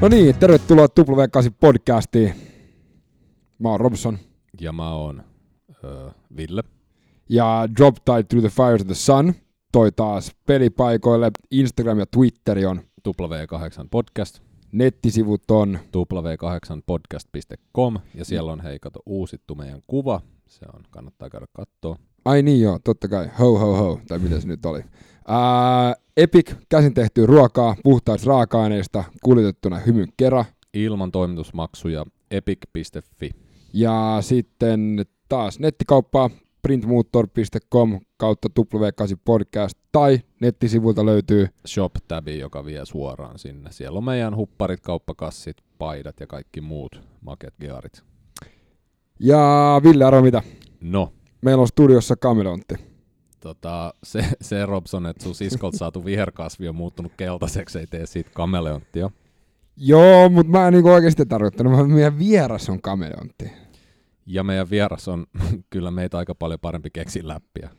No niin, tervetuloa W8 podcastiin. Mä oon Robson. Ja mä oon öö, Ville. Ja Drop Tide Through the Fires of the Sun toi taas pelipaikoille. Instagram ja Twitteri on. W8 podcast. Nettisivut on. W8podcast.com ja siellä on hei kato uusittu meidän kuva. Se on, kannattaa käydä katsoa. Ai niin joo, totta kai. Ho ho ho, tai mitä se nyt oli. Ää, Epic, käsin tehtyä ruokaa, puhtaista raaka-aineista, kuljetettuna hymyn kera. Ilman toimitusmaksuja epic.fi. Ja sitten taas nettikauppaa printmotor.com kautta W8 podcast tai nettisivulta löytyy Shop-tabi, joka vie suoraan sinne. Siellä on meidän hupparit, kauppakassit, paidat ja kaikki muut maket gearit. Ja Ville, arvo mitä? No, Meillä on studiossa kameleontti. Tota, se, se Robson, että sun siskolta saatu viherkasvi on muuttunut keltaiseksi, ei tee siitä kameleonttia. Joo, mutta mä en niinku oikeasti tarkoittanut, vaan meidän vieras on kameleontti. Ja meidän vieras on kyllä meitä aika paljon parempi keksi läppiä.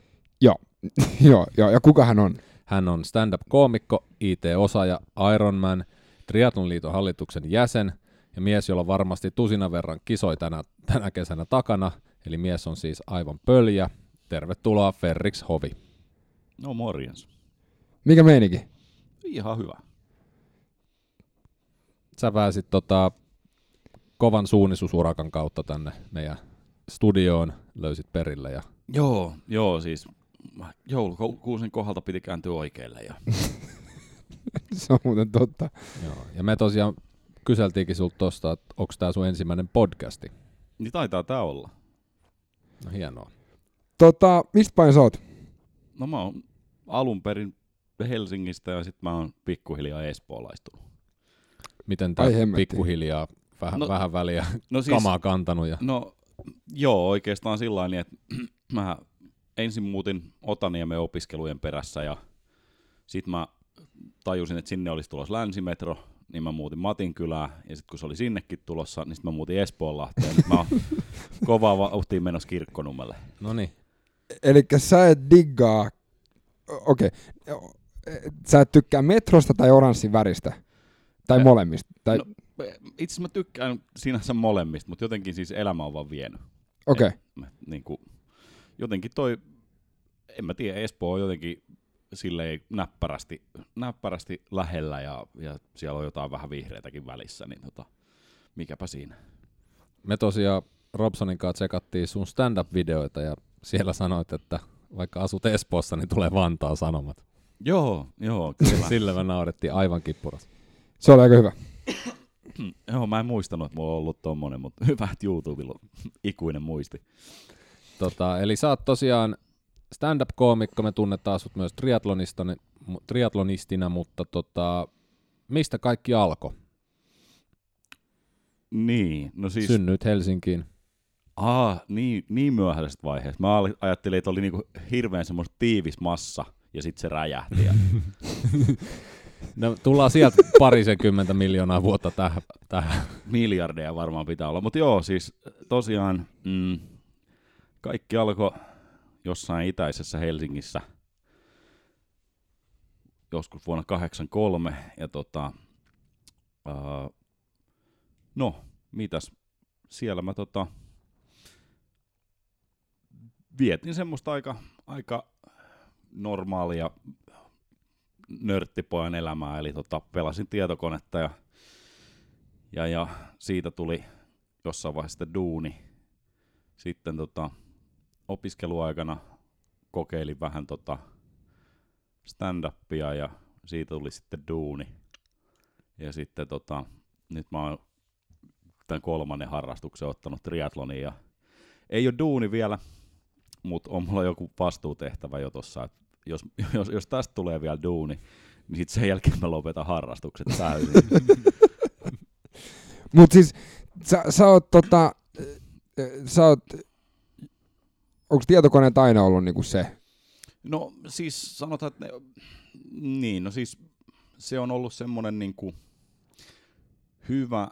Joo, joo, joo, ja kuka hän on? Hän on stand-up-koomikko, IT-osaaja, Ironman, Triathlon liiton hallituksen jäsen ja mies, jolla varmasti tusina verran kisoi tänä, tänä kesänä takana. Eli mies on siis aivan pöljä. Tervetuloa Ferrix Hovi. No morjens. Mikä meininki? Ihan hyvä. Sä pääsit tota, kovan suunnistusurakan kautta tänne meidän studioon, löysit perille ja Joo, joo siis joulukuusen kohdalta piti kääntyä oikealle. Ja... Se on muuten totta. Joo. Ja me tosiaan kyseltiinkin sulta tosta, että onko tämä sun ensimmäinen podcasti. Niin taitaa tää olla. No hienoa. Tota, mistä päin sä oot? No mä oon alun perin Helsingistä ja sitten mä oon pikkuhiljaa espoolaistunut. Miten hemmetti. pikkuhiljaa vähän, no, No- vähän väliä No siis, kamaa kantanut ja no joo, oikeastaan sillä niin, että mä ensin muutin Otaniemen opiskelujen perässä ja sitten mä tajusin, että sinne olisi tulossa länsimetro, niin mä muutin Matinkylään, ja sitten kun se oli sinnekin tulossa, niin sitten mä muutin Espoonlahteen. Nyt mä oon kovaa vauhtia menossa Kirkkonummelle. no niin, Eli sä et diggaa, okei, okay. sä et tykkää metrosta tai oranssin väristä? Tai molemmista? Tai, no, Itse asiassa mä tykkään sinänsä molemmista, mutta jotenkin siis elämä on vaan vienyt. okei. Okay. Niin kuin, jotenkin toi, en mä tiedä, Espoo on jotenkin silleen näppärästi, näppärästi lähellä ja, ja siellä on jotain vähän vihreitäkin välissä, niin tota, mikäpä siinä. me tosiaan Robsonin kanssa tsekattiin sun stand-up-videoita ja siellä sanoit, että vaikka asut Espoossa, niin tulee Vantaa Sanomat. Joo, joo, kyllä. Sillä me naurettiin aivan kippuras. Se oli aika hyvä. joo, mä en muistanut, että mulla on ollut tommonen, mutta hyvä, että YouTubella on ikuinen muisti. Tota, eli sä oot tosiaan stand-up-koomikko, me tunnetaan sut myös triatlonista, triatlonistina, mutta tota, mistä kaikki alkoi? Niin, no siis... Siis... Synnyit Helsinkiin. Aa, niin, niin myöhäisestä vaiheesta. Mä ajattelin, että oli niinku hirveän semmoista tiivis massa, ja sitten se räjähti. Ja... No, tullaan sieltä parisenkymmentä miljoonaa vuotta tähän. tähän. miljardeja varmaan pitää olla. Mutta joo, siis tosiaan mm, kaikki alkoi jossain itäisessä Helsingissä joskus vuonna 83. Ja tota, ää, no, mitäs, siellä mä tota, vietin semmoista aika, aika normaalia nörttipojan elämää, eli tota, pelasin tietokonetta ja ja, ja siitä tuli jossain vaiheessa duuni. Sitten tota, opiskeluaikana kokeilin vähän tota stand-upia ja siitä tuli sitten duuni. Ja sitten tota, nyt mä oon tämän kolmannen harrastuksen ottanut triatlonin ja ei ole duuni vielä, mutta on mulla joku vastuutehtävä jo tossa, että jos, jos, jos tästä tulee vielä duuni, niin sitten sen jälkeen mä lopetan harrastukset täysin. Mut siis, sä, sä oot tota, sä oot, onko tietokoneet aina ollut niinku se? No siis sanotaan, että ne, niin, no siis se on ollut semmoinen niin kuin hyvä,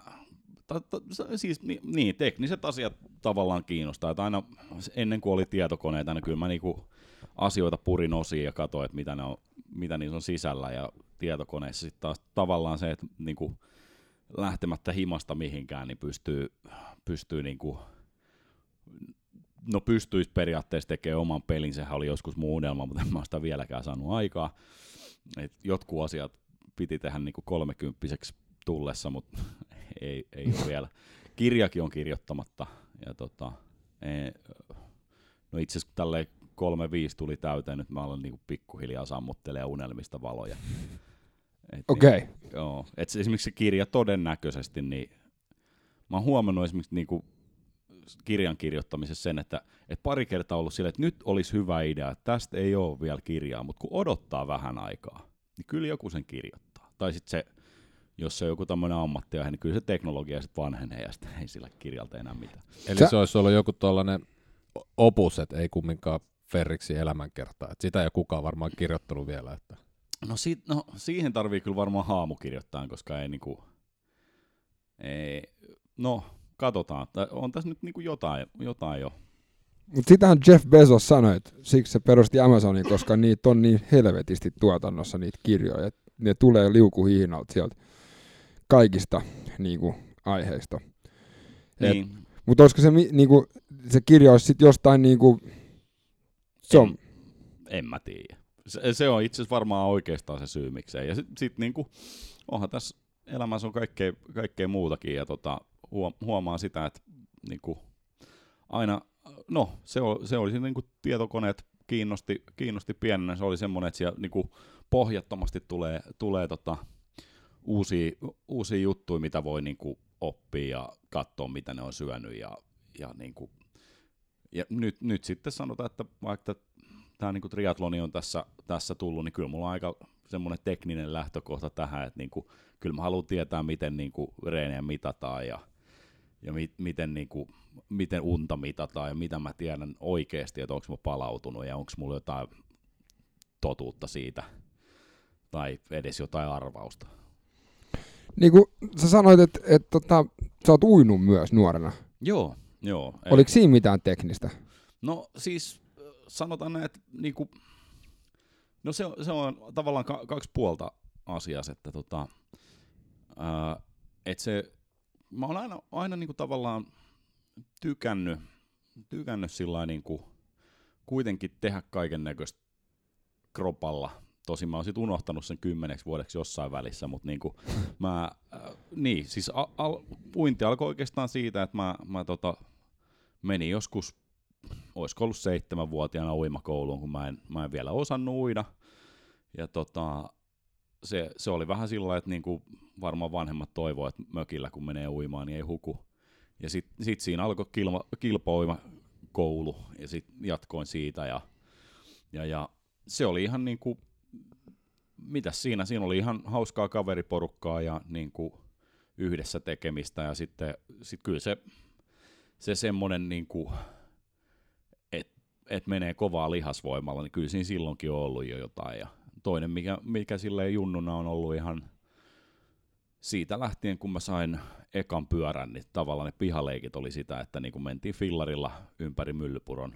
ta, siis niin, niin, tekniset asiat tavallaan kiinnostaa, että aina ennen kuin oli tietokoneita, niin kyllä mä niinku asioita purin osiin ja katsoin, että mitä, ne on, mitä niissä on sisällä. Ja tietokoneissa sitten taas tavallaan se, että niinku lähtemättä himasta mihinkään, niin pystyy, pystyy niinku, no pystyisi periaatteessa tekemään oman pelin, sehän oli joskus mun unelma, mutta en mä sitä vieläkään saanut aikaa. Et jotkut asiat piti tehdä niinku kolmekymppiseksi tullessa, mutta ei, ei ole vielä. Kirjakin on kirjoittamatta. Ja tota, ei, no itse asiassa kun tälleen kolme viisi tuli täyteen, nyt mä olen niinku pikkuhiljaa sammuttelemaan unelmista valoja. Okei. Okay. Niin, joo, et se, esimerkiksi se kirja todennäköisesti, niin mä oon huomannut esimerkiksi niinku kirjan kirjoittamisessa sen, että, että pari kertaa ollut silleen, että nyt olisi hyvä idea, että tästä ei ole vielä kirjaa, mutta kun odottaa vähän aikaa, niin kyllä joku sen kirjoittaa. Tai sitten se, jos se on joku tämmöinen ammattiaihe, niin kyllä se teknologia sitten vanhenee ja sitten ei sillä kirjalta enää mitään. Eli Sä... se olisi ollut joku tuollainen opus, että ei kumminkaan Ferriksi elämänkertaa. Et sitä ei ole kukaan varmaan kirjoittanut vielä. Että... No, si- no siihen tarvii kyllä varmaan haamu kirjoittaa, koska ei niinku, ei, no katsotaan. On tässä nyt niinku jotain, jotain jo. Mutta sitähän Jeff Bezos sanoi, että siksi se perusti Amazonin, koska niitä on niin helvetisti tuotannossa niitä kirjoja. Että ne tulee liukuhihnalta sieltä kaikista niinku, aiheista. Niin. Mutta olisiko se, niinku, se kirja olisi sitten jostain niinku, se on... En, en mä tiedä. Se, se on itse asiassa varmaan oikeastaan se syy miksei. Ja sitten sit niinku, onhan tässä elämässä on kaikkea, kaikkea muutakin ja tota, huomaa sitä, että niinku, aina, no se, oli, se oli niinku tietokoneet kiinnosti, kiinnosti pienenä, se oli semmoinen, että siellä niinku, pohjattomasti tulee, tulee tota, uusia, uusia juttuja, mitä voi niinku, oppia ja katsoa, mitä ne on syönyt ja, ja niinku, ja nyt, nyt sitten sanotaan, että vaikka tämä niinku triatloni on tässä, tässä tullut, niin kyllä mulla on aika semmoinen tekninen lähtökohta tähän, että niinku, kyllä mä haluan tietää, miten niinku reenejä mitataan ja, ja mi, miten, niinku, miten unta mitataan ja mitä mä tiedän oikeasti, että onko mä palautunut ja onko mulla jotain totuutta siitä tai edes jotain arvausta. Niin kuin sä sanoit, että, että, tota, sä oot uinut myös nuorena. Joo, Joo. Oliko siinä mitään teknistä? No siis sanotaan näin, että niinku, no se, se on tavallaan ka- kaksi puolta asiassa, että tota, ää, et se, mä oon aina, aina niinku tavallaan tykännyt, tykännyt sillä niinku, kuitenkin tehdä kaiken näköistä kropalla. Tosin mä oon sit unohtanut sen kymmeneksi vuodeksi jossain välissä, mutta niinku, mä, äh, niin, siis al, al, puinti alkoi oikeastaan siitä, että mä, mä tota, meni joskus, olisiko ollut seitsemänvuotiaana uimakouluun, kun mä en, mä en vielä osannut uida. Ja tota, se, se oli vähän sillä että niinku varmaan vanhemmat toivoivat, että mökillä kun menee uimaan, niin ei huku. Ja sitten sit siinä alkoi kilpa, kilpauimakoulu, ja sitten jatkoin siitä, ja, ja, ja se oli ihan niinku, mitä siinä, siinä oli ihan hauskaa kaveriporukkaa ja niinku yhdessä tekemistä, ja sitten sit kyllä se se semmoinen, niin että et menee kovaa lihasvoimalla, niin kyllä siinä silloinkin on ollut jo jotain. Ja toinen, mikä, mikä silleen junnuna on ollut ihan siitä lähtien, kun mä sain ekan pyörän, niin tavallaan ne pihaleikit oli sitä, että niin kun mentiin fillarilla ympäri Myllypuron,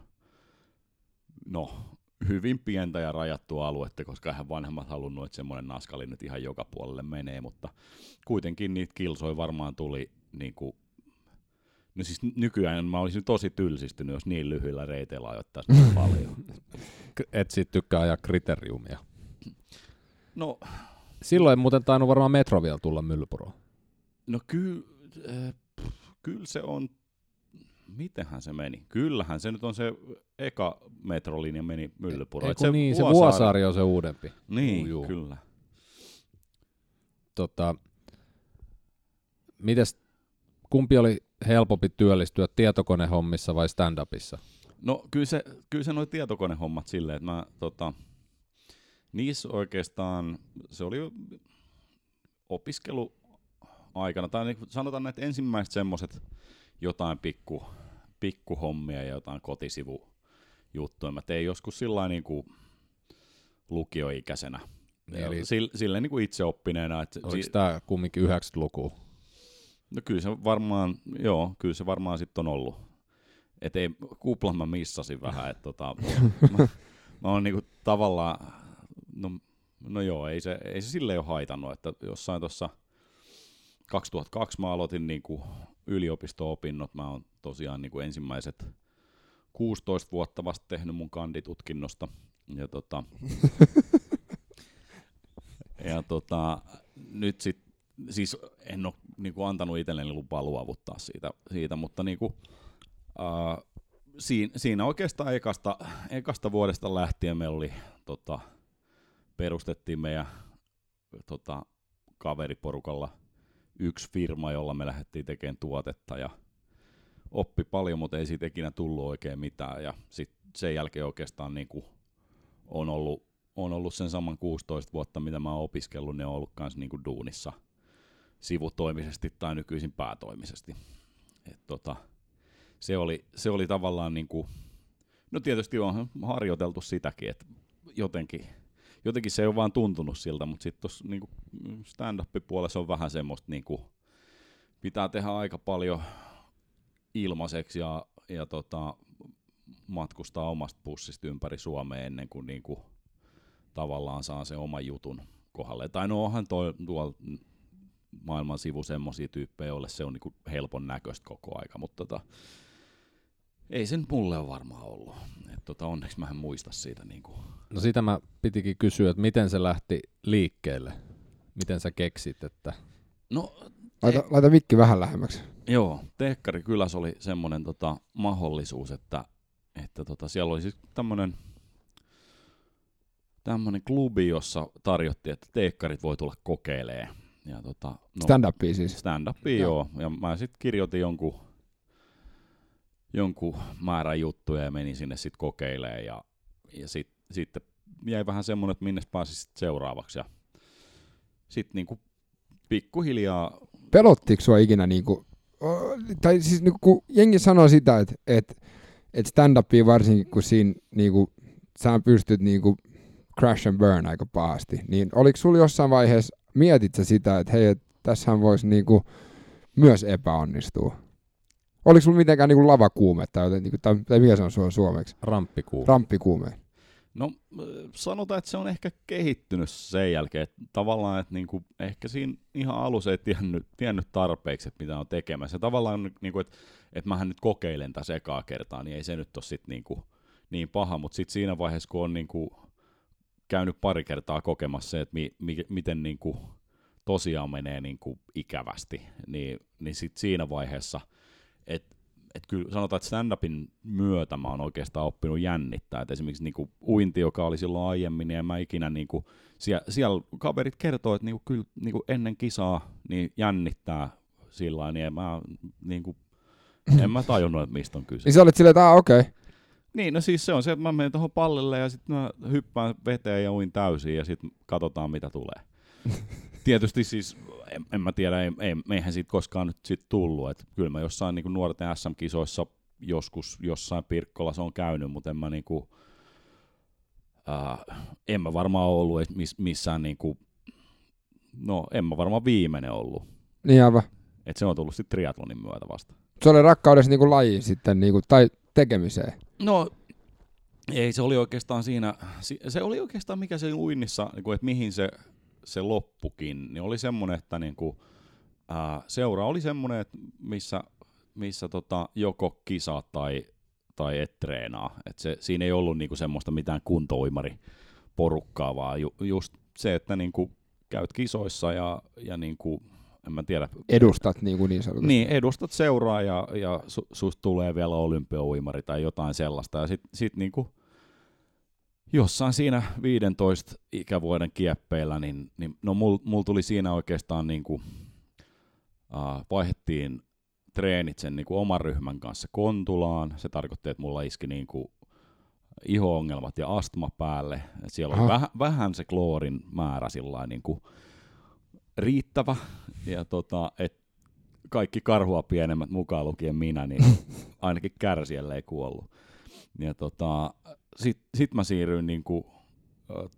no hyvin pientä ja rajattua aluetta, koska eihän vanhemmat halunnut, että semmoinen naskali nyt ihan joka puolelle menee, mutta kuitenkin niitä kilsoja varmaan tuli niin kuin No siis nykyään mä olisin tosi tylsistynyt, jos niin lyhyillä reiteillä ajoittaisi niin paljon. Et sit tykkää ajaa kriteriumia. No, Silloin muuten tainnut varmaan metro vielä tulla Myllypuroon. No kyllä, äh, kyllä se on, mitenhän se meni? Kyllähän se nyt on se eka metrolinja meni Myllypuroon. se niin, Vuosaari... se Vuosaari on se uudempi. Niin, Juu. kyllä. Tota, mites, kumpi oli helpompi työllistyä tietokonehommissa vai stand-upissa? No kyllä se, kyllä se noi tietokonehommat silleen, että mä tota, niissä oikeastaan, se oli opiskelu aikana, tai niin sanotaan että ensimmäiset semmoiset jotain pikku, pikkuhommia ja jotain kotisivujuttuja. Mä tein joskus sillä niin kuin lukioikäisenä. Eli sille, sille niin kuin itse oppineena. Että Oliko si- tämä kumminkin 90-luku? No kyllä se varmaan, joo, kyllä se varmaan sitten on ollut. Et ei, kuplan mä missasin vähän, että tota, mä, mä oon niinku tavallaan, no, no joo, ei se, ei se silleen ole haitannut, että jossain tuossa 2002 mä aloitin niin kuin yliopisto-opinnot. Mä oon tosiaan niin kuin ensimmäiset 16 vuotta vasta tehnyt mun kanditutkinnosta. Ja tota, ja tota, nyt sit, siis en ole niin kuin antanut itselleni lupaa luovuttaa siitä, siitä mutta niin kuin, uh, siinä, siinä oikeastaan ekasta, ekasta vuodesta lähtien meillä oli, tota, perustettiin meidän tota, kaveriporukalla yksi firma, jolla me lähdettiin tekemään tuotetta ja oppi paljon, mutta ei siitä ikinä tullut oikein mitään. Ja sitten sen jälkeen oikeastaan niin kuin on, ollut, on ollut sen saman 16 vuotta, mitä mä oon opiskellut, ne on ollut myös niin kuin duunissa sivutoimisesti tai nykyisin päätoimisesti. Et tota, se, oli, se oli tavallaan niin kuin, no tietysti on harjoiteltu sitäkin, että jotenkin, jotenkin se ei ole vaan tuntunut siltä, mutta sitten tuossa niin stand-up-puolessa on vähän semmoista, niin kuin, pitää tehdä aika paljon ilmaiseksi ja, ja tota, matkustaa omasta pussista ympäri Suomea ennen kuin, niin kuin tavallaan saa sen oman jutun kohdalle. Tai no onhan toi, tuolla maailman sivu semmoisia tyyppejä, joille se on niin kuin helpon näköistä koko aika, mutta tota, ei sen mulle ole varmaan ollut. Et tota, onneksi mä en muista siitä. Niin kuin. No sitä mä pitikin kysyä, että miten se lähti liikkeelle? Miten sä keksit, että... No, Laita, laita mikki vähän lähemmäksi. Joo, Teekkari kylässä oli semmoinen tota, mahdollisuus, että, että tota, siellä oli siis tämmöinen tämmöinen klubi, jossa tarjottiin, että teekkarit voi tulla kokeilemaan. Ja tota, no, Stand-upia siis. Stand-upia, joo. joo. Ja mä sitten kirjoitin jonkun, jonkun määrän juttuja ja menin sinne sitten kokeilemaan. Ja, ja sitten sit jäi vähän semmoinen, että minne pääsi sit seuraavaksi. Ja sitten niinku pikkuhiljaa... Pelottiko sua ikinä niinku, tai siis niinku, kun jengi sanoo sitä, että et, et stand-upia varsinkin, kun siinä niinku, sä pystyt niinku crash and burn aika pahasti, niin oliko sulla jossain vaiheessa, mietit sä sitä, että hei, et tässähän voisi niinku myös epäonnistua? Oliko sulla mitenkään niinku lavakuume tai, joten, niinku, tai, tai mikä se on sulla suomeksi? Ramppikuume. Ramppikuume. No sanotaan, että se on ehkä kehittynyt sen jälkeen, että tavallaan, että niinku, ehkä siinä ihan alussa ei tiennyt, tiennyt tarpeeksi, että mitä on tekemässä. Tavallaan, niinku, että, että mähän nyt kokeilen tässä ekaa kertaa, niin ei se nyt ole sit niinku, niin paha, mutta sitten siinä vaiheessa, kun on niinku, käynyt pari kertaa kokemassa se, että mi, mi, miten niinku, tosiaan menee niinku, ikävästi, niin, niin sit siinä vaiheessa, että et kyllä sanotaan, että stand-upin myötä mä oon oikeastaan oppinut jännittää. Et esimerkiksi niinku uinti, joka oli silloin aiemmin, niin en mä ikinä niinku, siellä, siellä kaverit kertoo, että niinku, kyllä niinku ennen kisaa niin jännittää sillä niin en mä, niinku, en mä tajunnut, että mistä on kyse. Niin sä olit silleen, että okei. Okay. Niin, no siis se on se, että mä menen tuohon pallille ja sitten mä hyppään veteen ja uin täysin ja sitten katsotaan mitä tulee. Tietysti siis, en, en mä tiedä, ei, ei, eihän siitä koskaan nyt sit tullut. Et kyllä mä jossain niin nuorten SM-kisoissa joskus jossain Pirkkolassa on käynyt, mutta en mä niinku, äh, en mä varmaan ollut miss, missään niinku, no en mä varmaan viimeinen ollut. Niin aivan. Et se on tullut sitten triatlonin myötä vasta. Se oli rakkaudessa niinku laji sitten, niinku, tai tekemiseen. No ei, se oli oikeastaan siinä, se oli oikeastaan mikä se uinnissa, niinku, että mihin se, se loppukin, niin oli semmoinen, että niinku, ää, seura oli semmoinen, että missä, missä tota, joko kisa tai, tai et treenaa. Et se, siinä ei ollut niinku semmoista mitään kuntouimari porukkaa, vaan ju, just se, että niinku, käyt kisoissa ja, ja niinku, en mä tiedä. Edustat niin, kuin niin sanotusti. Niin, edustat seuraa ja, ja su, susta tulee vielä olympiauimari tai jotain sellaista. Ja sit, sit niinku, jossain siinä 15 ikävuoden kieppeillä, niin, niin no mulla mul tuli siinä oikeastaan niinku, uh, vaihettiin treenit sen niinku oman ryhmän kanssa Kontulaan. Se tarkoitti, että mulla iski niinku iho-ongelmat ja astma päälle. Et siellä oli väh, vähän se kloorin määrä sillä niinku, riittävä. Ja tota, et kaikki karhua pienemmät mukaan lukien minä, niin ainakin kärsijälle ei kuollut. Ja tota, sitten sit mä siirryin niinku, ö,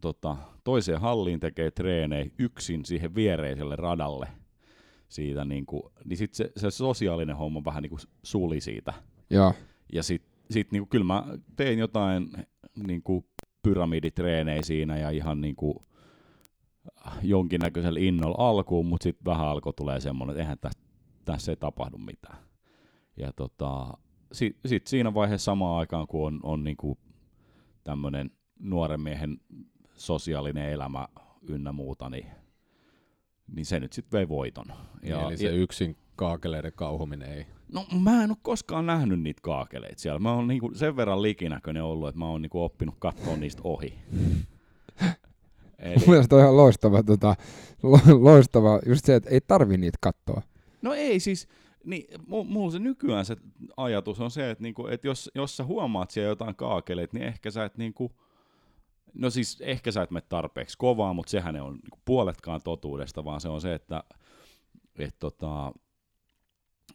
tota, toiseen halliin tekee treenejä yksin siihen viereiselle radalle. Siitä niinku, niin sit se, se, sosiaalinen homma vähän niinku suli siitä. Ja, Ja sit, sit niinku, kyllä mä tein jotain niinku pyramiditreenejä siinä ja ihan niinku, jonkinnäköisellä innolla alkuun, mutta sitten vähän alkoi tulee semmoinen, että eihän tässä, tässä ei tapahdu mitään. Ja tota, sitten sit siinä vaiheessa samaan aikaan, kun on, on niinku tämmöinen nuoren miehen sosiaalinen elämä ynnä muuta, niin, niin se nyt sitten vei voiton. Ja, Eli se ja, yksin kaakeleiden kauhuminen ei. No mä en ole koskaan nähnyt niitä kaakeleita siellä. Mä oon niinku sen verran likinäköinen ollut, että mä oon niinku oppinut katsoa niistä ohi. Eli... Mielestäni on ihan loistava, tota, loistava, just se, että ei tarvi niitä katsoa. No ei siis, niin, mulla se nykyään se ajatus on se, että, niinku, että jos, jos sä huomaat siellä jotain kaakeleita, niin ehkä sä et niinku, no siis ehkä sä et mene tarpeeksi kovaa, mutta sehän ei ole niinku puoletkaan totuudesta, vaan se on se, että et, tota,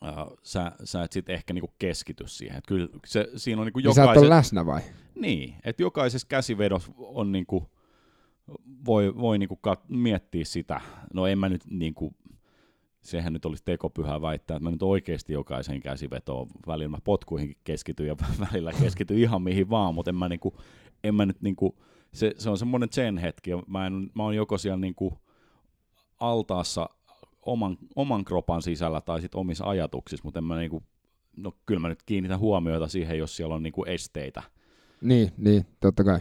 äh, sä, sä et sitten ehkä niinku keskity siihen. Et kyllä se, siinä on niinku niin jokaisen... Sä et ole läsnä vai? Niin, että jokaisessa käsivedossa on niinku, voi, voi niinku kat- miettiä sitä. No en mä nyt niinku, sehän nyt olisi tekopyhää väittää, että mä nyt oikeasti jokaisen käsivetoon, välillä mä potkuihin keskityn ja välillä keskityn ihan mihin vaan, mutta en mä, niinku, en mä nyt niinku, se, se on semmoinen sen hetki, mä, en, mä oon joko siellä niinku altaassa oman, oman kropan sisällä tai sitten omissa ajatuksissa, mutta en mä niinku, no kyllä mä nyt kiinnitän huomiota siihen, jos siellä on niinku esteitä. Niin, niin, totta kai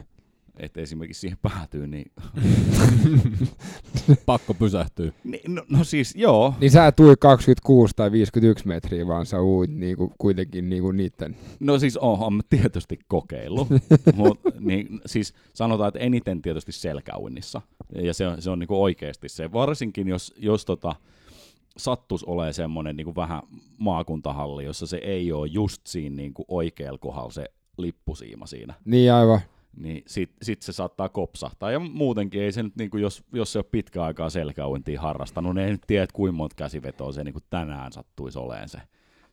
että esimerkiksi siihen päätyy, niin... Pakko pysähtyy. Niin, no, no, siis, joo. Niin sä et ui 26 tai 51 metriä, vaan sä uit niinku, kuitenkin niinku niitten. No siis oonhan mä tietysti kokeillut, mutta niin, siis sanotaan, että eniten tietysti selkäuinnissa. Ja se on, se on niinku oikeasti se, varsinkin jos, jos tota, sattus olemaan semmoinen niinku vähän maakuntahalli, jossa se ei ole just siinä niinku oikealla kohdalla se lippusiima siinä. Niin aivan niin sit, sit se saattaa kopsahtaa. Ja muutenkin ei se nyt, niin kuin jos, jos se on pitkä aikaa selkäuintia harrastanut, niin ei nyt tiedä, kuinka monta käsivetoa se niin kuin tänään sattuisi oleen se,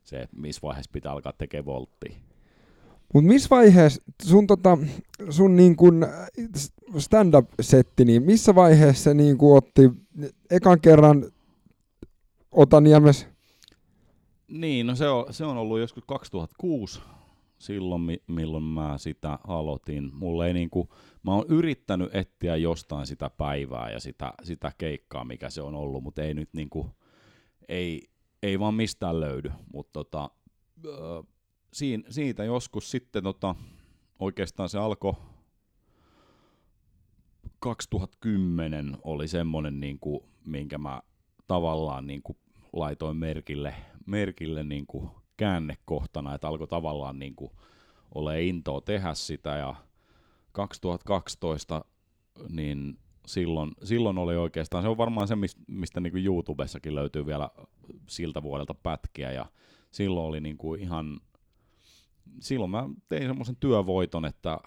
se missä vaiheessa pitää alkaa tekemään volttia. Mutta missä vaiheessa sun, tota, sun niin kun stand-up-setti, niin missä vaiheessa se niin otti ekan kerran Otaniemes? Niin, no se on, se on ollut joskus 2006 silloin, milloin mä sitä aloitin. Mulle ei niinku, mä oon yrittänyt etsiä jostain sitä päivää ja sitä, sitä keikkaa, mikä se on ollut, mutta ei nyt niinku, ei, ei vaan mistään löydy. Mutta tota, siin, siitä joskus sitten tota, oikeastaan se alkoi 2010 oli semmoinen, niinku, minkä mä tavallaan niinku laitoin merkille, merkille niinku käännekohtana, että alkoi tavallaan niin kuin ole intoa tehdä sitä. Ja 2012 niin silloin, silloin oli oikeastaan, se on varmaan se, mistä niin kuin YouTubessakin löytyy vielä siltä vuodelta pätkiä. Ja silloin oli niin kuin ihan, silloin mä tein semmoisen työvoiton, että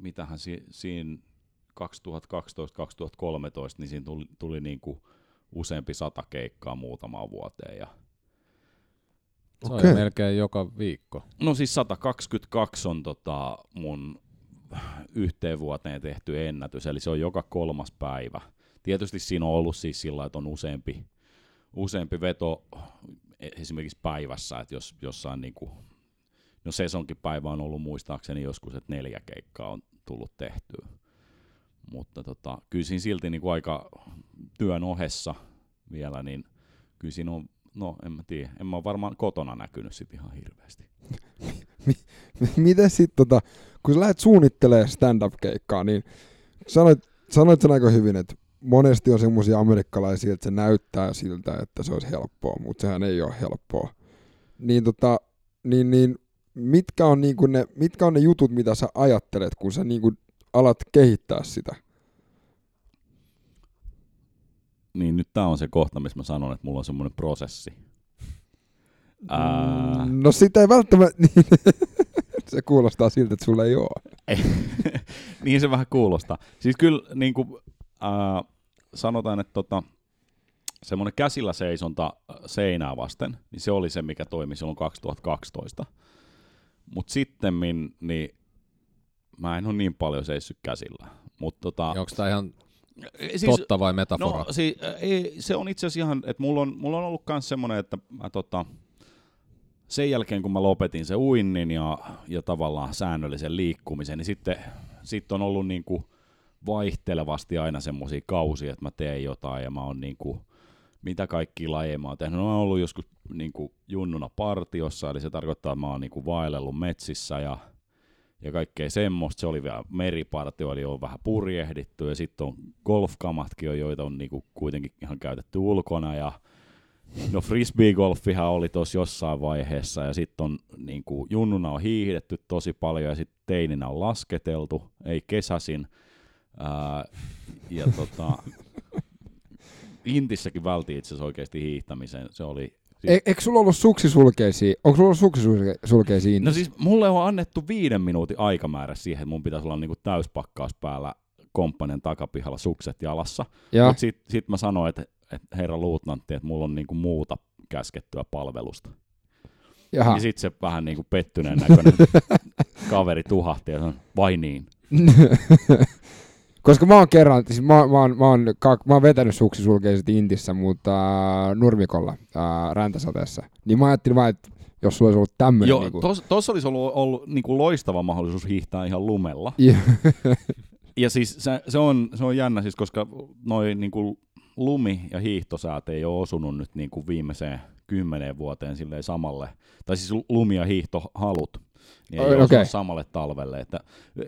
mitähän si, siinä 2012-2013, niin siinä tuli, tuli niin kuin useampi sata keikkaa muutamaan vuoteen. Ja se okay. on melkein joka viikko. No siis 122 on tota mun yhteen vuoteen tehty ennätys, eli se on joka kolmas päivä. Tietysti siinä on ollut siis sillä että on useampi, useampi veto esimerkiksi päivässä, että jos jossain niin kuin, no sesonkin päivä on ollut muistaakseni joskus, että neljä keikkaa on tullut tehtyä. Mutta tota, kyllä siinä silti niin kuin aika työn ohessa vielä, niin kyllä siinä on no en mä tiedä, en mä ole varmaan kotona näkynyt sit ihan hirveästi. Miten sitten, tota, kun sä lähdet suunnittelemaan stand-up-keikkaa, niin sanoit, sanoit sen aika hyvin, että monesti on semmoisia amerikkalaisia, että se näyttää siltä, että se olisi helppoa, mutta sehän ei ole helppoa. Niin, tota, niin, niin mitkä, on niinku ne, mitkä on ne jutut, mitä sä ajattelet, kun sä niinku alat kehittää sitä? Niin nyt tämä on se kohta, missä mä sanon, että mulla on semmoinen prosessi. Ää... No sitä ei välttämättä, niin se kuulostaa siltä, että sulla ei ole. niin se vähän kuulostaa. Siis kyllä niin kuin, ää, sanotaan, että tota, semmoinen käsillä seisonta seinää vasten, niin se oli se, mikä toimi silloin 2012. Mutta sitten niin mä en ole niin paljon seissyt käsillä. Mut tota, Onko tämä ihan siis, totta vai metafora? No, siis, ei, se on itse asiassa ihan, että mulla on, mulla on ollut myös semmoinen, että mä, tota, sen jälkeen kun mä lopetin se uinnin ja, ja tavallaan säännöllisen liikkumisen, niin sitten, sitten on ollut niin kuin vaihtelevasti aina semmoisia kausia, että mä teen jotain ja mä oon niinku, mitä kaikki lajeja mä oon tehnyt. No, mä oon ollut joskus niinku junnuna partiossa, eli se tarkoittaa, että mä oon niinku vaellellut metsissä ja, ja kaikkea semmoista. Se oli vielä meripartio, eli on vähän purjehdittu ja sitten on golfkamatkin, joita on niinku kuitenkin ihan käytetty ulkona ja No frisbee-golfihan oli tuossa jossain vaiheessa ja sitten on niin kuin, junnuna on hiihdetty tosi paljon ja sitten teininä on lasketeltu, ei kesäsin. Ää, ja tota, Intissäkin vältiin itse asiassa oikeasti hiihtämisen. Se oli E- eikö sulla ollut suksisulkeisia? Onko sulla ollut suksisulkeisia No siis mulle on annettu viiden minuutin aikamäärä siihen, että mun pitäisi olla niinku täyspakkaus päällä komppanen takapihalla sukset jalassa. ja, Mutta sitten sit mä sanoin, että, että herra luutnantti, että mulla on niinku muuta käskettyä palvelusta. jaha. Ja sitten se vähän niinku pettyneen näköinen kaveri tuhahti ja sanoi, vai niin? Koska mä oon kerran, siis mä, mä, oon, mä, oon, mä oon vetänyt suksisulkeiset Intissä, mutta äh, nurmikolla äh, räntäsateessa. Niin mä ajattelin vaan, että jos sulla olisi ollut tämmönen Joo, niinku... tuossa tos olisi ollut, ollut niinku loistava mahdollisuus hiihtää ihan lumella. Ja- Ja siis se, se, on, se on jännä, siis koska noin niinku lumi- ja hiihtosäät ei ole osunut nyt niinku viimeiseen kymmeneen vuoteen silleen samalle, tai siis lumi- ja hiihtohalut, niin ei osunut samalle talvelle. Että,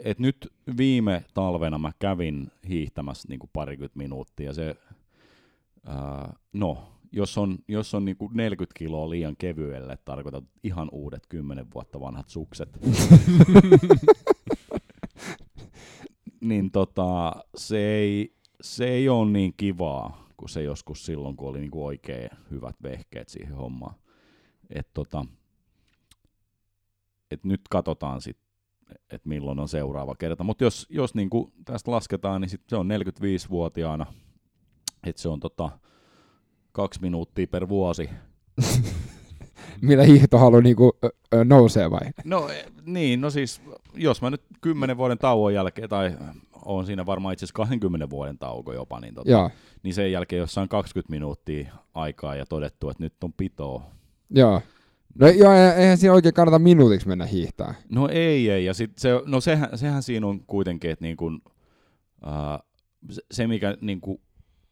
et nyt viime talvena mä kävin hiihtämässä niinku parikymmentä minuuttia, se, ää, no, jos on, jos on niinku 40 kiloa liian kevyelle, tarkoitat ihan uudet 10 vuotta vanhat sukset, niin tota, se ei, se ei ole niin kivaa kuin se joskus silloin, kun oli niinku oikein hyvät vehkeet siihen hommaan. Et tota, et nyt katsotaan sitten, että milloin on seuraava kerta. Mutta jos, jos niinku tästä lasketaan, niin sit se on 45-vuotiaana, että se on tota, kaksi minuuttia per vuosi. Millä hiihtohalu niinku, ö, nousee vai? No e, niin, no siis jos mä nyt 10 vuoden tauon jälkeen, tai on siinä varmaan itse asiassa 20 vuoden tauko jopa, niin, tota, niin sen jälkeen jossain 20 minuuttia aikaa ja todettu, että nyt on pitoa. joo. No joo, e- eihän siinä oikein kannata minuutiksi mennä hiihtää. No ei, ei. Ja sit se, no sehän, sehän siinä on kuitenkin, että niin kun, ää, se, mikä niin kun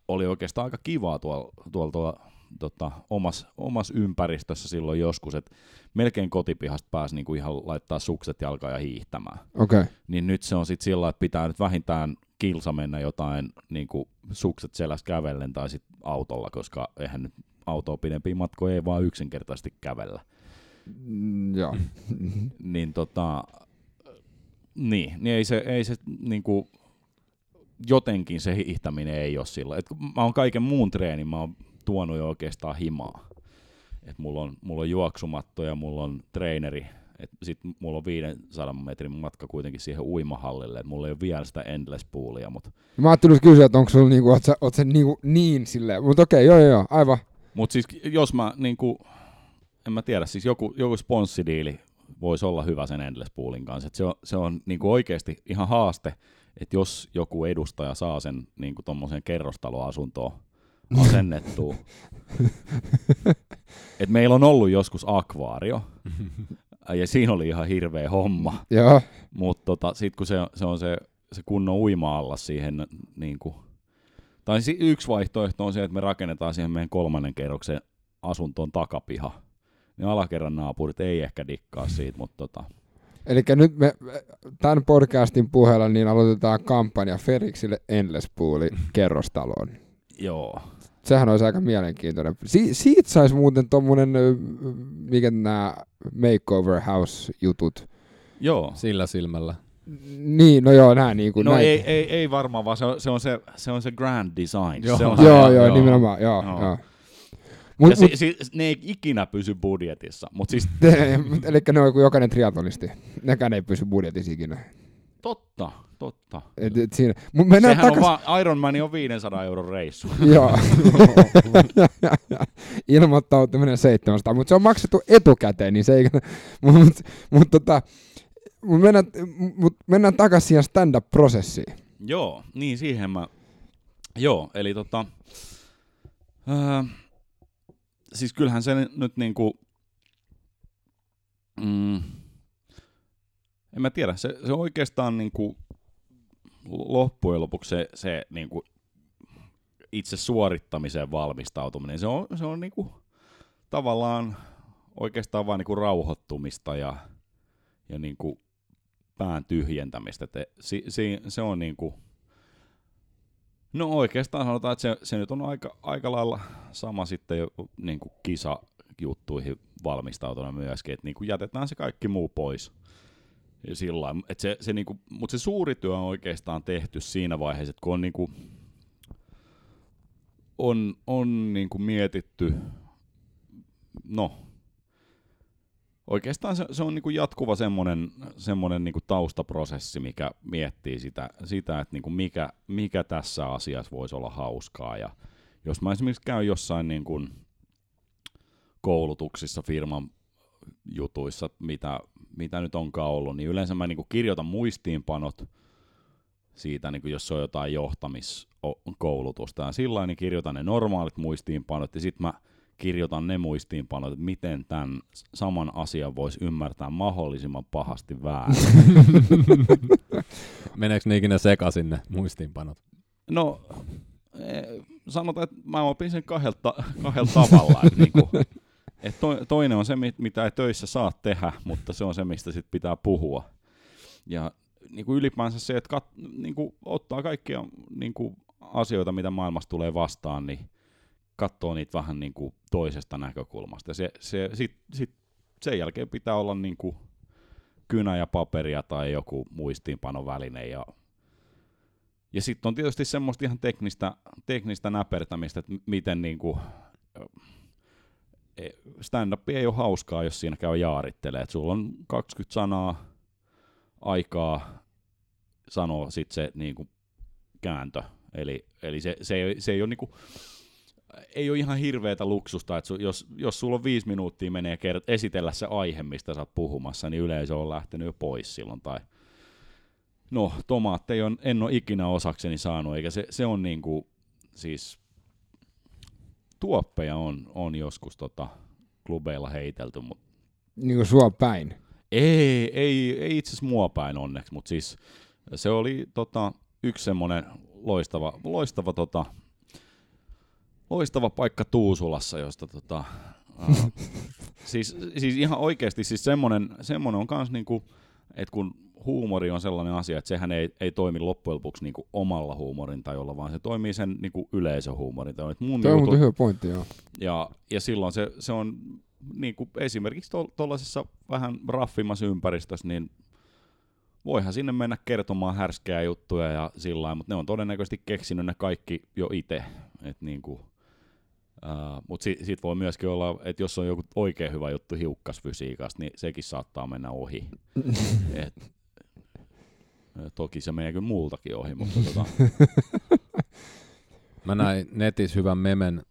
oli oikeastaan aika kivaa tuolla, tuolla, tuolla tota, omassa omas ympäristössä silloin joskus, että melkein kotipihasta pääsi niin kuin ihan laittaa sukset jalkaan ja hiihtämään. Okei. Okay. Niin nyt se on sitten sillä, että pitää nyt vähintään kilsa mennä jotain niin kuin sukset selässä kävellen tai sitten autolla, koska eihän nyt autoa pidempiä matkoja ei vaan yksinkertaisesti kävellä. Mm, joo. Niin tota, niin, niin ei se, ei se niinku, jotenkin se hiihtäminen ei ole sillä. Et mä oon kaiken muun treenin, mä oon tuonut jo oikeastaan himaa. Et mulla, on, mulla on juoksumatto ja mulla on treeneri. Et sit mulla on 500 metrin matka kuitenkin siihen uimahallille. Et mulla ei ole vielä sitä endless poolia, mutta Mä ajattelin kysyä, että onko sulla niinku, oot sä, oot sä niinku niin silleen, mutta okei, okay, joo, joo, joo, aivan. Mut siis jos mä niinku, en mä tiedä, siis joku, joku sponssidiili voisi olla hyvä sen Endless Poolin kanssa. Et se on, se on niinku oikeasti ihan haaste, että jos joku edustaja saa sen niinku tommoseen kerrostaloasuntoon asennettua. Et meillä on ollut joskus akvaario, ja siinä oli ihan hirveä homma. Mutta tota, sitten kun se, se on se, se kunnon uima siihen, niin kuin, tai si- yksi vaihtoehto on se, että me rakennetaan siihen meidän kolmannen kerroksen asuntoon takapiha. Niin alakerran naapurit ei ehkä dikkaa siitä, mutta tota, eli nyt me tämän podcastin puheella niin aloitetaan kampanja Feriksille Endless Pooli kerrostaloon. joo. Sehän olisi aika mielenkiintoinen. Si- siitä saisi muuten tommonen, ö, mikä nämä makeover house jutut. Joo. Sillä silmällä. Niin, no joo, nää niinku No näin. ei, ei, ei varmaan, vaan se on se, on se, se, on se grand design. Joo. Se on se, Joo, joo, nimenomaan, joo, Joo. joo. Ja Mut, si, mut, si, ne ei ikinä pysy budjetissa, mutta siis eli ne on kuin jokainen triatlonisti. Nekään ei pysy budjetissa ikinä. totta, totta. Et, et siinä. Mut Sehän takas... on vaan, Iron Man on 500 euron reissu. Joo. Ilmoittautuminen 700, mutta se on maksettu etukäteen, niin se ei... Mutta mut, mut, tota, mut mennään, mut mennään takaisin siihen stand-up-prosessiin. Joo, niin siihen mä... Joo, eli tota... Öö, siis kyllähän se nyt niinku... Mm, en mä tiedä, se, se oikeastaan niinku... loppujen lopuksi se, se niin kuin itse suorittamiseen valmistautuminen, se on, se on niin kuin, tavallaan oikeastaan vain niin kuin rauhoittumista ja, ja niin kuin pään tyhjentämistä. Te, si, si, se on niin kuin, no oikeastaan sanotaan, että se, se nyt on aika, aika lailla sama sitten jo niin kuin kisajuttuihin valmistautunut myöskin, että niin kuin jätetään se kaikki muu pois. Sillä että se, se niinku, mutta se suuri työ on oikeastaan tehty siinä vaiheessa, että kun on, niinku, on, on niinku mietitty, no, oikeastaan se, se on niinku jatkuva semmoinen, semmoinen niinku taustaprosessi, mikä miettii sitä, sitä että niinku mikä, mikä tässä asiassa voisi olla hauskaa. Ja jos mä esimerkiksi käyn jossain niinku koulutuksissa firman jutuissa, mitä, mitä nyt onkaan ollut, niin yleensä mä niin kuin kirjoitan muistiinpanot siitä, niin kuin jos se on jotain johtamiskoulutusta. Ja sillä niin kirjoitan ne normaalit muistiinpanot, ja sitten mä kirjoitan ne muistiinpanot, että miten tämän saman asian voisi ymmärtää mahdollisimman pahasti väärin. Meneekö ne ikinä sekaisin ne muistiinpanot? No, e, sanotaan, että mä opin sen kahdella, kahdella tavalla. Että niin kuin, et to, toinen on se, mitä ei töissä saa tehdä, mutta se on se, mistä sit pitää puhua. Ja niin kuin ylipäänsä se, että kat, niin kuin ottaa kaikkia niin kuin asioita, mitä maailmassa tulee vastaan, niin katsoo niitä vähän niin kuin toisesta näkökulmasta. se, se, sit, sit sen jälkeen pitää olla niin kuin kynä ja paperia tai joku muistiinpanoväline. Ja, ja sitten on tietysti semmoista ihan teknistä, teknistä näpertämistä, että miten niin kuin, stand-up ei ole hauskaa, jos siinä käy jaarittelee. Et sulla on 20 sanaa aikaa sanoa sit se niinku kääntö. Eli, eli se, se, ei, se ei ole niinku, ei ole ihan hirveätä luksusta, että su, jos, jos sulla on viisi minuuttia menee kert- esitellä se aihe, mistä sä oot puhumassa, niin yleisö on lähtenyt jo pois silloin. Tai, no, tomaatteja on, en ole ikinä osakseni saanut, eikä se, se on niinku, siis tuoppeja on, on joskus tota, klubeilla heitelty, mutta niin kuin sua päin? Ei, ei, ei itse asiassa mua päin onneksi, mutta siis se oli tota, yksi semmoinen loistava, loistava, tota, loistava paikka Tuusulassa, josta tota, uh, siis, siis ihan oikeasti siis semmoinen, semmoinen on kans niinku, että kun huumori on sellainen asia, että sehän ei, ei toimi loppujen lopuksi niinku omalla huumorin tajolla, vaan se toimii sen niinku yleisöhuumorin tajolla. Mun Tämä on hyvä pointti, joo. Ja, ja silloin se, se on niinku esimerkiksi tuollaisessa vähän raffimmassa ympäristössä, niin voihan sinne mennä kertomaan härskeä juttuja ja sillä mutta ne on todennäköisesti keksinyt ne kaikki jo itse. Et niinku, uh, mutta si, sit voi myöskin olla, että jos on joku oikein hyvä juttu hiukkasfysiikasta, niin sekin saattaa mennä ohi. Et, Toki se menee kyllä muultakin ohi, mutta tota. Mä näin netissä hyvän memen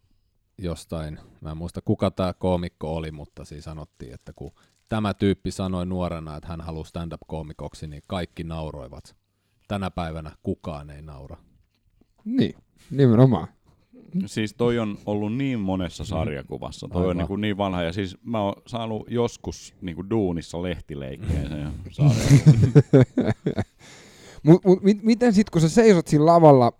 jostain, mä en muista kuka tämä koomikko oli, mutta siinä sanottiin, että kun tämä tyyppi sanoi nuorena, että hän haluaa stand-up-koomikoksi, niin kaikki nauroivat. Tänä päivänä kukaan ei naura. Niin, nimenomaan. Siis toi on ollut niin monessa mm. sarjakuvassa. Toi Aivan. on niin, kuin niin vanha. Ja siis mä oon saanut joskus niin kuin duunissa lehtileikkeen sen Mut, mut, mit, miten sitten, kun sä seisot siinä lavalla,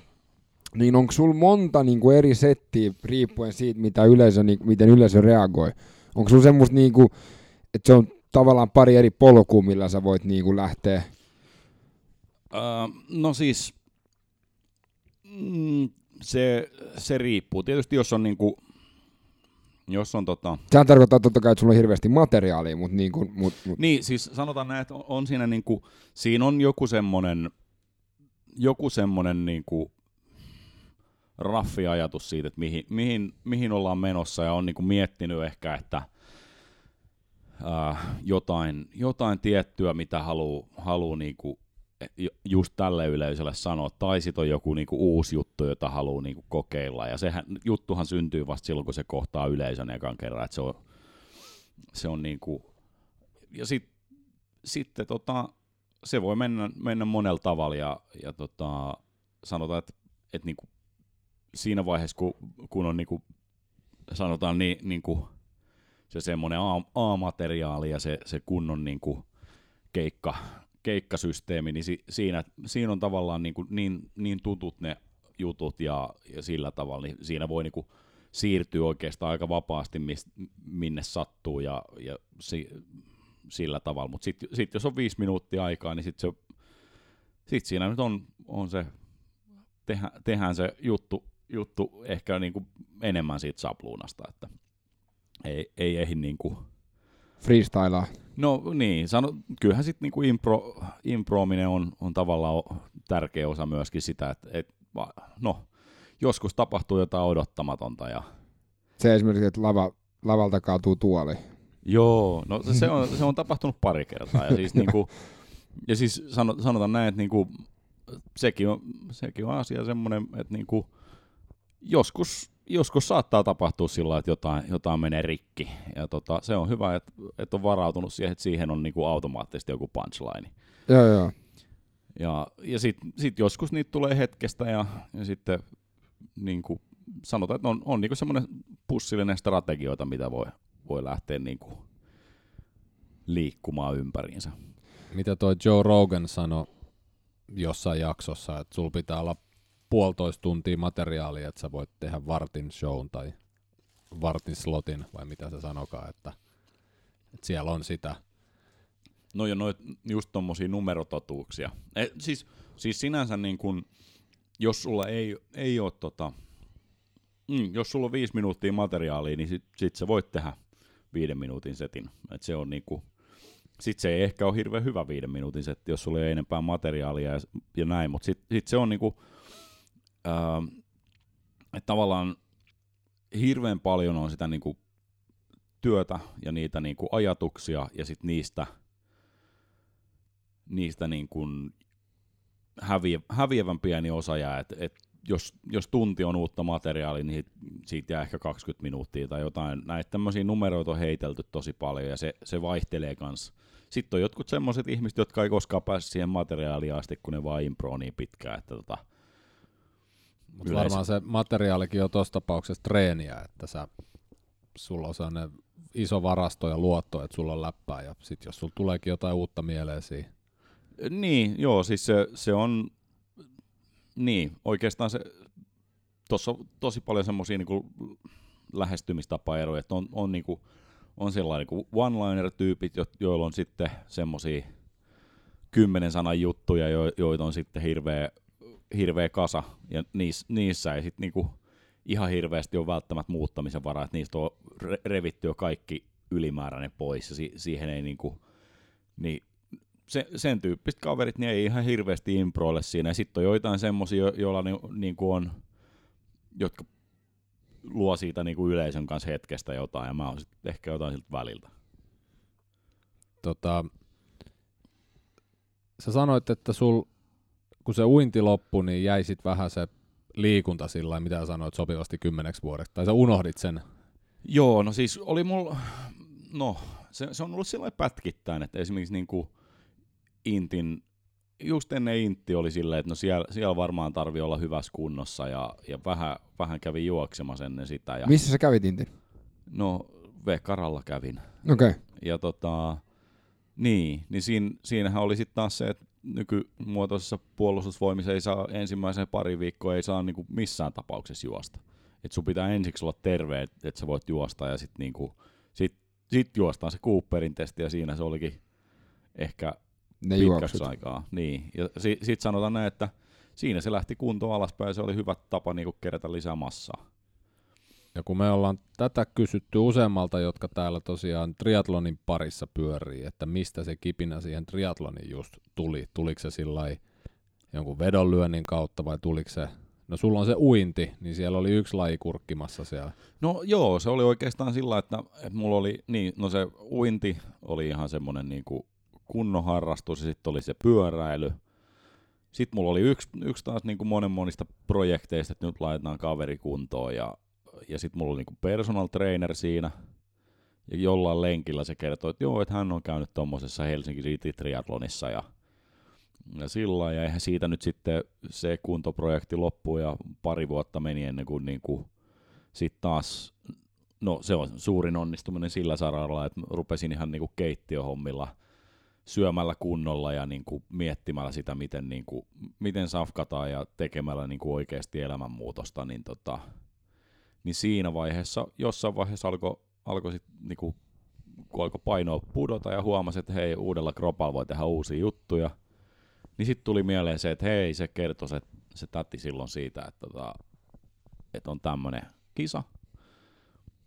niin onko sulla monta niinku eri settiä riippuen siitä, mitä yleisö, niinku, miten yleisö reagoi? Onko sulla semmoista, niinku, että se on tavallaan pari eri polkua, millä sä voit niinku lähteä? Uh, no siis, mm, se, se riippuu. Tietysti jos on niinku, jos on tota... Sehän tarkoittaa totta kai, että sulla on hirveästi materiaalia, mutta niin kuin... Mut, mut... Niin, siis sanotaan näin, että on siinä niinku, siinä on joku semmonen, joku semmonen niinku raffi ajatus siitä, että mihin, mihin, mihin ollaan menossa ja on niinku miettinyt ehkä, että äh, jotain, jotain tiettyä, mitä haluaa haluu niinku just tälle yleisölle sanoa, tai sitten on joku niinku uusi juttu, jota haluaa niinku kokeilla, ja sehän, juttuhan syntyy vasta silloin, kun se kohtaa yleisön ekan kerran, että se on, se on niinku, ja sit, sitten tota, se voi mennä, mennä monella tavalla, ja, ja tota, sanotaan, että et niinku, siinä vaiheessa, kun, kun on niinku, sanotaan niin, niinku, se semmoinen A-materiaali ja se, se kunnon niinku, keikka, keikkasysteemi, niin si, siinä, siinä on tavallaan niin, kuin niin, niin tutut ne jutut ja, ja sillä tavalla, niin siinä voi niin kuin siirtyä oikeastaan aika vapaasti, mis, minne sattuu ja, ja si, sillä tavalla. Mutta sitten sit jos on viisi minuuttia aikaa, niin sitten sit siinä nyt on, on se, tehdä, tehdään se juttu, juttu ehkä niin kuin enemmän siitä sapluunasta, että ei, ei ehdi niin kuin Freestylaa. No niin, sano, kyllähän sitten niinku impro, improominen on, on tavallaan tärkeä osa myöskin sitä, että et, no, joskus tapahtuu jotain odottamatonta. Ja... Se esimerkiksi, että lava, lavalta kaatuu tuoli. Joo, no se on, se on tapahtunut pari kertaa. Ja siis, niinku, ja siis sanotaan näin, että niinku, sekin, on, sekin on asia semmoinen, että niinku, joskus joskus saattaa tapahtua sillä että jotain, jotain menee rikki. Ja tota, se on hyvä, että, että on varautunut siihen, että siihen on niinku automaattisesti joku punchline. Joo, joo. Ja, ja sitten sit joskus niitä tulee hetkestä ja, ja sitten niinku, sanotaan, että on, on niinku semmoinen pussillinen strategioita, mitä voi, voi lähteä niinku liikkumaan ympäriinsä. Mitä toi Joe Rogan sanoi jossain jaksossa, että sulla pitää olla puolitoista tuntia materiaalia, että sä voit tehdä vartin shown tai vartin slotin, vai mitä se sanokaa, että, että siellä on sitä. No ja noit just tommosia numerototuuksia. E, siis, siis sinänsä niin kun, jos sulla ei, ei ole tota, mm, jos sulla on viisi minuuttia materiaalia, niin sit, sit sä voit tehdä viiden minuutin setin. Et se on niinku, sit se ei ehkä ole hirveän hyvä viiden minuutin setti, jos sulla ei enempää materiaalia ja, ja näin, mutta sit, sit se on niinku, äh, että tavallaan hirveän paljon on sitä niin kuin työtä ja niitä niin kuin ajatuksia ja sitten niistä, niistä niin kuin häviä, häviävän pieni osa jää, että et jos, jos tunti on uutta materiaalia, niin siitä jää ehkä 20 minuuttia tai jotain. Näitä tämmöisiä numeroita on heitelty tosi paljon ja se, se vaihtelee kanssa. Sitten on jotkut semmoiset ihmiset, jotka ei koskaan pääse siihen materiaaliin asti, kun ne vaan impro niin pitkään, että tota, mutta varmaan se materiaalikin on tuossa tapauksessa treeniä, että sä, sulla on sellainen iso varasto ja luotto, että sulla on läppää, ja sitten jos sulla tuleekin jotain uutta mieleen siihen. Niin, joo, siis se, se on, niin, oikeastaan se, tuossa on tosi paljon semmoisia niinku lähestymistapaeroja, että on, on, niinku, on sellainen niinku one-liner-tyypit, jo, joilla on sitten semmoisia kymmenen sanan juttuja, jo, joita on sitten hirveä hirveä kasa, ja niissä, niissä ei sitten niinku ihan hirveästi ole välttämättä muuttamisen varaa, että niistä on re- revitty jo kaikki ylimääräinen pois, ja si- siihen ei niinku, niin se, sen tyyppiset kaverit niin ei ihan hirveästi improille siinä, sitten on joitain semmoisia, joilla ni, niinku on, jotka luo siitä niinku yleisön kanssa hetkestä jotain, ja mä oon sitten ehkä jotain siltä väliltä. Tota, sä sanoit, että sul kun se uinti loppui, niin jäi sit vähän se liikunta sillä mitä sanoit sopivasti kymmeneksi vuodeksi, tai sä unohdit sen? Joo, no siis oli mulla, no se, se on ollut sellainen pätkittäin, että esimerkiksi niin kuin Intin, just ennen Intti oli silleen, että no siellä, siellä varmaan tarvii olla hyvässä kunnossa ja, ja vähän, vähän kävin juoksemassa ennen sitä. Ja, Missä sä kävit Intin? No V-karalla kävin. Okei. Okay. Ja tota, niin, niin siinä, siinähän oli sitten taas se, että nykymuotoisessa puolustusvoimissa ei saa ensimmäisen pari viikkoa ei saa niinku missään tapauksessa juosta. Et sun pitää ensiksi olla terve, että et sä voit juosta ja sitten niinku, sit, sit juostaan se Cooperin testi ja siinä se olikin ehkä ne pitkäksi aikaa. Niin. Ja si, sitten sanotaan näin, että siinä se lähti kunto alaspäin ja se oli hyvä tapa niinku kerätä lisää massaa. Ja kun me ollaan tätä kysytty useammalta, jotka täällä tosiaan triatlonin parissa pyörii, että mistä se kipinä siihen triatlonin just tuli. Tuliko se sillä jonkun vedonlyönnin kautta vai tuliko se No sulla on se uinti, niin siellä oli yksi laji kurkkimassa siellä. No joo, se oli oikeastaan sillä, että, että mulla oli, niin, no se uinti oli ihan semmoinen niin kuin kunnon harrastus ja sitten oli se pyöräily. Sitten mulla oli yksi, yksi taas niin kuin monen monista projekteista, että nyt laitetaan kaveri kuntoon ja ja sitten mulla oli niinku personal trainer siinä, ja jollain lenkillä se kertoi, että joo, että hän on käynyt tuommoisessa Helsinki City triathlonissa ja, ja sillä ja eihän siitä nyt sitten se kuntoprojekti loppui ja pari vuotta meni ennen kuin niinku sitten taas, no se on suurin onnistuminen sillä saralla, että rupesin ihan niinku keittiöhommilla syömällä kunnolla ja niin miettimällä sitä, miten, niin miten safkataan ja tekemällä niin oikeasti elämänmuutosta, niin, tota, niin siinä vaiheessa, jossain vaiheessa alkoi alko sit, niin kuin, kun alkoi painoa pudota ja huomasi, että hei, uudella kropalla voi tehdä uusia juttuja, niin sitten tuli mieleen se, että hei, se kertoi se, se tätti silloin siitä, että, tota, että on tämmöinen kisa,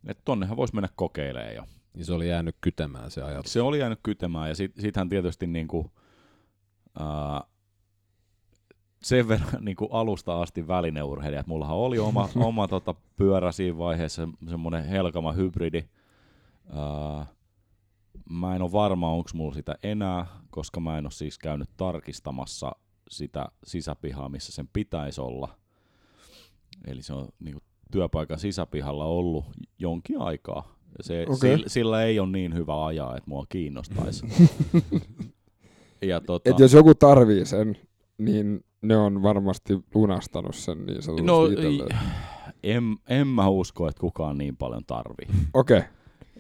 että tonnehan voisi mennä kokeilemaan. Ja Niin se oli jäänyt kytemään se ajatus. se oli jäänyt kytemään ja sit, sittenhän tietysti niinku, ää, sen verran niinku alusta asti välineurheilija, että mullahan oli oma, oma tota, pyörä siinä vaiheessa, semmoinen Helkama hybridi. Ää, mä en ole varma, onko mulla sitä enää, koska mä en ole siis käynyt tarkistamassa sitä sisäpihaa, missä sen pitäisi olla. Eli se on niinku työpaikan sisäpihalla ollut jonkin aikaa. Se, Okei. sillä, sillä ei ole niin hyvä ajaa, että mua kiinnostaisi. ja tota, Et jos joku tarvii sen, niin ne on varmasti lunastanut sen niin sanotusti no, itselleen. en, en mä usko, että kukaan niin paljon tarvii. Okei, okay.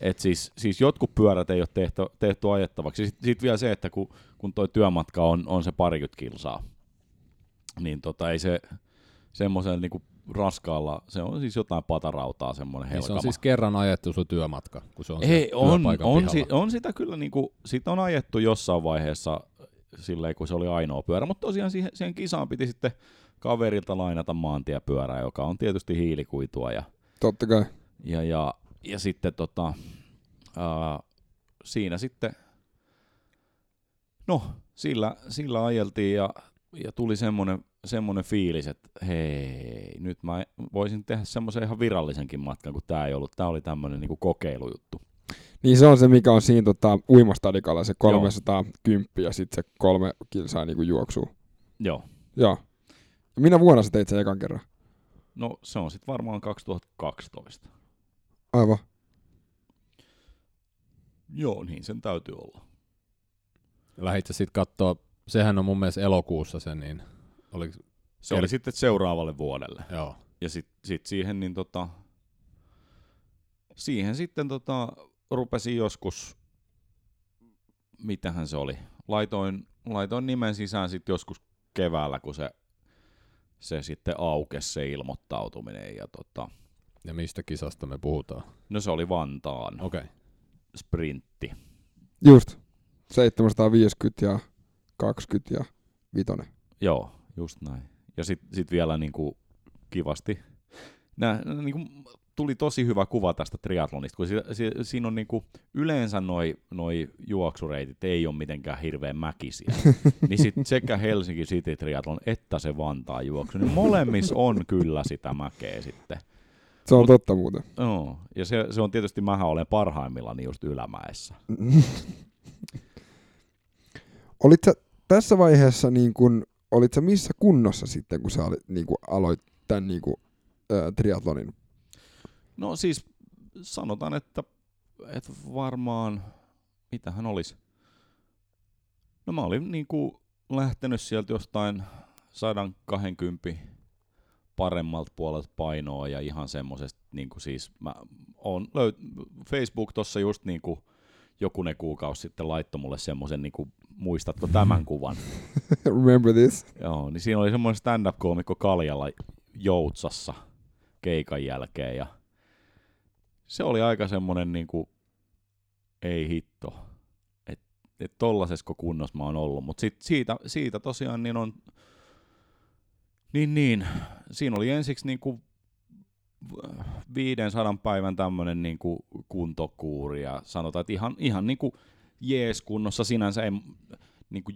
Et siis, siis jotkut pyörät ei ole tehty, tehty ajettavaksi. Sitten sit vielä se, että kun, kun toi työmatka on, on se parikymmentä kilsaa, niin tota, ei se semmoisen niinku raskaalla, se on siis jotain patarautaa semmoinen Niin helkama. se on siis kerran ajettu sun työmatka, kun se on Ei, se on, on, si, on, sitä kyllä niinku, sitä on ajettu jossain vaiheessa silleen, kun se oli ainoa pyörä, mutta tosiaan siihen, siihen kisaan piti sitten kaverilta lainata maantiepyörää, joka on tietysti hiilikuitua ja, totta kai. ja, ja, ja sitten tota, ää, siinä sitten, no sillä, sillä ajeltiin ja, ja tuli semmoinen, semmoinen fiilis, että hei, nyt mä voisin tehdä semmoisen ihan virallisenkin matkan, kun tämä ei ollut. Tämä oli tämmöinen niinku kokeilujuttu. Niin se on se, mikä on siinä tota, uimastadikalla, se 310 ja sitten se kolme kilsaa niinku juoksuu. Joo. Joo. Minä vuonna sä teit sen ekan kerran? No se on sitten varmaan 2012. Aivan. Joo, niin sen täytyy olla. Lähit sä sit kattoo, sehän on mun mielestä elokuussa se, niin oliko, Se oli sitten seuraavalle vuodelle. joo. Ja sitten sit siihen, niin tota, siihen sitten tota, rupesin joskus, mitähän se oli, laitoin, laitoin nimen sisään sitten joskus keväällä, kun se, se sitten aukesi se ilmoittautuminen. Ja tota, Ja mistä kisasta me puhutaan? no se oli Vantaan Okei. Okay. sprintti. Just. 750 ja 20 ja vitonen. Joo, just näin. Ja sitten sit vielä niinku kivasti. Nää, niinku, tuli tosi hyvä kuva tästä triatlonista, kun si, si, siinä on niinku, yleensä noi, noi juoksureitit ei ole mitenkään hirveän mäkisiä. niin sit sekä Helsinki City Triathlon että se Vantaa juoksu, niin molemmissa on kyllä sitä mäkeä sitten. Se on Mut- totta muuten. Joo, ja se, se on tietysti, mähän olen parhaimmillani just ylämäessä. Olit sä tässä vaiheessa niin kun, olit sä missä kunnossa sitten, kun sä olit, niin kun aloit tämän niin kun, ää, triathlonin? No siis sanotaan, että, että varmaan, mitä hän olisi. No mä olin niinku lähtenyt sieltä jostain 120 paremmalta puolelta painoa ja ihan semmosesta, niinku siis mä oon löy- Facebook tossa just niinku jokunen kuukausi sitten laittoi mulle semmoisen, niinku, muistatko tämän kuvan? Remember this? Joo, niin siinä oli semmoinen stand-up-koomikko Kaljalla Joutsassa keikan jälkeen ja se oli aika semmoinen niinku, ei hitto, että et tollasesko kunnossa mä oon ollut, mutta siitä, siitä tosiaan niin on, niin niin, siinä oli ensiksi niinku 500 päivän tämmönen niinku kuntokuuri ja sanotaan, että ihan, ihan niinku jees kunnossa sinänsä. Ei niinku,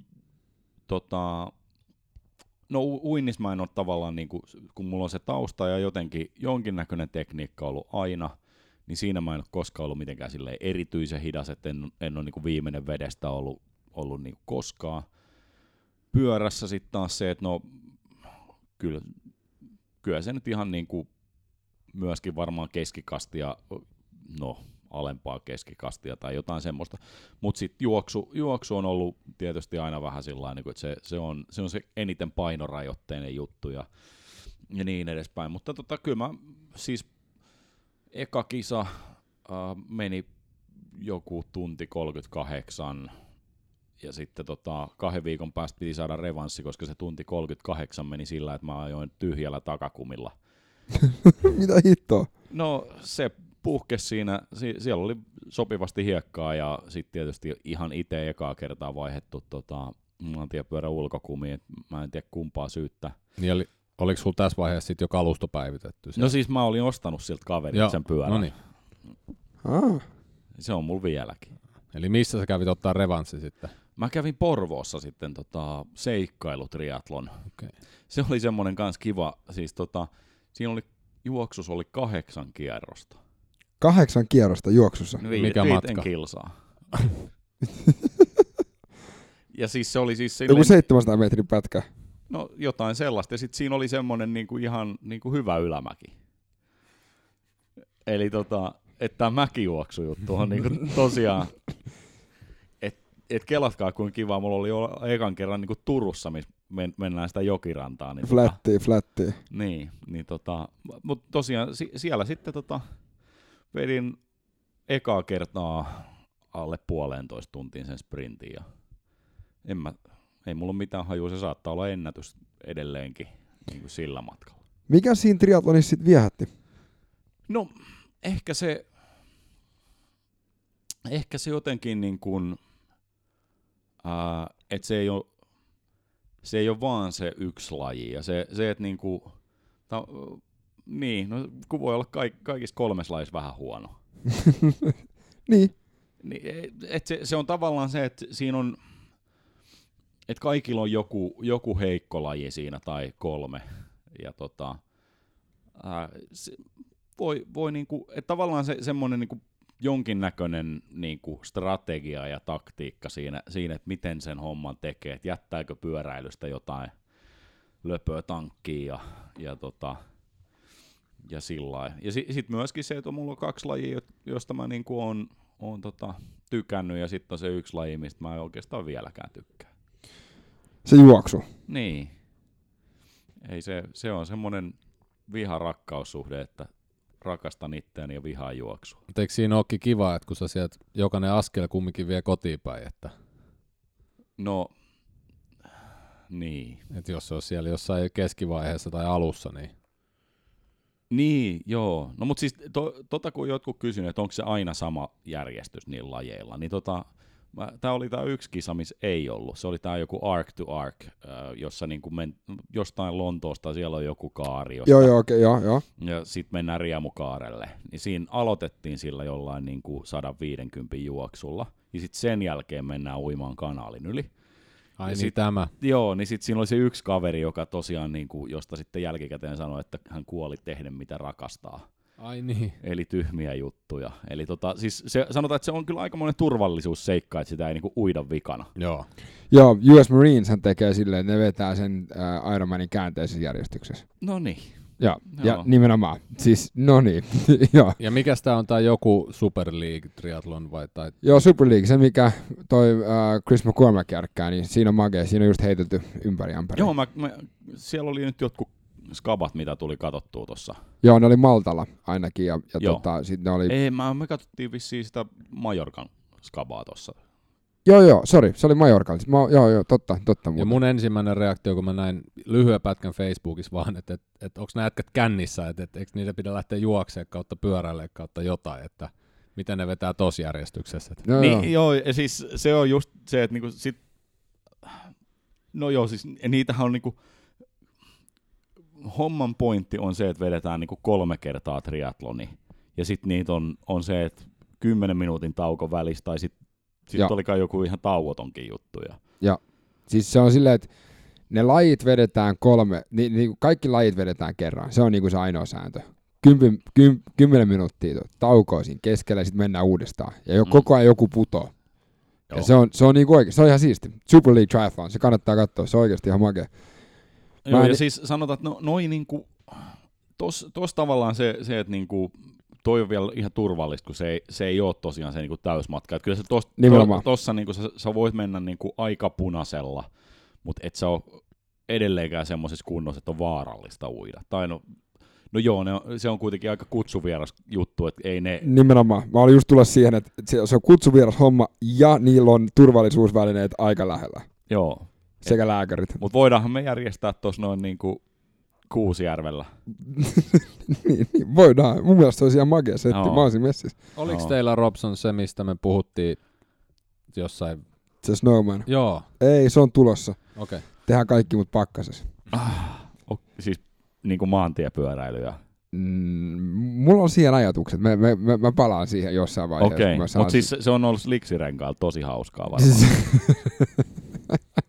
tota, no uinnissa mä en ole tavallaan, niin kuin, kun mulla on se tausta ja jotenkin jonkinnäköinen tekniikka ollut aina, niin siinä mä en ole koskaan ollut mitenkään erityisen hidas, että en, en ole niin viimeinen vedestä ollut, ollut niin koskaan. Pyörässä sitten taas se, että no kyllä, kyllä se nyt ihan niin kuin myöskin varmaan keskikastia, no alempaa keskikastia tai jotain semmoista. Mutta sitten juoksu, juoksu on ollut tietysti aina vähän sillä niin että se, se, on, se on se eniten painorajoitteinen juttu ja, ja niin edespäin. Mutta tota, kyllä mä siis eka kisa äh, meni joku tunti 38 ja sitten tota, kahden viikon päästä piti saada revanssi, koska se tunti 38 meni sillä, että mä ajoin tyhjällä takakumilla. Mitä hittoa? No se puhkes siinä, si- siellä oli sopivasti hiekkaa ja sitten tietysti ihan itse ekaa kertaa vaihettu tota, maantiepyörän ulkokumi, että mä en tiedä kumpaa syyttä. Niin oli, oliko sulla tässä vaiheessa sitten jo kalusto päivitetty? No siis mä olin ostanut siltä kaverilta Joo, sen pyörän. no niin. Ah, Se on mulla vieläkin. Eli missä sä kävit ottaa revanssi sitten? Mä kävin Porvoossa sitten tota, seikkailutriatlon. Okei. Se oli semmoinen kans kiva, siis tota, siinä oli juoksus oli kahdeksan kierrosta. kahdeksan kierrosta juoksussa. Vi- Mikä matka? kilsaa. ja siis se oli siis Joku silleen, 700 metrin pätkä. No jotain sellaista. Ja sitten siinä oli semmoinen niinku ihan niinku hyvä ylämäki. Eli tota, että tämä mäkijuoksujuttu on niinku tosiaan, että et kelatkaa kuinka kiva. Mulla oli jo ekan kerran niinku Turussa, missä men, mennään sitä jokirantaa. Niin, tota, Flättiin, flättiin. niin, niin tota, mutta tosiaan si- siellä sitten tota, vedin ekaa kertaa alle puolentoista tuntiin sen sprintin ja en mä, ei mulla ole mitään hajua, se saattaa olla ennätys edelleenkin niin kuin sillä matkalla. Mikä siinä triathlonissa sitten viehätti? No, ehkä se, ehkä se jotenkin niin kuin, ää, että se ei ole, se ei ole vaan se yksi laji. Ja se, se että niin kuin, ta, niin, no, kun voi olla kaik, kaikissa kolmessa lajissa vähän huono. Niin, Niin, et se, se on tavallaan se, että siinä on, että kaikilla on joku, joku heikko laji siinä tai kolme. Ja tota, ää, se, voi, voi niinku, että tavallaan se, semmoinen niinku jonkinnäköinen niinku strategia ja taktiikka siinä, siinä, että miten sen homman tekee, että jättääkö pyöräilystä jotain löpöä tankkiin ja, ja, tota, ja sillä. Ja si, sitten myöskin se, että mulla on kaksi lajia, jo- josta mä niinku on, on tota, tykännyt, ja sitten on se yksi laji, mistä mä en oikeastaan vieläkään tykkää. Se juoksu. Niin. Ei se, se on semmoinen viha-rakkaussuhde, että rakastan itseäni ja vihaan juoksua. Mutta eikö siinä olekin kiva, että kun sä sieltä jokainen askel kumminkin vie kotiin päin, että, No, niin. että jos se on siellä jossain keskivaiheessa tai alussa, niin Niin, joo. No mutta siis to, tota kun jotkut kysyneet, että onko se aina sama järjestys niillä lajeilla, niin tota, tämä oli tämä yksi kisa, missä ei ollut. Se oli tämä joku Arc to Arc, jossa niinku men, jostain Lontoosta siellä on joku kaari, josta, Joo, joo, okei, joo, joo. ja sitten mennään Riemukaarelle. Niin siinä aloitettiin sillä jollain niinku 150 juoksulla, ja sitten sen jälkeen mennään uimaan kanaalin yli. ai Ja niin sit- tämä. Joo, niin sitten siinä oli se yksi kaveri, joka tosiaan, niinku, josta sitten jälkikäteen sanoi, että hän kuoli tehden mitä rakastaa. Ai niin. Eli tyhmiä juttuja. Eli tota, siis se, sanotaan, että se on kyllä aikamoinen turvallisuusseikka, että sitä ei niinku uida vikana. Joo. Joo, US Marines hän tekee silleen, että ne vetää sen äh, Ironmanin käänteisessä järjestyksessä. No niin. Ja, ja Joo. nimenomaan. Siis, no niin, joo. Ja mikä tämä on, tämä joku Super League triathlon vai tai... Joo, Super League, se mikä toi äh, Chris McCormack järkkää, niin siinä on makea, siinä on just heitetty ympäri ämpäri. Joo, mä, mä, siellä oli nyt jotkut skabat, mitä tuli katsottua tuossa. Joo, ne oli Maltalla ainakin, ja, ja Joo. tota, sit ne oli... Ei, mä, me katsottiin vissiin sitä Majorkan skabaa tuossa. Joo, joo, sorry, se oli Majorkalla. Ma- joo, joo, totta, totta Ja muuten. mun ensimmäinen reaktio, kun mä näin lyhyen pätkän Facebookissa vaan, että et, et, onko nämä jätkät kännissä, että et, eikö niitä pidä lähteä juoksemaan kautta pyörälle kautta jotain, että miten ne vetää tossa järjestyksessä. Et, Joo, niin, joo. joo, ja siis se on just se, että niinku sit, no joo, siis niitähän on niinku, homman pointti on se, että vedetään niinku kolme kertaa triatloni, ja sitten niitä on, on se, että kymmenen minuutin tauko välissä, tai sitten sit Joo. olikaan joku ihan tauotonkin juttu. Ja, Siis se on silleen, että ne lajit vedetään kolme, niin, niin kaikki lajit vedetään kerran. Se on niinku se ainoa sääntö. Kympi, kym, kymmenen minuuttia taukoa siinä keskellä ja sitten mennään uudestaan. Ja jo, Mm. koko ajan joku putoo. Ja se on, se on niinku oikein, se on ihan siisti. Super League Triathlon, se kannattaa katsoa, se on oikeasti ihan makea. Joo, ja siis sanotaan, että no, noin niinku, tos, tos tavallaan se, se että niinku, toi on vielä ihan turvallista, kun se ei, se ei ole tosiaan se niinku täysmatka. Et kyllä se tos, to, tossa niinku, sä, sä, voit mennä niinku aika punaisella, mutta et sä ole edelleenkään semmoisessa kunnossa, että on vaarallista uida. Tai no, No joo, ne on, se on kuitenkin aika kutsuvieras juttu, että ei ne... Nimenomaan. Mä olin just tulla siihen, että se se on kutsuvieras homma ja niillä on turvallisuusvälineet aika lähellä. Joo, Sekä lääkärit. mutta voidaanhan me järjestää tuossa noin niinku Kuusijärvellä. niin, niin, voidaan. Mun mielestä se olisi ihan magia setti. Joo. Mä olisin messissä. Oliko Joo. teillä Robson se, mistä me puhuttiin jossain? Se Snowman. Joo, Ei, se on tulossa. okei. Okay. Tehdään kaikki mut pakkasessa. O, siis niinku maantiepyöräily ja... Mm, mulla on siihen ajatukset. Mä, mä, mä, mä palaan siihen jossain vaiheessa. Okei, saan mutta siis se- se on ollut Sliksirenkaalla tosi hauskaa varmaan. Siis-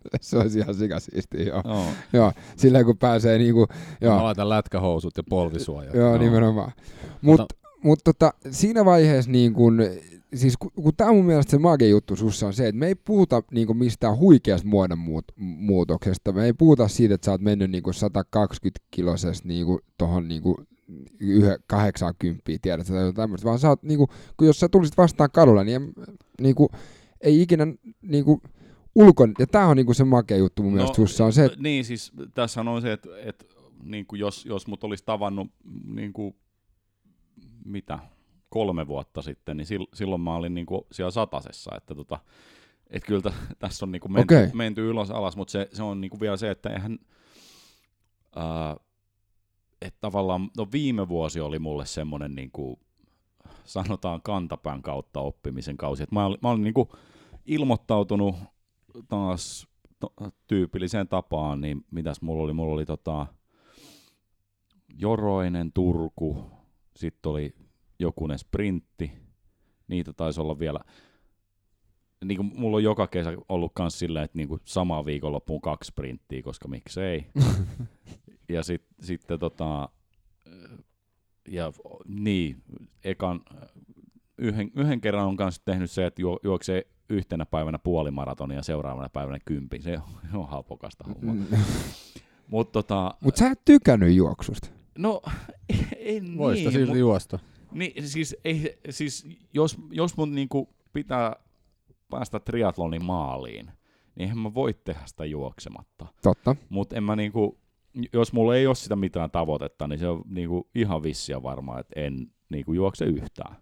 se olisi ihan sikasiistiä, joo. Joo. joo. Silleen kun pääsee niinku, Joo. Mä laitan lätkähousut ja polvisuojat. joo joo. nimenomaan. Mut, Ota- mut tota, siinä vaiheessa niin kun, siis kun, kun tämä mun mielestä se magia juttu sussa on se, että me ei puhuta niin kuin mistään huikeasta muodonmuutoksesta. Me ei puhuta siitä, että sä oot mennyt niin kuin 120 kilosesta niin kuin tohon niin kuin yhä 80, tiedät sä, tai jotain tämmöistä, vaan sä oot, niin kuin, kun jos sä tulisit vastaan kadulla, niin, en- niin kuin, ei ikinä niin kuin, ulkon, ja tää on niin kuin se makea juttu mun no, mielestä sussa on se, että Niin, siis tässä on se, että, että niin kuin jos, jos mut olisi tavannut niin kuin, mitä, kolme vuotta sitten, niin sil, silloin mä olin niin kuin siellä satasessa, että tota, et kyllä t- tässä on niin kuin menty, Okei. menty ylös alas, mutta se, se on niin kuin vielä se, että eihän, ää, että tavallaan, no viime vuosi oli mulle semmoinen niin kuin, sanotaan kantapään kautta oppimisen kausi, että mä olin, mä olin niin kuin ilmoittautunut taas to, tyypilliseen tapaan, niin mitäs mulla oli? Mulla oli tota, Joroinen, Turku, sitten oli jokunen sprintti, niitä taisi olla vielä, niin kuin mulla on joka kesä ollut kans silleen, että niin kuin samaan viikonloppuun kaksi sprinttiä, koska miksei. ja sit, sitten tota, ja niin, ekan, yhden, yhden kerran on kanssa tehnyt se, että juo, juoksee yhtenä päivänä puolimaratonia ja seuraavana päivänä kympin. Se on, on hapokasta hommaa. Mm. Mutta tota, Mut sä et tykännyt juoksusta. no en Voisi niin, silti mut- juosta. niin, siis, ei, siis jos, jos mun niinku pitää päästä triatlonin maaliin, niin eihän mä voi tehdä sitä juoksematta. Totta. Mutta en mä niinku, jos mulla ei ole sitä mitään tavoitetta, niin se on niinku ihan vissiä varmaa, että en niinku juokse yhtään.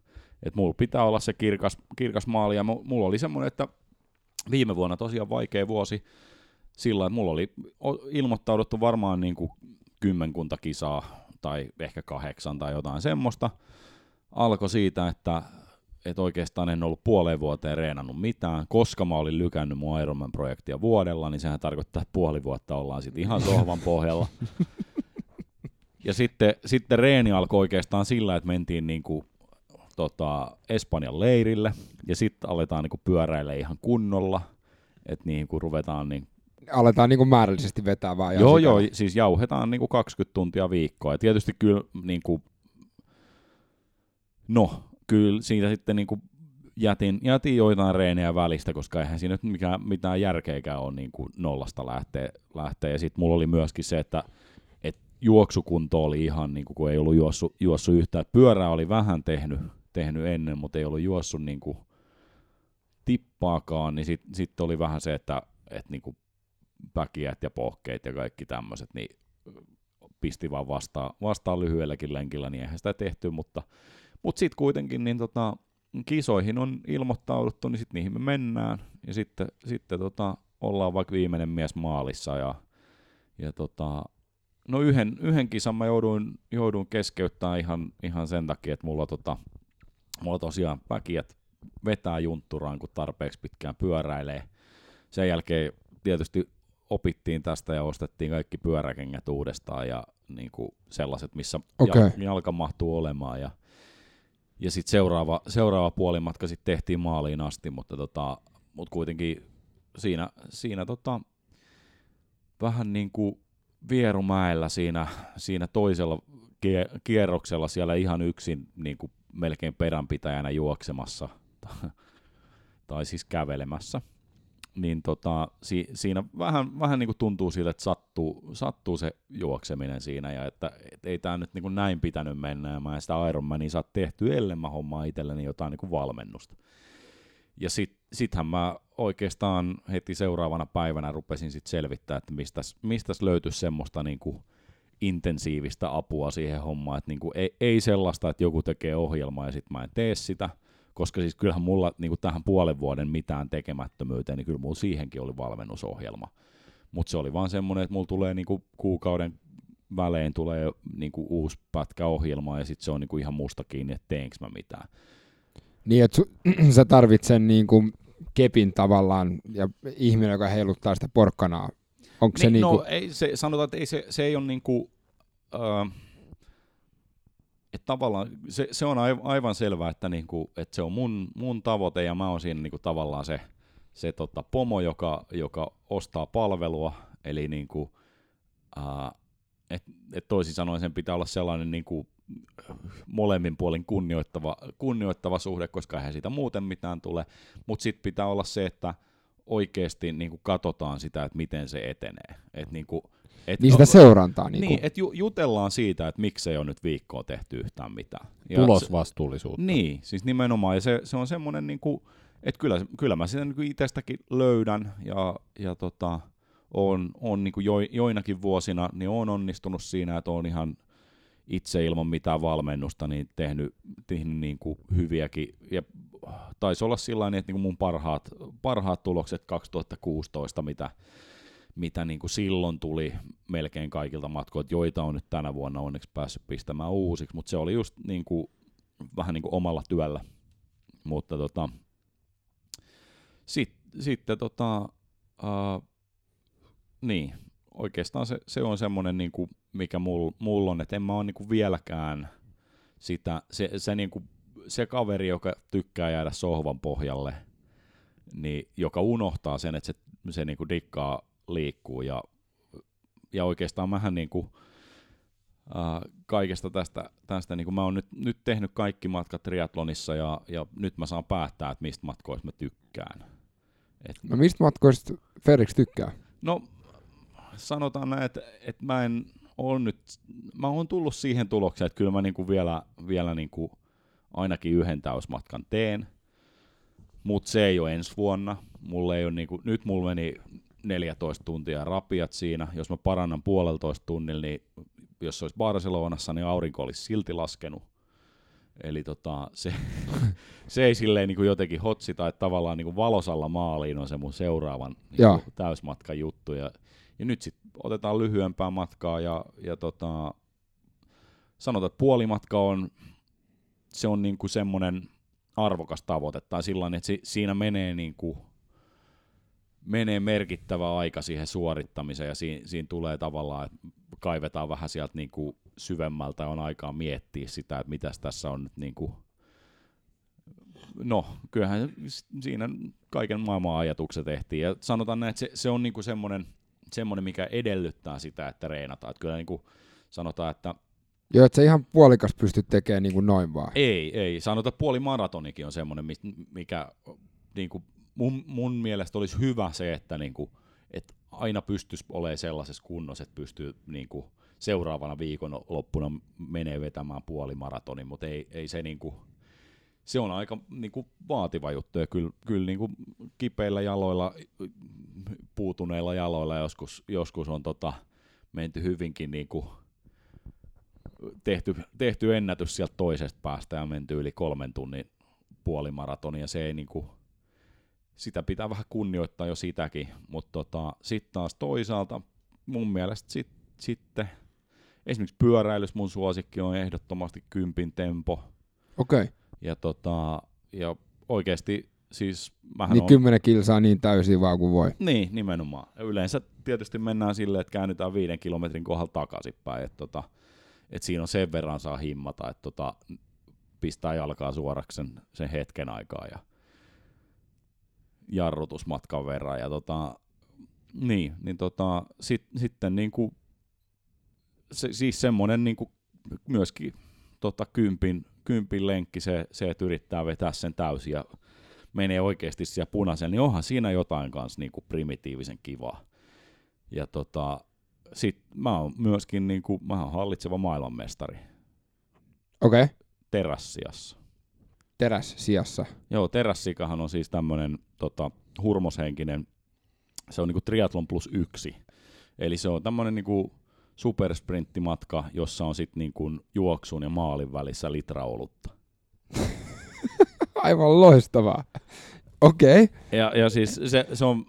Et mulla pitää olla se kirkas, kirkas maali, ja mu- mulla oli semmoinen, että viime vuonna tosiaan vaikea vuosi sillä, että mulla oli ilmoittauduttu varmaan niinku kymmenkunta kisaa, tai ehkä kahdeksan tai jotain semmoista. Alkoi siitä, että että oikeastaan en ollut puoleen vuoteen reenannut mitään, koska mä olin lykännyt mun Ironman-projektia vuodella, niin sehän tarkoittaa, että puoli vuotta ollaan sitten ihan sohvan pohjalla. Ja sitten, sitten reeni alkoi oikeastaan sillä, että mentiin niinku, tota, Espanjan leirille, ja sitten aletaan niinku pyöräille ihan kunnolla, että niinku ruvetaan niin Aletaan niinku määrällisesti vetää vaan. ihan Joo, joo, siis jauhetaan niinku 20 tuntia viikkoa. Ja tietysti kyllä, niinku, no, kyllä siitä sitten niinku jätin, jätin joitain reenejä välistä, koska eihän siinä nyt mikään, mitään järkeäkään ole niinku nollasta lähteä. lähteä. Ja sitten mulla oli myöskin se, että et juoksukunto oli ihan, niinku, kun ei ollut juossut, juossut yhtään. Pyörää oli vähän tehnyt, tehnyt ennen, mutta ei ollut juossut niinku tippaakaan, niin sitten sit oli vähän se, että et niinku päkiät ja pohkeet ja kaikki tämmöiset, niin pisti vaan vastaan, vastaan lyhyelläkin lenkillä, niin eihän sitä tehty, mutta, mutta sitten kuitenkin niin tota, kisoihin on ilmoittauduttu, niin sitten niihin me mennään, ja sitten, sitten tota, ollaan vaikka viimeinen mies maalissa, ja, ja tota, no yhden, yhden kisan mä jouduin, jouduin keskeyttämään ihan, ihan sen takia, että mulla, tota, mulla tosiaan päkiät vetää juntturaan, kun tarpeeksi pitkään pyöräilee. Sen jälkeen tietysti opittiin tästä ja ostettiin kaikki pyöräkengät uudestaan ja niin kuin sellaiset, missä jal- jalka mahtuu olemaan. Ja, ja sitten seuraava, seuraava puolimatka sitten tehtiin maaliin asti, mutta tota, mut kuitenkin siinä, siinä tota, vähän niin kuin Vierumäellä siinä, siinä toisella kie- kierroksella siellä ihan yksin niin kuin melkein peränpitäjänä juoksemassa tai siis kävelemässä niin tota, si, siinä vähän, vähän niin kuin tuntuu siltä, että sattuu, sattuu se juokseminen siinä, ja että et ei tämä nyt niin kuin näin pitänyt mennä, ja mä en sitä Ironmania saa tehtyä, ellen mä hommaan itselleni jotain niin kuin valmennusta. Ja sit, sittenhän mä oikeastaan heti seuraavana päivänä rupesin sit selvittää, että mistäs, mistäs löytyisi semmoista niin kuin intensiivistä apua siihen hommaan, että niinku ei, ei sellaista, että joku tekee ohjelmaa ja sitten mä en tee sitä, koska siis kyllähän mulla niinku tähän puolen vuoden mitään tekemättömyyteen, niin kyllä mulla siihenkin oli valmennusohjelma. Mutta se oli vaan semmoinen, että mulla tulee niinku kuukauden välein tulee niinku uusi pätkä ohjelmaa ja sitten se on niinku ihan musta kiinni, että teenkö mä mitään. Niin, että su- sä tarvit sen niin kuin kepin tavallaan ja ihminen, joka heiluttaa sitä porkkanaa. Onko se niin, no, kuin, ei, se, sanotaan, että ei, se, se ei ole niinku, äh, että tavallaan se, se on aiv- aivan selvää, että, niinku, että se on mun, mun tavoite ja mä oon siinä niinku tavallaan se, se tota, pomo, joka, joka ostaa palvelua, eli niinku, äh, et, et toisin sanoen sen pitää olla sellainen niinku, molemmin puolin kunnioittava, kunnioittava suhde, koska eihän siitä muuten mitään tule, mutta sitten pitää olla se, että oikeasti niin kuin katsotaan sitä, että miten se etenee. Et niin kuin, et, niin sitä seurantaa? Niin, niin, niin että ju, jutellaan siitä, että miksi ei ole nyt viikkoa tehty yhtään mitään. Ja Tulosvastuullisuutta. Se, niin, siis nimenomaan. Ja se, se on semmoinen, niin kuin, että kyllä, kyllä mä sitä niin kuin itsestäkin löydän ja, ja tota, on, on niin kuin jo, joinakin vuosina niin on onnistunut siinä, että on ihan itse ilman mitään valmennusta niin tehnyt, tehnyt niin kuin hyviäkin. Ja taisi olla sillä että niin mun parhaat, parhaat tulokset 2016, mitä, mitä niin kuin silloin tuli melkein kaikilta matkoilta, joita on nyt tänä vuonna onneksi päässyt pistämään uusiksi, mutta se oli just niin kuin, vähän niin kuin omalla työllä. Mutta tota, sitten sit, tota, uh, niin, oikeastaan se, se on semmoinen, niin kuin, mikä mulla mul on, että en mä ole niin kuin vieläkään sitä, se, se, niin kuin, se kaveri, joka tykkää jäädä sohvan pohjalle, niin, joka unohtaa sen, että se, se niin kuin dikkaa liikkuu ja, ja oikeastaan mähän niin kuin, Uh, kaikesta tästä, tästä niin kuin mä oon nyt, nyt tehnyt kaikki matkat triatlonissa ja, ja nyt mä saan päättää, että mistä matkoista mä tykkään. Et, no mistä matkoista Felix tykkää? No sanotaan näin, että, että mä en ole nyt, mä oon tullut siihen tulokseen, että kyllä mä niinku vielä, vielä niinku ainakin yhden täysmatkan teen, mutta se ei ole ensi vuonna. Mulle ei ole niinku, nyt mulla meni 14 tuntia rapiat siinä. Jos mä parannan puoleltoista tunnilla, niin jos se olisi Barcelonassa, niin aurinko olisi silti laskenut. Eli tota, se, se ei silleen niin kuin jotenkin hotsita, että tavallaan niin kuin valosalla maaliin on se mun seuraavan niin täysmatkan juttu. Ja, ja nyt sitten otetaan lyhyempää matkaa ja, ja tota, sanotaan, että puolimatka on, se on niin kuin semmoinen arvokas tavoite, tai sillä että si, siinä menee, niin kuin, menee merkittävä aika siihen suorittamiseen, ja siinä, siinä tulee tavallaan, että kaivetaan vähän sieltä niin kuin syvemmältä, on aikaa miettiä sitä, että mitä tässä on nyt niin kuin, no, kyllähän siinä kaiken maailman ajatukset tehtiin, ja sanotaan näin, että se, se on niin kuin semmoinen, semmoinen, mikä edellyttää sitä, että reenataan. Että kyllä niin kuin sanotaan, että Joo, että se ihan puolikas pysty tekemään niin kuin noin vaan. Ei, ei. Sanotaan, että puoli maratonikin on semmoinen, mikä niin kuin mun, mun mielestä olisi hyvä se, että, niin kuin, että aina pystyisi olemaan sellaisessa kunnossa, että pystyy niin kuin, seuraavana viikon loppuna menee vetämään puoli maratonin, mutta ei, ei se niin kuin, se on aika niin kuin, vaativa juttu ja kyllä, kyllä niin kuin, kipeillä jaloilla, puutuneilla jaloilla joskus, joskus on tota, menty hyvinkin niin kuin, tehty, tehty ennätys sieltä toisesta päästä ja menty yli kolmen tunnin puolimaratoni ja se ei niin kuin, sitä pitää vähän kunnioittaa jo sitäkin, mutta tota, sitten taas toisaalta mun mielestä sit, sitten esimerkiksi pyöräilys mun suosikki on ehdottomasti kympin tempo. Okei. Okay. Ja, tota, ja oikeasti siis... Mähän niin on... kymmenen kilsaa niin täysin vaan kuin voi. Niin, nimenomaan. Yleensä tietysti mennään silleen, että käännytään viiden kilometrin kohdalla takaisinpäin. Että tota, et siinä on sen verran saa himmata, että tota, pistää jalkaa suoraksi sen, sen hetken aikaa ja jarrutusmatkan verran. Ja tota, niin, niin tota, sit, sitten niinku, se, siis semmoinen niinku myöskin tota, kympin, kympin lenkki, se, se, että yrittää vetää sen täysin ja menee oikeasti siellä punaisen, niin onhan siinä jotain kanssa niinku primitiivisen kivaa. Ja tota, sit mä oon myöskin niinku, mä oon hallitseva maailmanmestari. Okei. Okay. Terassiassa. Terässijassa. Joo, terassikahan on siis tämmönen tota, hurmoshenkinen, se on niinku triatlon plus yksi. Eli se on tämmönen niinku supersprinttimatka, jossa on sitten niin kuin juoksun ja maalin välissä litra olutta. Aivan loistavaa. Okei. Okay. Ja, ja siis se, se on,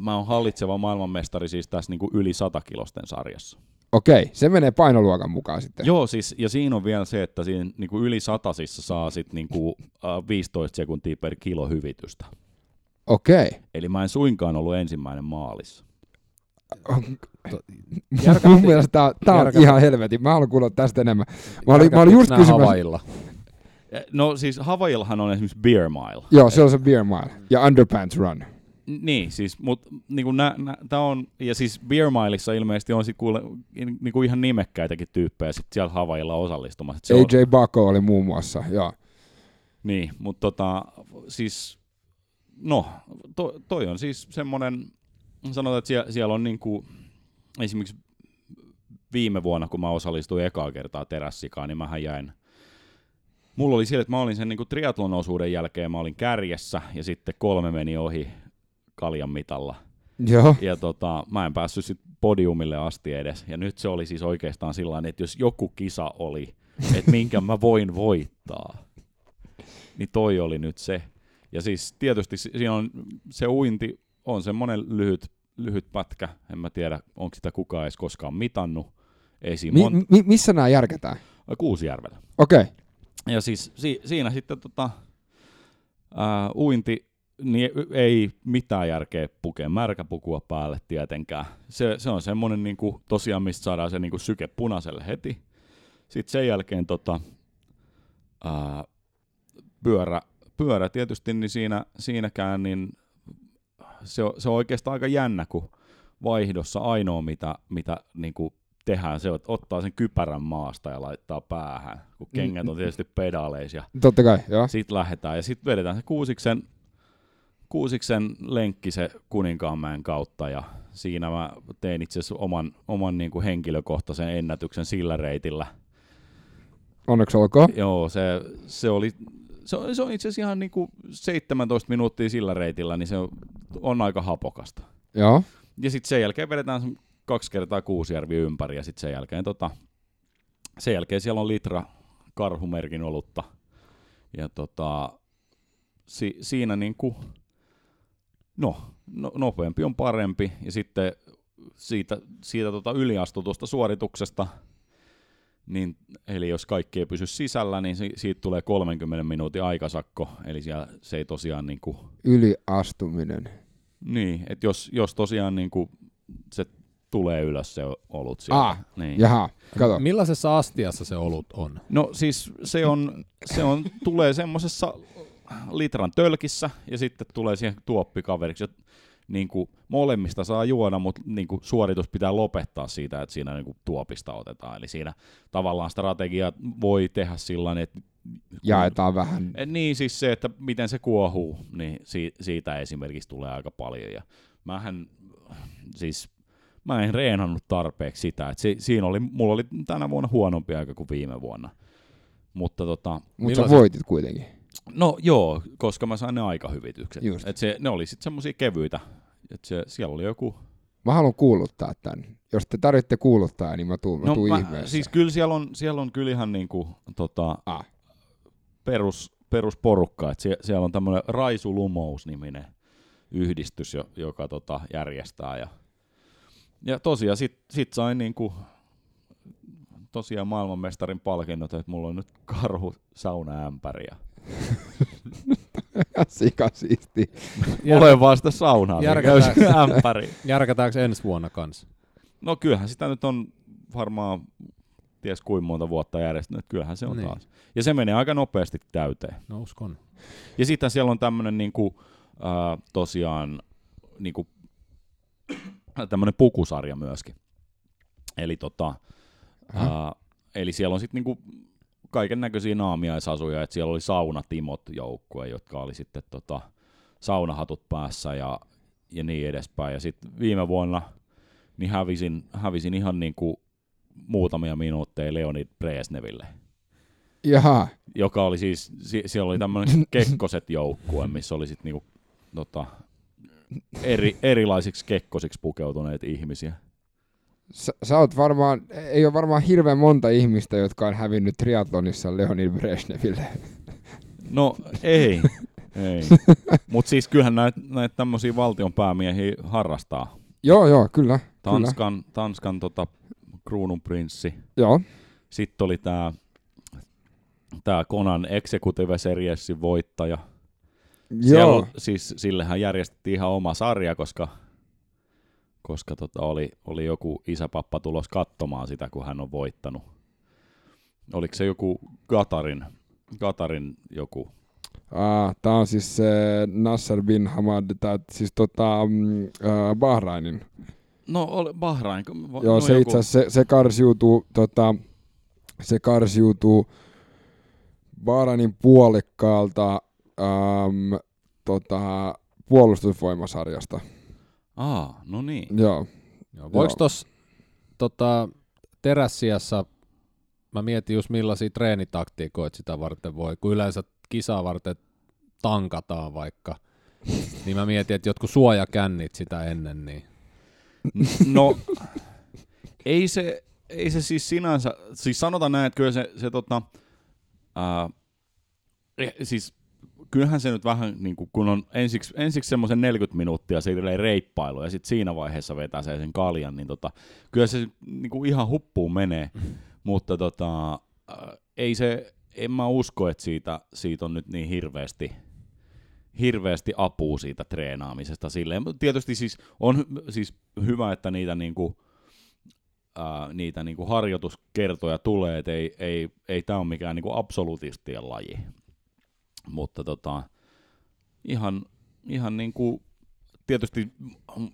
mä oon hallitseva maailmanmestari siis tässä niin kuin yli 100 kilosten sarjassa. Okei, se menee painoluokan mukaan sitten. Joo, siis, ja siinä on vielä se, että siinä niin kuin yli satasissa saa sit niin kuin, uh, 15 sekuntia per kilo hyvitystä. Okei. Eli mä en suinkaan ollut ensimmäinen maalissa. Mun mielestä tää, tää on ihan helvetin. Mä haluan kuulla tästä enemmän. Mä olin, mä olin just kysymässä. Havailla. Eh, No siis Havaillahan on esimerkiksi Beer Mile. Joo, se on se Beer Mile. Ja Underpants Run. Niin, siis, mut niinku nä, nä, tää on, ja siis Beer Mileissa ilmeisesti on sit kuule, niinku ihan nimekkäitäkin tyyppejä sit siellä Havailla osallistumassa. Se on, AJ Bako oli muun muassa, joo. niin, mutta tota, siis, no, to, toi on siis semmonen, sanotaan, että siellä, siellä on niinku, esimerkiksi viime vuonna, kun mä osallistuin ekaa kertaa terässikaan, niin mähän jäin Mulla oli siellä, että mä olin sen niinku triatlon osuuden jälkeen, mä olin kärjessä ja sitten kolme meni ohi kaljan mitalla. Joo. Ja tota, mä en päässyt sit podiumille asti edes. Ja nyt se oli siis oikeastaan sillä että jos joku kisa oli, että minkä mä voin voittaa, niin toi oli nyt se. Ja siis tietysti si- siinä on se uinti on semmoinen lyhyt, lyhyt pätkä. En mä tiedä, onko sitä kukaan edes koskaan mitannut. Ei siinä Mi- mon- mi- missä nämä järkätään? Kuusijärvellä. Okei. Okay. Ja siis si- siinä sitten tota, ää, uinti, niin ei mitään järkeä pukea märkäpukua päälle tietenkään. Se, se on semmoinen niinku, tosiaan, mistä saadaan se niinku, syke punaiselle heti. Sitten sen jälkeen tota, ää, pyörä, pyörä tietysti, niin siinä, siinäkään niin se on, se on oikeastaan aika jännä, kun vaihdossa ainoa, mitä, mitä niin kuin tehdään, se että ottaa sen kypärän maasta ja laittaa päähän, kun kengät on tietysti pedaaleissa ja Totta kai, joo. sitten lähdetään ja sitten vedetään se kuusiksen, kuusiksen lenkki se Kuninkaanmäen kautta ja siinä mä tein itse asiassa oman, oman niin kuin henkilökohtaisen ennätyksen sillä reitillä. Onneksi olkoon. Joo, se, se oli se on, se on itse asiassa ihan niin kuin 17 minuuttia sillä reitillä, niin se on, on aika hapokasta. Joo. Ja sitten sen jälkeen vedetään kaksi kertaa Kuusijärvi ympäri ja sitten sen jälkeen tota, sen jälkeen siellä on litra karhumerkin olutta. Ja tota, si, siinä niinku, no, no, nopeampi on parempi ja sitten siitä, siitä tota yliastutusta suorituksesta, niin, eli jos kaikki ei pysy sisällä, niin si, siitä tulee 30 minuutin aikasakko, eli siellä se ei tosiaan niinku, Yliastuminen. niin, että jos, jos tosiaan niinku se tulee ylös se olut sieltä. Ah, niin. Jaha, kato. Millaisessa astiassa se olut on? No siis se on, se on tulee semmosessa litran tölkissä ja sitten tulee siihen tuoppikaveriksi. Niin kuin molemmista saa juoda, mutta niin kuin suoritus pitää lopettaa siitä, että siinä niin kuin tuopista otetaan. Eli siinä tavallaan strategia voi tehdä sillä että Jaetaan vähän. Eh, Niin, siis se, että miten se kuohuu, niin si- siitä esimerkiksi tulee aika paljon. Ja mähän, siis mä en reenannut tarpeeksi sitä, että si- siinä oli, mulla oli tänä vuonna huonompi aika kuin viime vuonna. Mutta tota, Mutta sä voitit kuitenkin. No joo, koska mä sain ne aikahyvitykset. Just. Et se, ne oli sitten semmosia kevyitä. Et se, siellä oli joku... Mä haluan kuuluttaa tän. Jos te tarvitte kuuluttaa, niin mä tuun, mä no, tuun mä, ihmeessä. siis kyllä siellä on, siellä on kyllä ihan niinku, tota, Ah. perus, perusporukka. Et sie, siellä on tämmöinen Raisu Lumous-niminen yhdistys, jo, joka tota, järjestää. Ja, ja tosiaan sit, sit sain niinku, tosiaan maailmanmestarin palkinnot, että mulla on nyt karhu saunaämpäri. Ja Sika siisti. mulla ei vaan sitä saunaa, niin Järkätäänkö- ämpäri. Järkätäänkö ensi vuonna kanssa? No kyllähän sitä nyt on varmaan ties kuinka monta vuotta järjestänyt, kyllähän se on Niin. niin. taas. Ja se menee aika nopeasti täyteen. No uskon. Ja sitten siellä on tämmöinen niinku, äh, tosiaan niinku, tämmöinen pukusarja myöskin. Eli, tota, äh, eli siellä on sitten niinku kaiken näköisiä naamiaisasuja, että siellä oli saunatimot joukkue, jotka oli sitten tota, saunahatut päässä ja, ja niin edespäin. Ja sitten viime vuonna niin hävisin, hävisin ihan niinku muutamia minuutteja Leonid Bresneville Jaha. joka oli siis, sie- siellä oli tämmöinen kekkoset joukkue, missä oli sitten niinku, tota, eri, erilaisiksi kekkosiksi pukeutuneet ihmisiä. Sä, sä oot varmaan, ei ole varmaan hirveän monta ihmistä, jotka on hävinnyt triatlonissa Leonid Brezhneville. No ei, ei. Mutta siis kyllähän näitä näit tämmöisiä valtion päämiehiä harrastaa. joo, joo, kyllä. Kyllä. Tanskan, Tanskan tota, kruununprinssi. Joo, Sitten oli tämä tää Konan Executive Seriesin voittaja. Siellä, joo. on- siis sillehän järjestettiin ihan oma sarja, koska, koska tota oli, oli joku isäpappa tulos katsomaan sitä, kun hän on voittanut. Oliko se joku Gatarin, Gatarin joku? Ah, tää on siis se Nasser bin Hamad, tää, siis tota, äh, Bahrainin. No oli Bahrain. Va- Joo, no se itse asiassa, se, se karsiutuu, tota, se karsiutuu Bahrainin puolikkaalta äm, tota, puolustusvoimasarjasta. Aa, no niin. Joo. Joo, voiko tuossa tota, terässiassa, mä mietin just millaisia treenitaktiikoita sitä varten voi, kun yleensä kisaa varten tankataan vaikka, niin mä mietin, että jotkut suojakännit sitä ennen, niin No, ei se, ei se siis sinänsä, siis sanotaan näin, että kyllä se, se tota, ää, eh, siis kyllähän se nyt vähän, niin kuin, kun on ensiksi, ensiksi semmoisen 40 minuuttia silleen reippailu ja sitten siinä vaiheessa vetää se sen kaljan, niin tota, kyllä se niin kuin ihan huppuun menee, mutta tota, ää, ei se, en mä usko, että siitä, siitä on nyt niin hirveästi, hirveästi apua siitä treenaamisesta silleen. Tietysti siis on siis hyvä, että niitä niinku, ää, niitä niinku harjoituskertoja tulee, että ei, ei, ei tämä ole mikään niinku absolutistien laji. Mutta tota, ihan, ihan niinku, tietysti mm,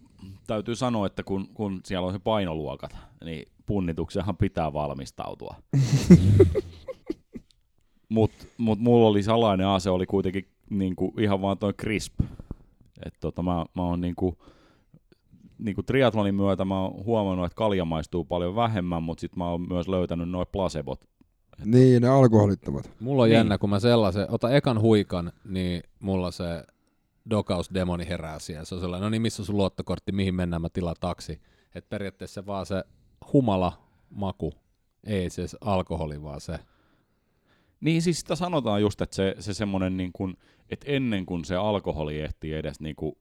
täytyy sanoa, että kun, kun siellä on se painoluokat, niin punnitukseenhan pitää valmistautua. Mutta mut mulla oli salainen ase, oli kuitenkin niinku ihan vaan toi crisp. Et tota, mä, mä oon niinku, niinku triathlonin myötä mä oon huomannut, että kalja maistuu paljon vähemmän, mutta sit mä oon myös löytänyt noin placebot. Niin, ne alkoholittomat. mulla on Niin. jännä, kun mä sellaisen, ota ekan huikan, niin mulla se dokausdemoni herää siellä. Se on sellainen, no niin, missä on sun luottokortti, mihin mennään, mä tilaan taksi. Että periaatteessa vaan se humala maku, ei se alkoholi, vaan se Niin siis sitä sanotaan just, että se, se semmonen niin kuin, että ennen kuin se alkoholi ehtii edes niin kuin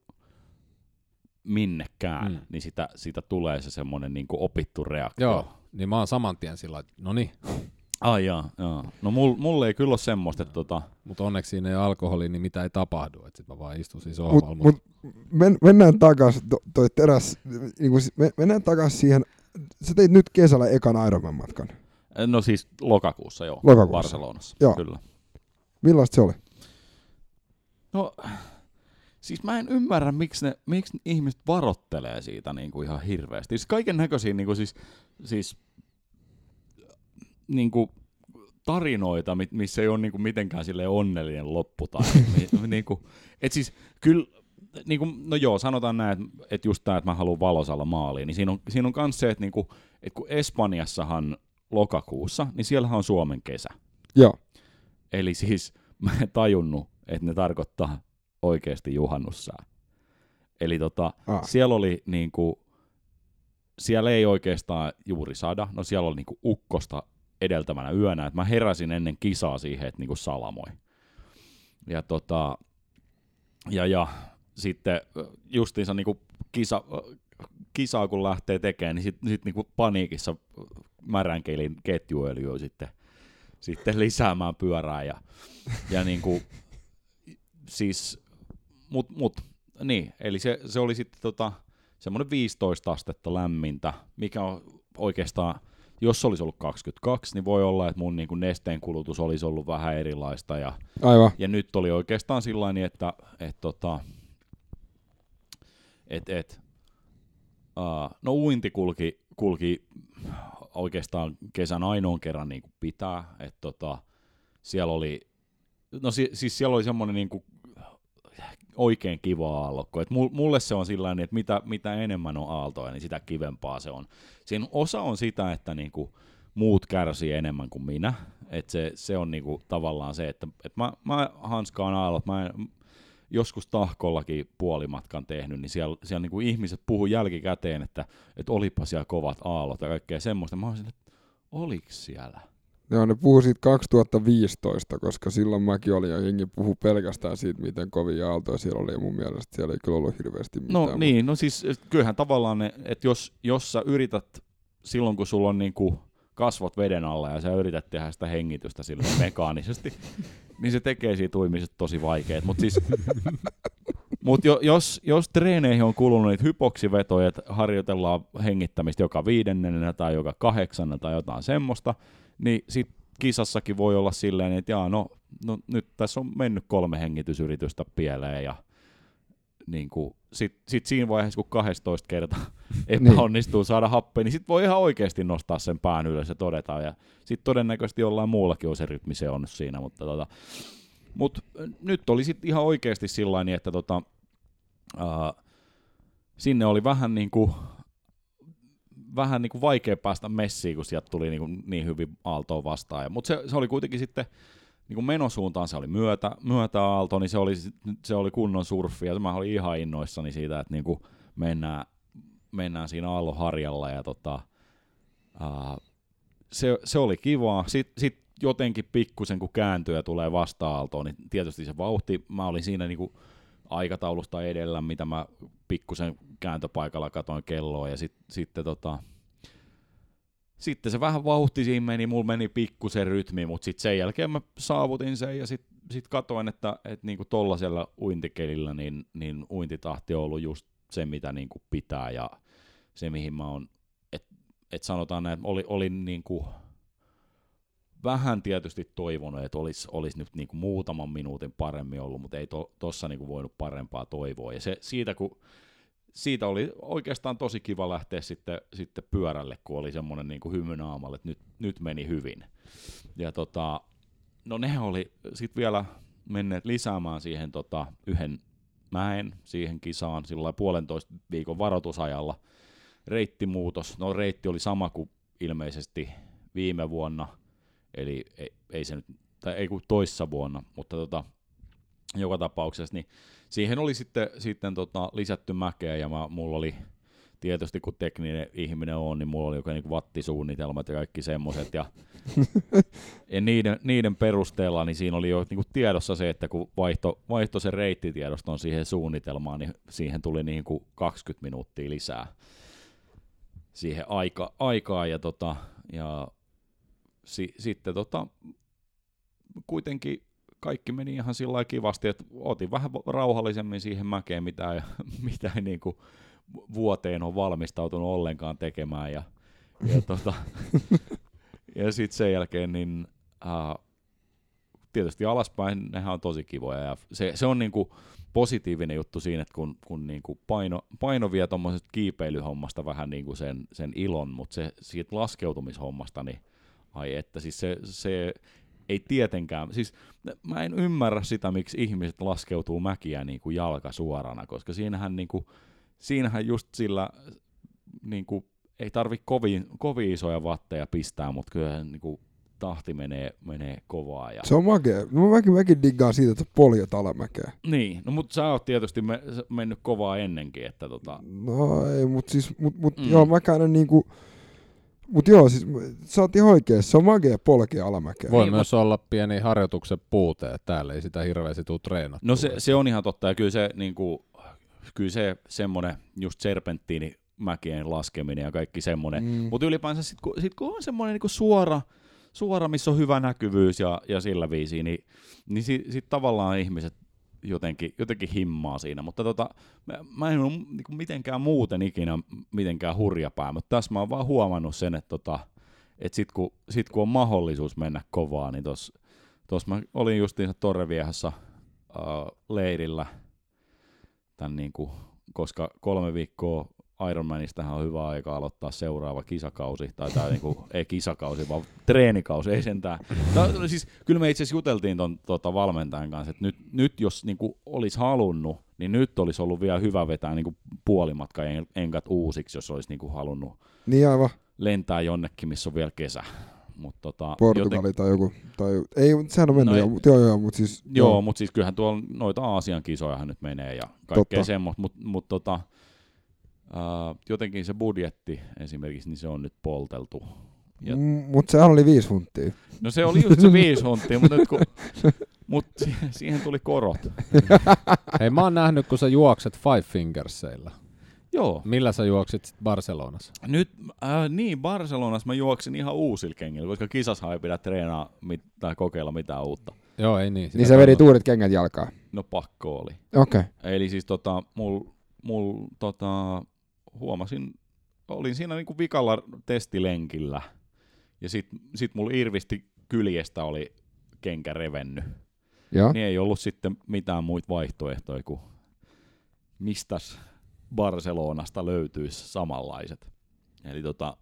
minnekään, Mm. niin sitä, sitä tulee se semmonen niin kuin opittu reaktio. Joo, niin mä oon saman tien sillä että no niin, Ai jaa, jaa. No mul, mulle ei kyllä ole semmoista, että tota, mutta onneksi siinä ei ole alkoholi, niin mitä ei tapahdu. Että sit mä vaan istun siis Mut, sohvalla. mut men, mennään takas, to, toi teräs, niinku, si- me, mennään takas siihen, sä teit nyt kesällä ekan Ironman-matkan. no siis lokakuussa joo, Lokakuussa. Barcelonassa, Joo. kyllä. Millaista se oli? No, siis mä en ymmärrä, miksi, ne, miksi ihmiset varottelee siitä niin kuin ihan hirveästi. Siis kaiken näköisiä niin kuin siis, siis niin kuin tarinoita, mi- missä ei ole niin kuin mitenkään sille onnellinen loppu. Tai, niin kuin, et siis kyllä, niin kuin, no joo, sanotaan näin, että, että just tämä, että mä haluan valosalla maaliin, niin siinä on, siinä on myös se, että, niin kuin, että kun Espanjassahan lokakuussa, niin siellähän on Suomen kesä. Joo. Eli siis mä en tajunnut, että ne tarkoittaa oikeasti juhannussää. Eli tota, Ah. siellä oli niinku, siellä ei oikeastaan juuri sada, no siellä oli niinku ukkosta edeltävänä yönä, että mä heräsin ennen kisaa siihen, että niinku salamoi. Ja tota, ja, ja sitten justiinsa niinku kisa, kisaa kun lähtee tekemään, niin sitten sit niinku paniikissa märänkeilin ketjuöljyä sitten, sitten lisäämään pyörää ja, ja niinku, siis, mut, mut, niin, eli se, se oli sitten tota, semmoinen 15 astetta lämmintä, mikä on oikeastaan, jos olisi ollut 22, niin voi olla, että mun niinku nesteen kulutus olisi ollut vähän erilaista ja Aivan. ja nyt oli oikeastaan sillä että et, tota, et, et, uh, no uinti kulki, kulki oikeastaan kesän ainoan kerran niin kuin pitää. Et, tota, siellä oli, no si, siis siellä oli semmoinen niin kuin, oikein kiva aallokko. Et mul- mulle se on sillä että mitä, mitä enemmän on aaltoja, niin sitä kivempaa se on. Siinä osa on sitä, että niinku muut kärsii enemmän kuin minä. Et se, se on niinku tavallaan se, että et mä, mä hanskaan aallot. Mä en, joskus tahkollakin puolimatkan tehnyt, niin siellä, siellä niin kuin ihmiset puhuu jälkikäteen, että, että olipa siellä kovat aallot ja kaikkea semmoista. Mä olisin, että oliks siellä? Joo, ne puhuu siitä 2015, koska silloin mäkin olin ja jengi puhu pelkästään siitä, miten kovia aaltoja siellä oli, ja mun mielestä siellä ei kyllä ollut hirveästi mitään. No niin, no siis kyllähän tavallaan, ne, että jos, jos sä yrität silloin, kun sulla on niin kuin kasvot veden alla ja sä yrität tehdä sitä hengitystä sille mekaanisesti, niin se tekee siitä uimisesta tosi vaikeet. Mutta siis, mut jo, jos, jos treeneihin on kulunut niitä hypoksivetoja, että harjoitellaan hengittämistä joka viidennenä tai joka kahdeksannena tai jotain semmoista, niin sit kisassakin voi olla silleen, että jaa, no, no nyt tässä on mennyt kolme hengitysyritystä pieleen ja niin kuin, sit, sit siinä vaiheessa, kun 12 kertaa epäonnistuu saada happea, niin sit voi ihan oikeasti nostaa sen pään ylös ja todeta. Ja sit todennäköisesti jollain muullakin on se rytmi se on siinä, mutta tota, mut nyt oli sit ihan oikeasti sillä niin, että tota, uh, sinne oli vähän niin kuin vähän niin kuin vaikea päästä messiin, kun sieltä tuli niin, kuin niin hyvin aaltoa vastaan. Mutta se, se, oli kuitenkin sitten niin kuin menosuuntaan se oli myötä, myötäaalto, niin se oli, se oli kunnon surffi, ja mä olin ihan innoissani siitä, että niin kuin mennään, mennään siinä aallonharjalla, ja tota, ää, se, se, oli kivaa. Sitten sit jotenkin pikkusen, kun kääntyy ja tulee vasta-aaltoon, niin tietysti se vauhti, mä olin siinä niin kuin aikataulusta edellä, mitä mä pikkusen kääntöpaikalla katoin kelloa, ja sitten sit, tota, sitten se vähän vauhti siinä meni, mulla meni pikkusen rytmi, mutta sitten sen jälkeen mä saavutin sen ja sitten sit katoin, että, että niinku tollasella uintikelillä niin, niin uintitahti on ollut just se, mitä niinku pitää ja se, mihin mä oon, että et sanotaan näin, oli, oli niinku vähän tietysti toivonut, että olisi, olisi nyt niinku muutaman minuutin paremmin ollut, mutta ei tuossa to, niinku voinut parempaa toivoa. Ja se, siitä kun siitä oli oikeastaan tosi kiva lähteä sitten, sitten pyörälle, kun oli semmoinen niin hymy naamalle, että nyt, nyt meni hyvin. Ja tota, no ne oli sitten vielä menneet lisäämään siihen tota, yhden mäen siihen kisaan sillä puolentoista viikon varoitusajalla. Reittimuutos, no reitti oli sama kuin ilmeisesti viime vuonna, eli ei, ei se nyt, tai ei kuin toissa vuonna, mutta tota, joka tapauksessa, niin siihen oli sitten, sitten tota, lisätty mäkeä ja mä, mulla oli tietysti kun tekninen ihminen on, niin mulla oli joku niin vattisuunnitelmat ja kaikki semmoiset. Ja, ja niiden, niiden, perusteella niin siinä oli jo niin kuin tiedossa se, että kun vaihto, vaihto se reittitiedoston siihen suunnitelmaan, niin siihen tuli niin kuin 20 minuuttia lisää siihen aika, aikaa. Ja, tota, ja si, sitten tota, kuitenkin kaikki meni ihan sillä kivasti, että otin vähän rauhallisemmin siihen mäkeen, mitä ei, mitä ei niin kuin vuoteen on valmistautunut ollenkaan tekemään. Ja, ja, tota, ja sitten sen jälkeen niin, äh, tietysti alaspäin nehän on tosi kivoja. Ja se, se on niin kuin positiivinen juttu siinä, että kun, kun niin kuin paino, paino vie tuommoisesta kiipeilyhommasta vähän niin kuin sen, sen ilon, mutta se siitä laskeutumishommasta, niin ai että siis se, se ei tietenkään, siis mä en ymmärrä sitä, miksi ihmiset laskeutuu mäkiä niin kuin jalka suorana, koska siinähän, niin kuin, siinähän just sillä niin kuin, ei tarvi kovin, kovin isoja vatteja pistää, mutta kyllä niin kuin, tahti menee, menee kovaa. Ja... Se on makea. No, mäkin, mäkin diggaan siitä, että poljet alamäkeä. Niin, no mutta sä oot tietysti me, mennyt kovaa ennenkin. Että tota... No ei, mutta siis, mut, mut, mm. joo, mä käyn niinku, kuin mutta joo, siis sä oot ihan oikeassa, se on magea polkea alamäkeä. Voi niin, myös mut... olla pieni harjoituksen puute, että täällä ei sitä hirveästi tule treenattua. No se, se on ihan totta, ja kyllä se, niin kuin, kyllä se semmoinen just serpenttiini mäkien laskeminen ja kaikki semmoinen. Mm. Mutta ylipäänsä sitten kun, sit, kun on semmoinen niin suora, suora, missä on hyvä näkyvyys ja, ja sillä viisiin, niin, niin sitten sit tavallaan ihmiset jotenkin, jotenkin himmaa siinä, mutta tota, mä, en ole niin mitenkään muuten ikinä mitenkään hurjapää, mutta tässä mä oon vaan huomannut sen, että tota, et sit, kun, sit kun on mahdollisuus mennä kovaa, niin tuossa tos mä olin justiinsa Torreviehassa äh, leirillä, tämän niin kuin, koska kolme viikkoa Ironmanistahan on hyvä aika aloittaa seuraava kisakausi, tai tämä niinku, ei kisakausi, vaan treenikausi, ei sentään. Tää, siis, kyllä me itse asiassa juteltiin ton tota, valmentajan kanssa, että nyt, nyt jos niinku, olisi halunnut, niin nyt olisi ollut vielä hyvä vetää niinku, puolimatka enkat uusiksi, jos olisi niinku, halunnut niin aivan. lentää jonnekin, missä on vielä kesä. Mutta tota, Portugali tai joku, tai ei, mut sehän on mennyt No jo, ei- mut joo joo, mutta siis, Joo, mutta siis kyllähän tuolla noita Aasian kisojahan nyt menee ja kaikkea semmoista, mutta mut tota, ää, jotenkin se budjetti esimerkiksi, niin se on nyt polteltu. Ja, Mm, mut sehän oli viisi hunttia. no se oli just se viisi hunttia, mutta nyt kun, mut si- siihen tuli korot. Hei, mä oon nähnyt, kun sä juokset Five Fingersseillä. Joo. Millä sä juoksit sit Barcelonassa? Nyt, äh, niin, Barcelonassa mä juoksin ihan uusilla kengillä, koska kisashan ei pidä treenaa mit, tai kokeilla mitään uutta. Joo, ei niin. Niin sä vedit uudet kengät jalkaan. No pakko oli. Okei. Okay. Eli siis tota, mul, mul tota, huomasin, olin siinä niinku vikalla testilenkillä, ja sit, sit mulla irvisti kyljestä oli kenkä revennyt. Joo. Niin ei ollut sitten mitään muita vaihtoehtoja kuin mistäs Barcelonasta löytyisi samanlaiset. Eli tota,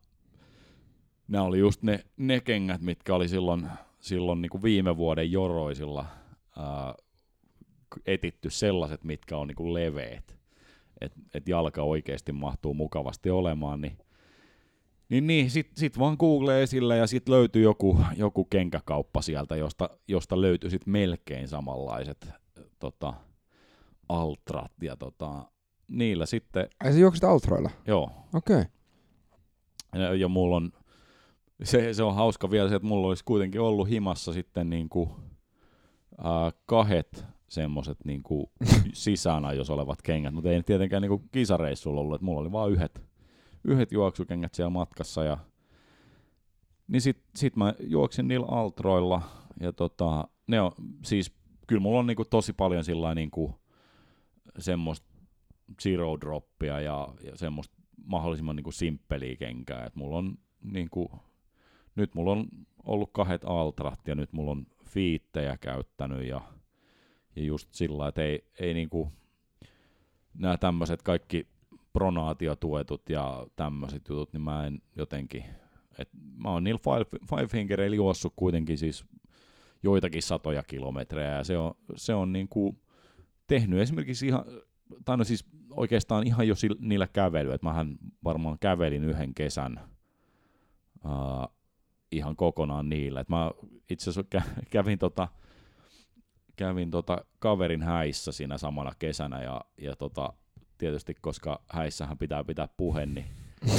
ne oli just ne, ne kengät, mitkä oli silloin, silloin niin kuin viime vuoden joroisilla ää, etitty sellaiset, mitkä on niin kuin leveät. Että et jalka oikeasti mahtuu mukavasti olemaan, niin niin, niin sit, sit vaan Google esille ja sit löytyy joku, joku kenkäkauppa sieltä, josta, josta löytyy sit melkein samanlaiset tota, altrat ja tota, niillä sitten, Ai sä juoksit Altroilla? joo, Okei. Okay. ja, ja mulla on, se, se on hauska vielä se, että mulla olisi kuitenkin ollut himassa sitten niinku, ää, kahet semmoset niinku sisäänajos olevat kengät, mutta ei tietenkään niinku kisareissulla ollut, että mulla oli vaan yhdet, yhdet juoksukengät siellä matkassa ja niin sit, sit mä juoksin niillä altroilla ja tota, ne on siis, kyllä mulla on niinku tosi paljon sillä niinku semmoista zero droppia ja, ja semmoista mahdollisimman niinku simppeliä kenkää, että mulla on niinku, nyt mulla on ollut kahdet altrat ja nyt mulla on fiittejä käyttänyt ja, ja just sillä että ei, ei niinku nämä tämmöiset kaikki pronaatiotuetut ja tämmöiset jutut, niin mä en jotenkin, et mä oon niillä five, five juossut kuitenkin siis joitakin satoja kilometrejä ja se on, se on niinku tehnyt esimerkiksi ihan, tai no siis oikeastaan ihan jo sil, niillä kävelyä, että mähän varmaan kävelin yhden kesän uh, ihan kokonaan niillä. Et mä itse asiassa kä- kävin, tota, kävin tota kaverin häissä siinä samana kesänä ja, ja tota, tietysti koska häissähän pitää pitää puhe, niin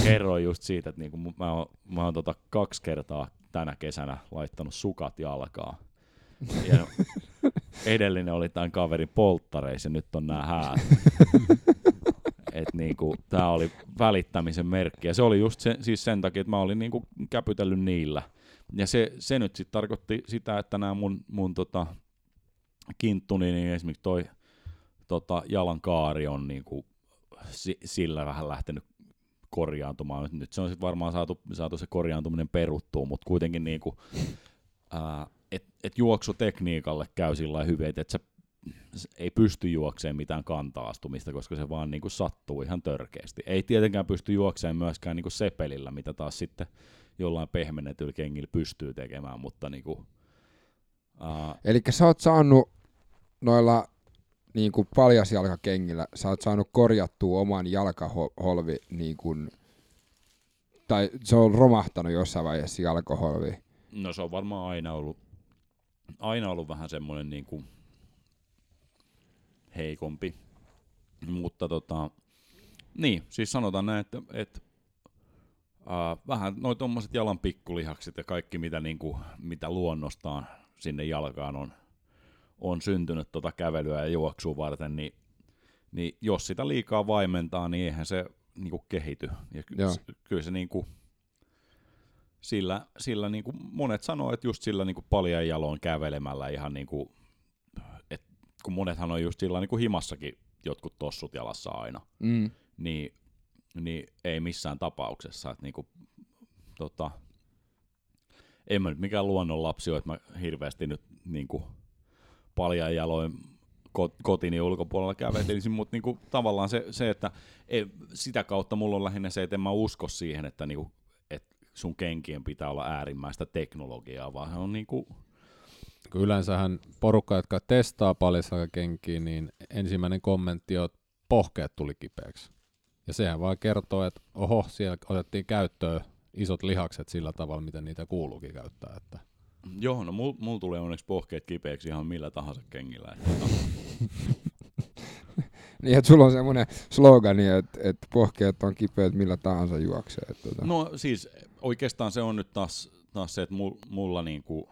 kerroin just siitä, että niinku mä oon, mä oon tota kaksi kertaa tänä kesänä laittanut sukat jalkaan. Ja edellinen oli tämän kaverin polttareissa ja nyt on nämä häät. Et niinku, tää oli välittämisen merkki. Ja se oli just se, siis sen takia, että mä olin niinku käpytellyt niillä. Ja se, se nyt sitten tarkoitti sitä, että nämä mun, mun tota, kinttuni, niin esimerkiksi toi tota, jalan kaari on niinku, si, sillä vähän lähtenyt korjaantumaan. Nyt- se on sitten varmaan saatu, saatu se korjaantuminen peruttua, mutta kuitenkin niinku, ää, et, et juoksutekniikalle käy sillä hyvin, että sä s- ei pysty juokseen mitään kanta-astumista, koska se vaan niinku sattuu ihan törkeästi. Ei tietenkään pysty juokseen myöskään niinku sepelillä, mitä taas sitten jollain pehmennetyllä kengillä pystyy tekemään, mutta niinku, ää, Eli sä oot saanut noilla niin kuin paljasjalkakengillä, sä oot saanut korjattua oman jalkaholvi, niin kuin, tai se on romahtanut jossain vaiheessa jalkaholvi. no se on varmaan aina ollut, aina ollut vähän semmoinen niinku heikompi, mutta tota, niin, siis sanotaan näin, että, että ää, vähän noin tuommoiset jalan pikkulihakset ja kaikki, mitä, niinku, mitä luonnostaan sinne jalkaan on, on syntynyt tota kävelyä ja juoksua varten, niin, niin jos sitä liikaa vaimentaa, niin eihän se niinku kehity. Ja ky- Joo. kyllä se niinku, sillä, sillä niinku monet sanoo, että just sillä niinku paljon jaloin kävelemällä ihan niinku, et kun monethan on just sillä niinku himassakin jotkut tossut jalassa aina, Mm. niin, niin ei missään tapauksessa. Että niinku, tota, en mä nyt mikään luonnonlapsi ole, että mä hirveästi nyt niinku, paljon jaloin ko- kotini ulkopuolella kävelisin, mutta niinku, tavallaan se, se että ei, sitä kautta mulla on lähinnä se, että en mä usko siihen, että niinku, et sun kenkien pitää olla äärimmäistä teknologiaa, vaan se on niinku, yleensähän porukka, jotka testaa paljasjalkakenkiä, niin ensimmäinen kommentti on, että pohkeet tuli kipeäksi. Ja sehän vaan kertoo, että oho, siellä otettiin käyttöön isot lihakset sillä tavalla, miten niitä kuuluukin käyttää. Että. Joo, no mulla mul tulee onneksi pohkeet kipeäksi ihan millä tahansa kengillä. Että, Niin, että sulla on semmoinen slogani, että, että pohkeet on kipeät millä tahansa juoksee. Että, tota. no siis oikeastaan se on nyt taas, taas se, että mul- mulla niinku,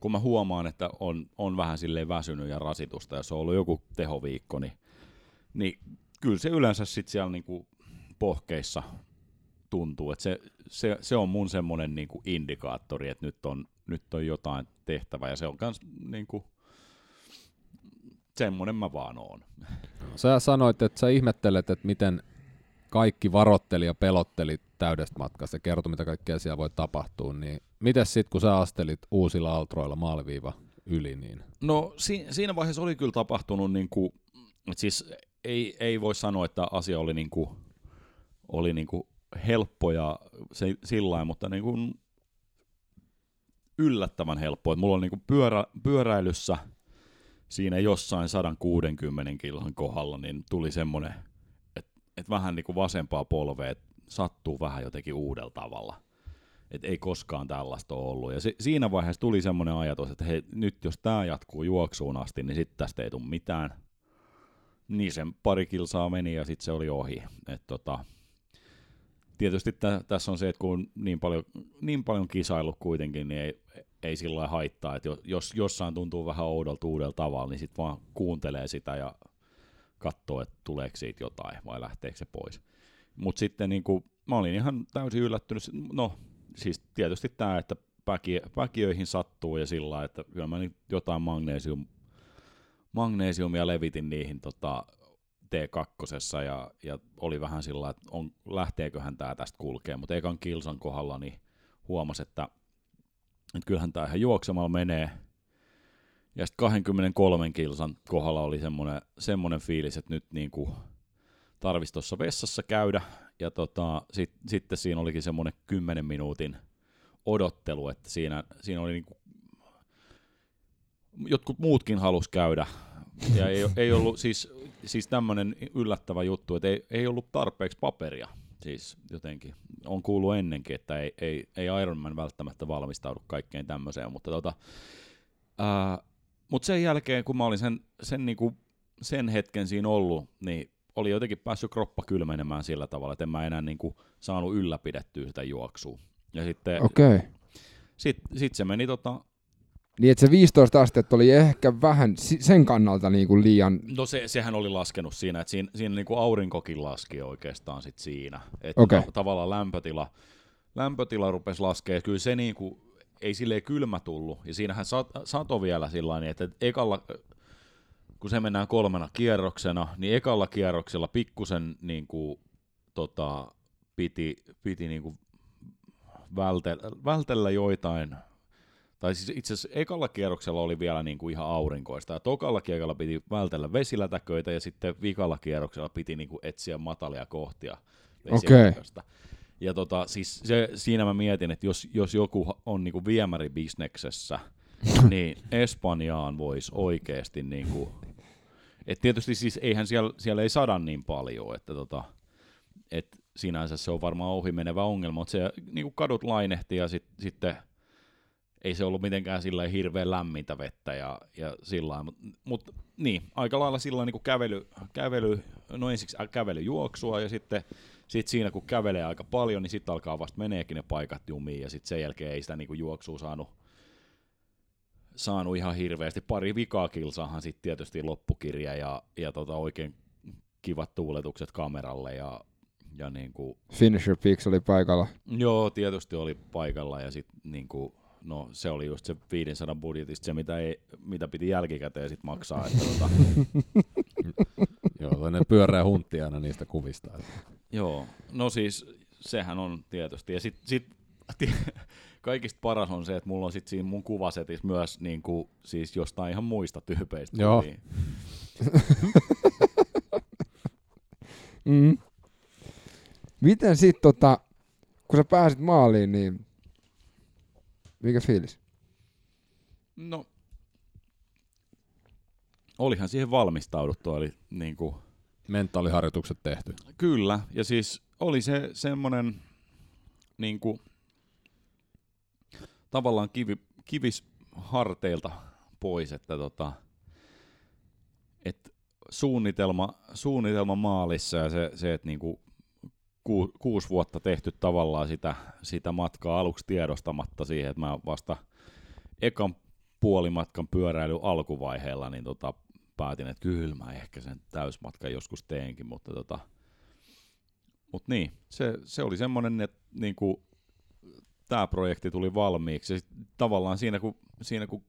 kun mä huomaan, että on, on vähän silleen väsynyt ja rasitusta ja se on ollut joku tehoviikko, niin, niin kyllä se yleensä sitten siellä niinku pohkeissa tuntuu, että se, se, se on mun semmoinen niinku indikaattori, että nyt on, nyt on jotain tehtävä ja se on kans niinku, semmoinen mä vaan oon. Sä sanoit, että sä ihmettelet, että miten kaikki varotteli ja pelotteli täydestä matkasta ja kertoi, mitä kaikkea siellä voi tapahtua, niin miten sitten, kun sä astelit uusilla altroilla maaliviiva yli, niin No si- siinä vaiheessa oli kyllä tapahtunut, niin kuin, että siis ei, ei voi sanoa, että asia oli, niin kuin, oli niin kuin helppo ja se, sillä mutta niin kuin yllättävän helppo. Että mulla oli niin kuin pyörä, pyöräilyssä siinä jossain 160 kilon kohdalla, niin tuli semmoinen, että, että vähän niin kuin vasempaa polvea sattuu vähän jotenkin uudella tavalla. Että ei koskaan tällaista ole ollut. Ja se, siinä vaiheessa tuli semmoinen ajatus, että hei, nyt jos tämä jatkuu juoksuun asti, niin sitten tästä ei tule mitään. Niin sen pari kilsaa meni ja sitten se oli ohi. Et tota, tietysti tä, tässä on se, että kun niin paljon, niin paljon kisailu kuitenkin, niin ei, ei sillä haittaa, että jos jossain tuntuu vähän oudolta uudella tavalla, niin sitten vaan kuuntelee sitä ja katsoo, että tuleeko siitä jotain vai lähteekö se pois. Mutta sitten niin kuin, mä olin ihan täysin yllättynyt, no siis tietysti tämä, että päki, päkiöihin sattuu ja sillä että kyllä mä jotain magnesium, magnesiumia levitin niihin tota, T2 ja, ja oli vähän sillä että on, lähteeköhän tämä tästä kulkee, mutta ekan kilsan kohdalla niin huomasi, että, että kyllähän tämä ihan juoksemalla menee. Ja sitten 23 kilsan kohdalla oli semmoinen, semmoinen fiilis, että nyt niin kuin tarvitsisi tuossa vessassa käydä. Ja tota, sit, sitten siinä olikin semmoinen 10 minuutin odottelu, että siinä, siinä oli niinku, jotkut muutkin halus käydä. Ja ei, ei ollut siis, siis tämmöinen yllättävä juttu, että ei, ei ollut tarpeeksi paperia. Siis jotenkin on kuullut ennenkin, että ei, ei, ei Ironman välttämättä valmistaudu kaikkeen tämmöiseen, mutta tota, ää, mut sen jälkeen, kun mä olin sen, sen, niinku, sen hetken siinä ollut, niin oli jotenkin päässyt kroppa kylmenemään sillä tavalla, että en mä enää niinku saanut ylläpidettyä sitä juoksua. Ja sitten. Okay. sit, sit se meni tota, Niin, että se 15 astetta oli ehkä vähän sen kannalta niin kuin liian... no se, sehän oli laskenut siinä, että siinä, siinä niinku aurinkokin laski oikeastaan sit siinä. Että Okei. ta- tavallaan lämpötila, lämpötila rupesi laskea, kyllä se niinku, ei silleen kylmä tullut. Ja siinähän sat, sato vielä sillä että ekalla, kun se mennään kolmena kierroksena, niin ekalla kierroksella pikkusen niinku, tota, piti, piti niinku vältellä, vältellä joitain tai siis itse asiassa ekalla kierroksella oli vielä niin kuin ihan aurinkoista, ja tokalla kierroksella piti vältellä vesilätäköitä, ja sitten vikalla kierroksella piti niin kuin etsiä matalia kohtia vesilätäköstä. Ja tota, siis se, siinä mä mietin, että jos, jos joku on niin kuin viemäribisneksessä, niin Espanjaan voisi oikeasti niin kuin, et tietysti siis eihän siellä, siellä ei sada niin paljon, että tota, et sinänsä se on varmaan ohimenevä ongelma, mutta se niin kuin kadut lainehti ja sit, sitten ei se ollut mitenkään sillä hirveän lämmintä vettä ja, ja sillä mutta mut, niin, aika lailla sillä niin kävely, kävely, no ensiksi kävelyjuoksua ja sitten sit siinä kun kävelee aika paljon, niin sitten alkaa vasta meneekin ne paikat jumiin ja sitten sen jälkeen ei sitä niin juoksua saanut, saanut ihan hirveästi. Pari vikaa kilsaahan sitten tietysti loppukirja ja, ja tota oikein kivat tuuletukset kameralle ja, ja niin kuin, Finisher Peaks oli paikalla. Joo, tietysti oli paikalla ja sitten niinku, no se oli just se 500 budjetista se, mitä, ei, mitä piti jälkikäteen sit maksaa. Että tota, joo, toinen pyöreä huntti aina niistä kuvista. Että. joo, no siis sehän on tietysti. Ja sitten sit, kaikista paras on se, että mulla on sit siinä mun kuvasetissä myös niinku, siis jostain ihan muista tyypeistä. Joo. kuvia. Mm. Miten sit tota, kun sä pääsit maaliin, niin mikä fiilis? No, olihan siihen valmistauduttu, eli niinku, Mentaaliharjoitukset tehty. Kyllä, ja siis oli se semmoinen, niin kuin, tavallaan kivi, kivis harteilta pois, että tota, et suunnitelma, suunnitelma maalissa ja se, se että niinku ku, kuusi vuotta tehty tavallaan sitä, sitä matkaa aluksi tiedostamatta siihen, että mä vasta ekan puolimatkan pyöräily alkuvaiheella, niin tota, päätin, että kyllä mä ehkä sen täysmatkan joskus teenkin, mutta tota, mut niin, se, se oli semmoinen, että niinku, tämä projekti tuli valmiiksi. Ja tavallaan siinä kun, siinä kun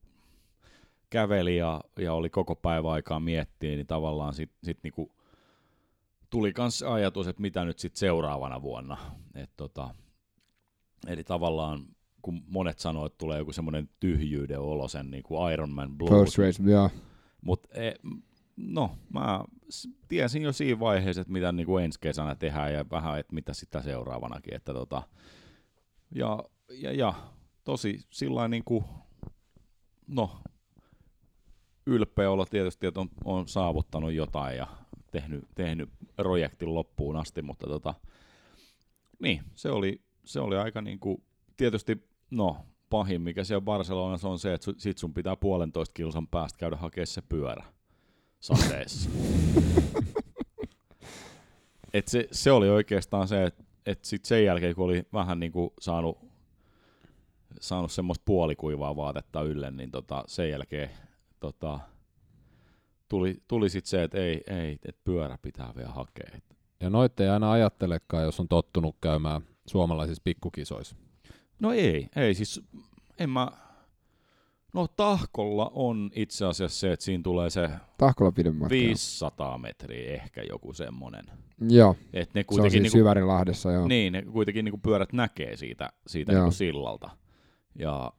käveli ja, ja oli koko päivä aikaa miettiä, niin tavallaan sitten sit niinku tuli myös ajatus, että mitä nyt sitten seuraavana vuonna. Et tota, eli tavallaan kun monet sanoo, että tulee joku semmoinen tyhjyyden olo sen niin kuin Iron Man Blues. First race, joo. Mutta e, no, mä tiesin jo siinä vaiheessa, että mitä niin kuin ensi kesänä tehdään ja vähän, että mitä sitä seuraavanakin. Että tota, ja, ja, ja tosi sillä niin kuin, no, ylpeä olla tietysti, että on, on saavuttanut jotain ja tehnyt, tehnyt projektin loppuun asti, mutta tota, niin, se oli, se oli aika niin kuin, tietysti, no, pahin, mikä siellä Barcelonassa on se, että sit sun pitää puolentoista kilsan päästä käydä hakemaan se pyörä sateessa. Et se, se, oli oikeastaan se, että et sit sen jälkeen, kun oli vähän niin kuin saanut, saanut semmoista puolikuivaa vaatetta ylle, niin tota, sen jälkeen tota, tuli, tuli sitten se, että ei, ei että pyörä pitää vielä hakea. Ja noit ei aina ajattelekaan, jos on tottunut käymään suomalaisissa pikkukisoissa. No ei, ei siis, en mä, no tahkolla on itse asiassa se, että siinä tulee se Tahkolla pidemmät. 500 metriä ehkä joku semmonen. Joo, Et ne se on kuitenkin siis niinku, Syvärinlahdessa, joo. niin, ne kuitenkin niinku pyörät näkee siitä, siitä Joo. niinku sillalta. Ja,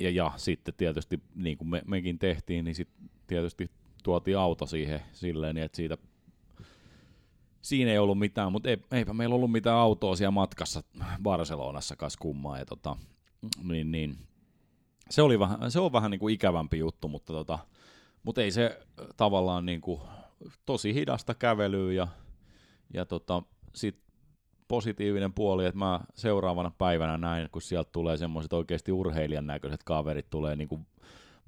ja, ja sitten tietysti, niin kuin me, mekin tehtiin, niin sitten tietysti tuotiin auto siihen silleen, niin että siitä siinä ei ollut mitään, mutta ei, eipä meillä ollut mitään autoa siellä matkassa Barcelonassa kas kummaa. Ja tota, niin, niin, se, oli vähän, se on vähän niin kuin ikävämpi juttu, mutta, tota, mutta ei se tavallaan niin kuin, tosi hidasta kävelyä ja, ja tota, sit positiivinen puoli, että mä seuraavana päivänä näin, kun sieltä tulee semmoiset oikeasti urheilijan näköiset kaverit, tulee niin kuin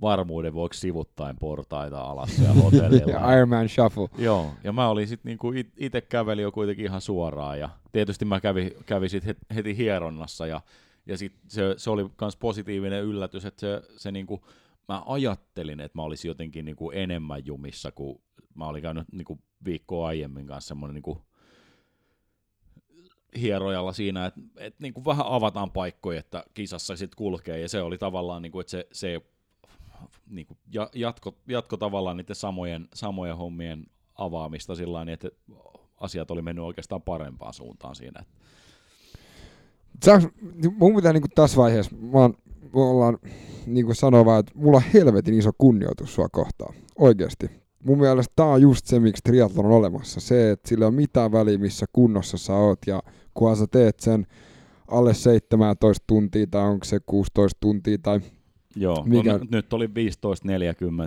varmuuden vuoksi sivuttain portaita alas siellä hotellilla. Ja Iron Man Shuffle. Joo, ja mä olin sitten niinku itse käveli jo kuitenkin ihan suoraan, ja tietysti mä kävin, kävin sit heti, hieronnassa, ja, ja sit se, se oli myös positiivinen yllätys, että se, se niinku, mä ajattelin, että mä olisin jotenkin niinku enemmän jumissa, kun mä olin käynyt niinku viikkoa aiemmin kanssa semmoinen niinku hierojalla siinä, että et niinku vähän avataan paikkoja, että kisassa sitten kulkee, ja se oli tavallaan, niinku, että se, se niin kuin ja, jatko, jatko tavallaan niiden samojen, samojen hommien avaamista sillä tavalla, että asiat oli mennyt oikeastaan parempaan suuntaan siinä. Saanko, mun pitää niinku tässä vaiheessa, mä oon, ollaan niinku sanoa vaan, että mulla on helvetin iso kunnioitus sua kohtaan. Oikeesti. Mun mielestä tää on just se, miksi triathlon on olemassa. Se, että sillä on mitään väliä, missä kunnossa sä oot, ja kunhan sä teet sen alle 17 tuntia, tai onko se 16 tuntia, tai Joo, Mikä- no, nyt oli 15.40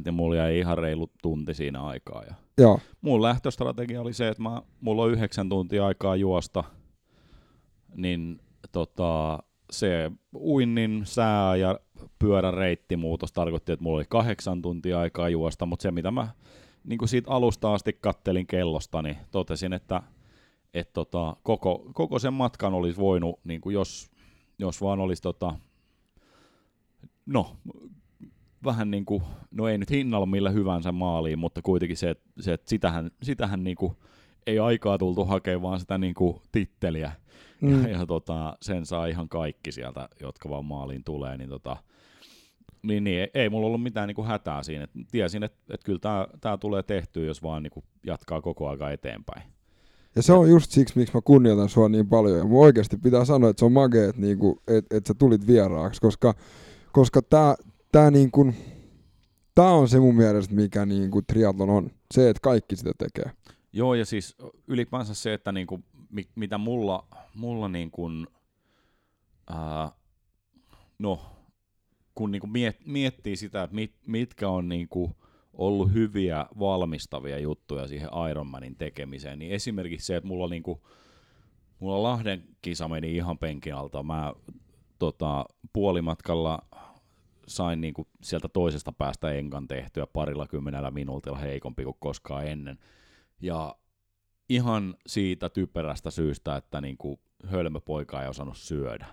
ja mulla jäi ihan reilu tunti siinä aikaa. Ja joo, mun lähtöstrategia oli se, että mä, mulla on yhdeksän tuntia aikaa juosta, niin tota, se uinnin sää ja pyörän reittimuutos tarkoitti, että mulla oli kahdeksan tuntia aikaa juosta, mutta se mitä mä niin kuin siitä alusta asti kattelin kellosta, niin totesin, että et tota, koko, koko sen matkan olisi voinut, niin kuin jos, jos vaan olisi tota, no, vähän niin kuin, no ei nyt hinnalla millä hyvänsä maaliin, mutta kuitenkin se, että, se, että sitähän, sitähän niin kuin, ei aikaa tultu hakemaan, vaan sitä niin kuin titteliä. Mm. Ja, ja tota, sen saa ihan kaikki sieltä, jotka vaan maaliin tulee. Niin, tota, niin, niin ei, ei mulla ollut mitään niin kuin hätää siinä. Et tiesin, että et kyllä tämä tää tulee tehtyä, jos vaan niin kuin jatkaa koko aika eteenpäin. Ja se on just siksi, miksi mä kunnioitan sua niin paljon. Ja mun oikeasti pitää sanoa, että se on magea, että niinku, et, et sä tulit vieraaksi, koska, koska tää, tää, niinku, tää on se mun mielestä, mikä niinku triathlon on. Se, että kaikki sitä tekee. Joo, ja siis ylipäänsä se, että niinku, mi, mitä mulla, mulla niinku, ää, no, kun niinku miet, miettii sitä, että mit, mitkä on niinku ollut hyviä valmistavia juttuja siihen Ironmanin tekemiseen, niin esimerkiksi se, että mulla niinku, mulla Lahden kisa meni ihan penkin alta. Mä tota, puolimatkalla sain niinku sieltä toisesta päästä enkan tehtyä parilla kymmenellä minuutilla heikompi kuin koskaan ennen. Ja ihan siitä typerästä syystä, että niinku hölmöpoika ei osannut syödä.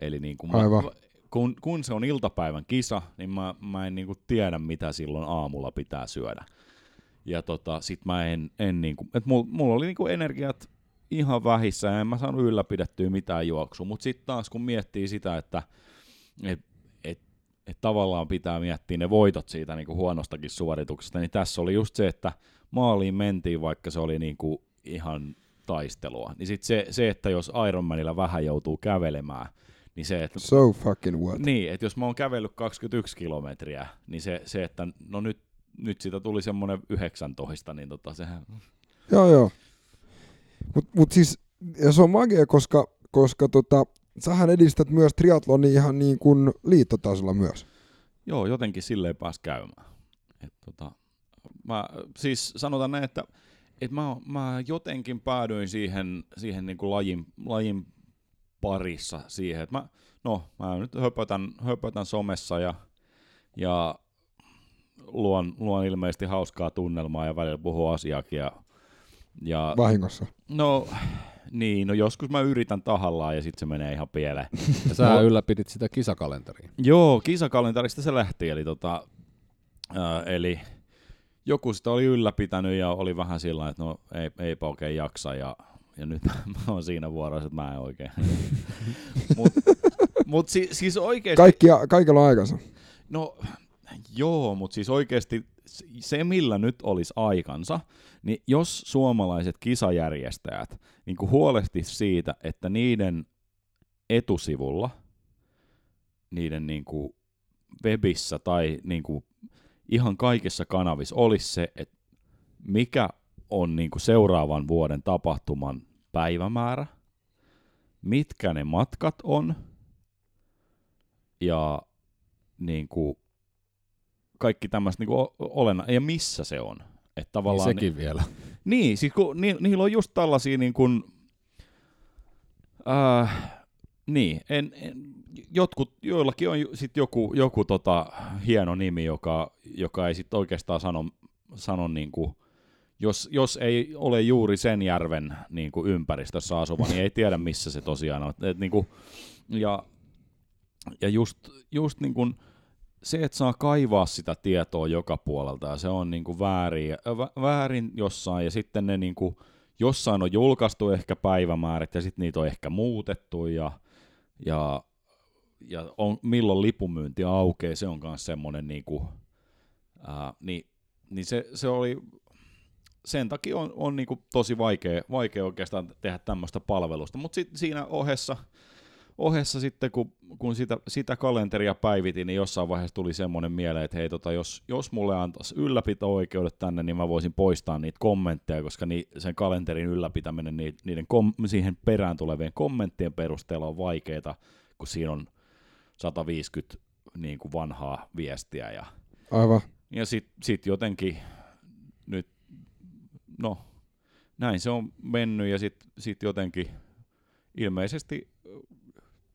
Eli niinku mä, Aivan. kun, kun se on iltapäivän kisa, niin mä, mä en niinku tiedä, mitä silloin aamulla pitää syödä. Ja tota, sit mä en, en niinku, et mulla, mulla oli niinku energiat ihan vähissä ja en mä saanut ylläpidettyä mitään juoksua. Mutta sitten taas kun miettii sitä, että et, et, et tavallaan pitää miettiä ne voitot siitä niinku huonostakin suorituksesta, niin tässä oli just se, että maaliin mentiin, vaikka se oli niinku ihan taistelua. Niin sitten se, se, että jos Ironmanilla vähän joutuu kävelemään, niin se, että So fucking what? niin, että jos mä oon kävellyt 21 kilometriä, niin se, se että no nyt, nyt siitä tuli semmoinen 19, niin tota sehän... Joo, joo. Mut, mut siis, ja se on magia, koska, koska tota, sähän edistät myös triatlonia ihan niin kuin liittotasolla myös. Joo, jotenkin silleen pääs käymään. Et tota, mä, siis sanotaan näin, että et mä, mä jotenkin päädyin siihen, siihen niin kuin lajin, lajin parissa siihen, että mä, no, mä nyt höpötän, höpötän somessa ja, ja luon, luon ilmeisesti hauskaa tunnelmaa ja välillä puhuu asiakin ja, ja Vahingossa. no, niin, no joskus mä yritän tahallaan ja sitten se menee ihan pieleen. Ja sä No. ylläpidit sitä kisakalenteria. Joo, kisakalenterista se lähti, eli, tota, ää, eli joku sitä oli ylläpitänyt ja oli vähän sillä että no ei, eipä oikein jaksa ja, ja nyt mä oon siinä vuorossa, että mä en oikein. Mutta mut si, siis oikeasti, Kaikki, kaikilla on aikansa. no joo, mutta siis oikeasti se, millä nyt olisi aikansa, niin jos suomalaiset kisajärjestäjät niin huolehtis siitä, että niiden etusivulla, niiden niin kuin webissä tai niin kuin ihan kaikissa kanavissa olisi se, että mikä on niin kuin seuraavan vuoden tapahtuman päivämäärä, mitkä ne matkat on ja niin kuin kaikki tämmöistä niin kuin olenna, ja missä se on. Että Niin tavallaan sekin vielä. niin, siis kun ni, niillä on just tällaisia niin kuin, äh, niin, en, en, jotkut, joillakin on ju- sit joku, joku tota, hieno nimi, joka, joka ei sit oikeastaan sano, sano niin kuin, jos, jos ei ole juuri sen järven niin kuin ympäristössä asuva, niin ei tiedä missä se tosiaan on. Et, niin kuin, ja, ja just, just niin kuin, se, että saa kaivaa sitä tietoa joka puolelta, ja se on niin kuin väärin, vä- väärin jossain, ja sitten ne niin kuin, jossain on julkaistu ehkä päivämäärät, ja sitten niitä on ehkä muutettu, ja, ja, ja on, milloin lipumyynti aukeaa, se on myös semmoinen, niin, kuin, ää, niin, niin se, se oli, sen takia on, on niin kuin tosi vaikea, vaikea oikeastaan tehdä tämmöistä palvelusta, mutta siinä ohessa, ohessa sitten, kun, kun sitä, sitä kalenteria päivitin, niin jossain vaiheessa tuli semmoinen mieleen, että hei, tota, jos, jos mulle antaisi ylläpito-oikeudet tänne, niin mä voisin poistaa niitä kommentteja, koska ni, sen kalenterin ylläpitäminen ni, niiden kom, siihen perään tulevien kommenttien perusteella on vaikeaa, kun siinä on 150 niin kuin vanhaa viestiä. Ja, Aivan. ja sitten sit jotenkin nyt, no näin se on mennyt ja sitten sit jotenkin ilmeisesti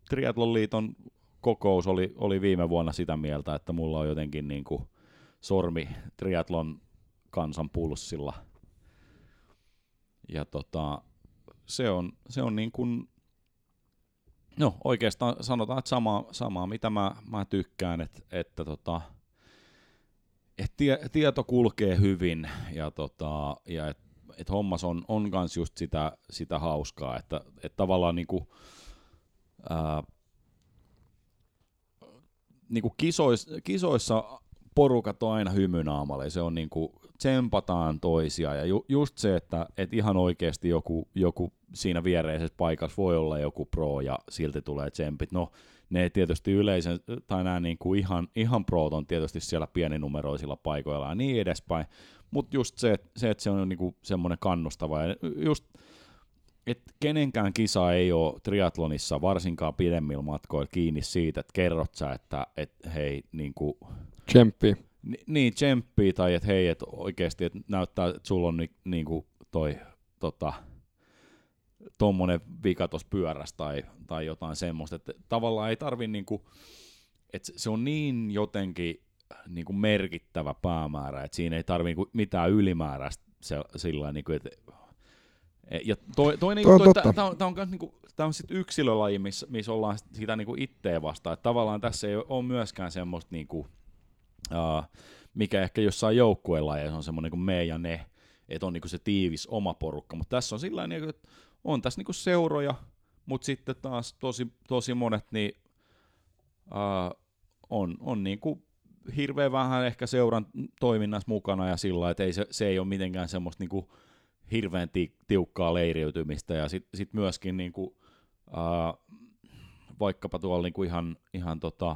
Triathlon kokous oli, oli viime vuonna sitä mieltä, että mulla on jotenkin niin kuin sormi triatlon kansan pulssilla. Ja tota, se on, se on niin kuin, no oikeastaan sanotaan, että sama, samaa mitä mä, mä tykkään, että, että tota, et tie, tieto kulkee hyvin ja, tota, ja että et hommas on, on kans just sitä, sitä hauskaa, että et tavallaan niinku, ää, niinku kisois, kisoissa porukat on aina hymynaamalle, se on niinku, tsempataan toisia, ja ju, just se, että et ihan oikeasti joku, joku siinä viereisessä paikassa voi olla joku pro, ja silti tulee tsempit. No, ne tietysti yleisen, tai nämä niinku ihan, ihan proot on tietysti siellä pieninumeroisilla paikoilla ja niin edespäin, mutta just se, että se, et se on niinku semmoinen kannustava, ja just että kenenkään kisa ei ole triatlonissa, varsinkaan pidemmillä matkoilla, kiinni siitä, että kerrot sä, että et, hei, niinku, Tsemppi. ni- niin, tsemppii, tai että hei, että oikeasti että näyttää, että sulla on ni, niinku toi, tota, tommonen vika tuossa pyörässä tai, tai jotain semmoista. Että tavallaan ei tarvi niinku, että se on niin jotenkin niinku merkittävä päämäärä, että siinä ei tarvi niinku mitään ylimääräistä se, sillä niinku, että ja toi, toinen Toi on juttu, että tämä on, tää on, kans niinku, tää on sit yksilölaji, missä miss ollaan sit sitä niinku itteen vastaan. Että tavallaan tässä ei ole myöskään semmoista, niinku, uh, mikä ehkä jossain joukkuelajeissa on semmoinen kuin me ja ne, että on niinku se tiivis oma porukka. Mutta tässä on sillä niinku, että on tässä niinku seuroja, mutta sitten taas tosi, tosi monet niin, uh, on, on niinku hirveän vähän ehkä seuran toiminnassa mukana ja sillä että ei se, se ei ole mitenkään semmoista niinku hirveän ti, tiukkaa leiriytymistä ja sitten sit myöskin niinku, uh, vaikkapa tuolla niinku ihan, ihan tota,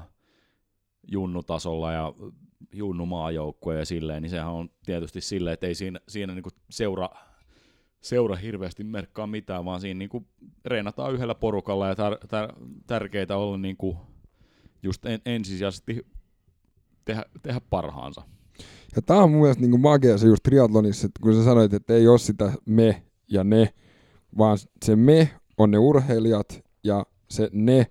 junnutasolla ja junnumaajoukkoja ja silleen, niin sehän on tietysti silleen, että ei siinä, siinä niinku seura, seura hirveästi merkkaa mitään, vaan siinä niinku reenataan yhdellä porukalla ja tär, tär, tärkeitä olla niinku just en, ensisijaisesti tehdä, tehdä parhaansa. Ja tää on mun mielestä niinku magia se just triathlonissa, että kun sä sanoit, että ei ole sitä me ja ne, vaan se me on ne urheilijat ja se ne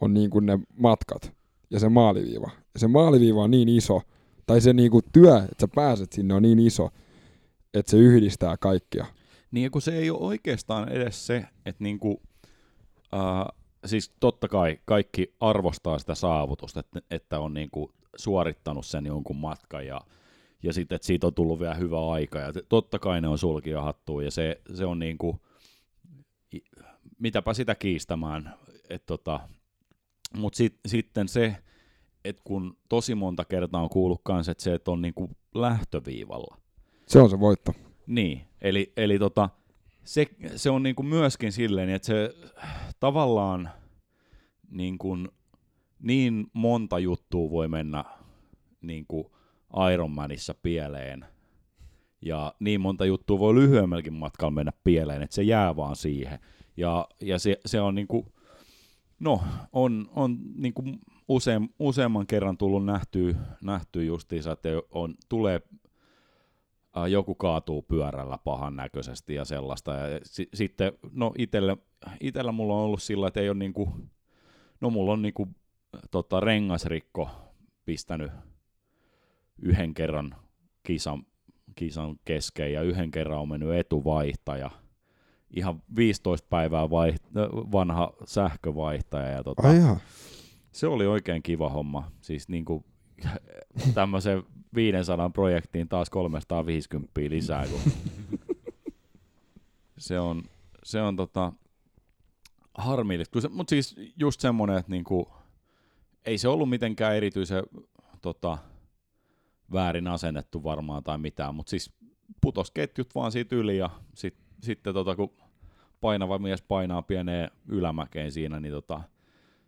on niinku ne matkat ja se maaliviiva. Ja se maaliviiva on niin iso, tai se niinku työ, että sä pääset sinne on niin iso, että se yhdistää kaikkia. Niin kun se ei ole oikeastaan edes se, että niinku, uh, siis totta kai kaikki arvostaa sitä saavutusta, että, että on niinku suorittanut sen jonkun matkan ja, ja sitten, että siitä on tullut vielä hyvä aika ja totta kai ne on sulkia hattuun ja se, se on niinku, i- mitäpä sitä kiistämään, että tota, mutta sit, sitten se, että kun tosi monta kertaa on kuullut kanssa, että se, että on niinku lähtöviivalla, Se on se voitto. niin, eli, eli tota, se, se on niinku myöskin silleen, että se tavallaan niinku, niin monta juttua voi mennä niinku Ironmanissa pieleen, ja niin monta juttua voi lyhyemmälläkin matkalla mennä pieleen, että se jää vaan siihen. Ja, ja se, se on niinku, no, on, on niinku usein, useamman kerran tullut nähtyä, nähtyä justiinsa, että on, tulee äh, joku kaatuu pyörällä pahan näköisesti ja sellaista. Ja si- sitten, no itellä, itellä mulla on ollut sillä, että ei ole niinku, no mulla on niinku, tota, rengasrikko pistänyt yhden kerran kisan, kisan kesken ja yhden kerran on mennyt etuvaihtaja. Ihan 15 päivää vaiht- vanha sähkövaihtaja ja tota, Ai se oli oikein kiva homma. Siis niinku tämmöisen 500 projektiin taas 350 lisää. Kun se on, se on tota, harmillista. Mutta siis just semmoinen, että niinku, ei se ollut mitenkään erityisen tota, väärin asennettu varmaan tai mitään, mutta siis putos ketjut vaan siitä yli ja sit, sitten tota, kun painava mies painaa pieneen ylämäkeen siinä, niin tota,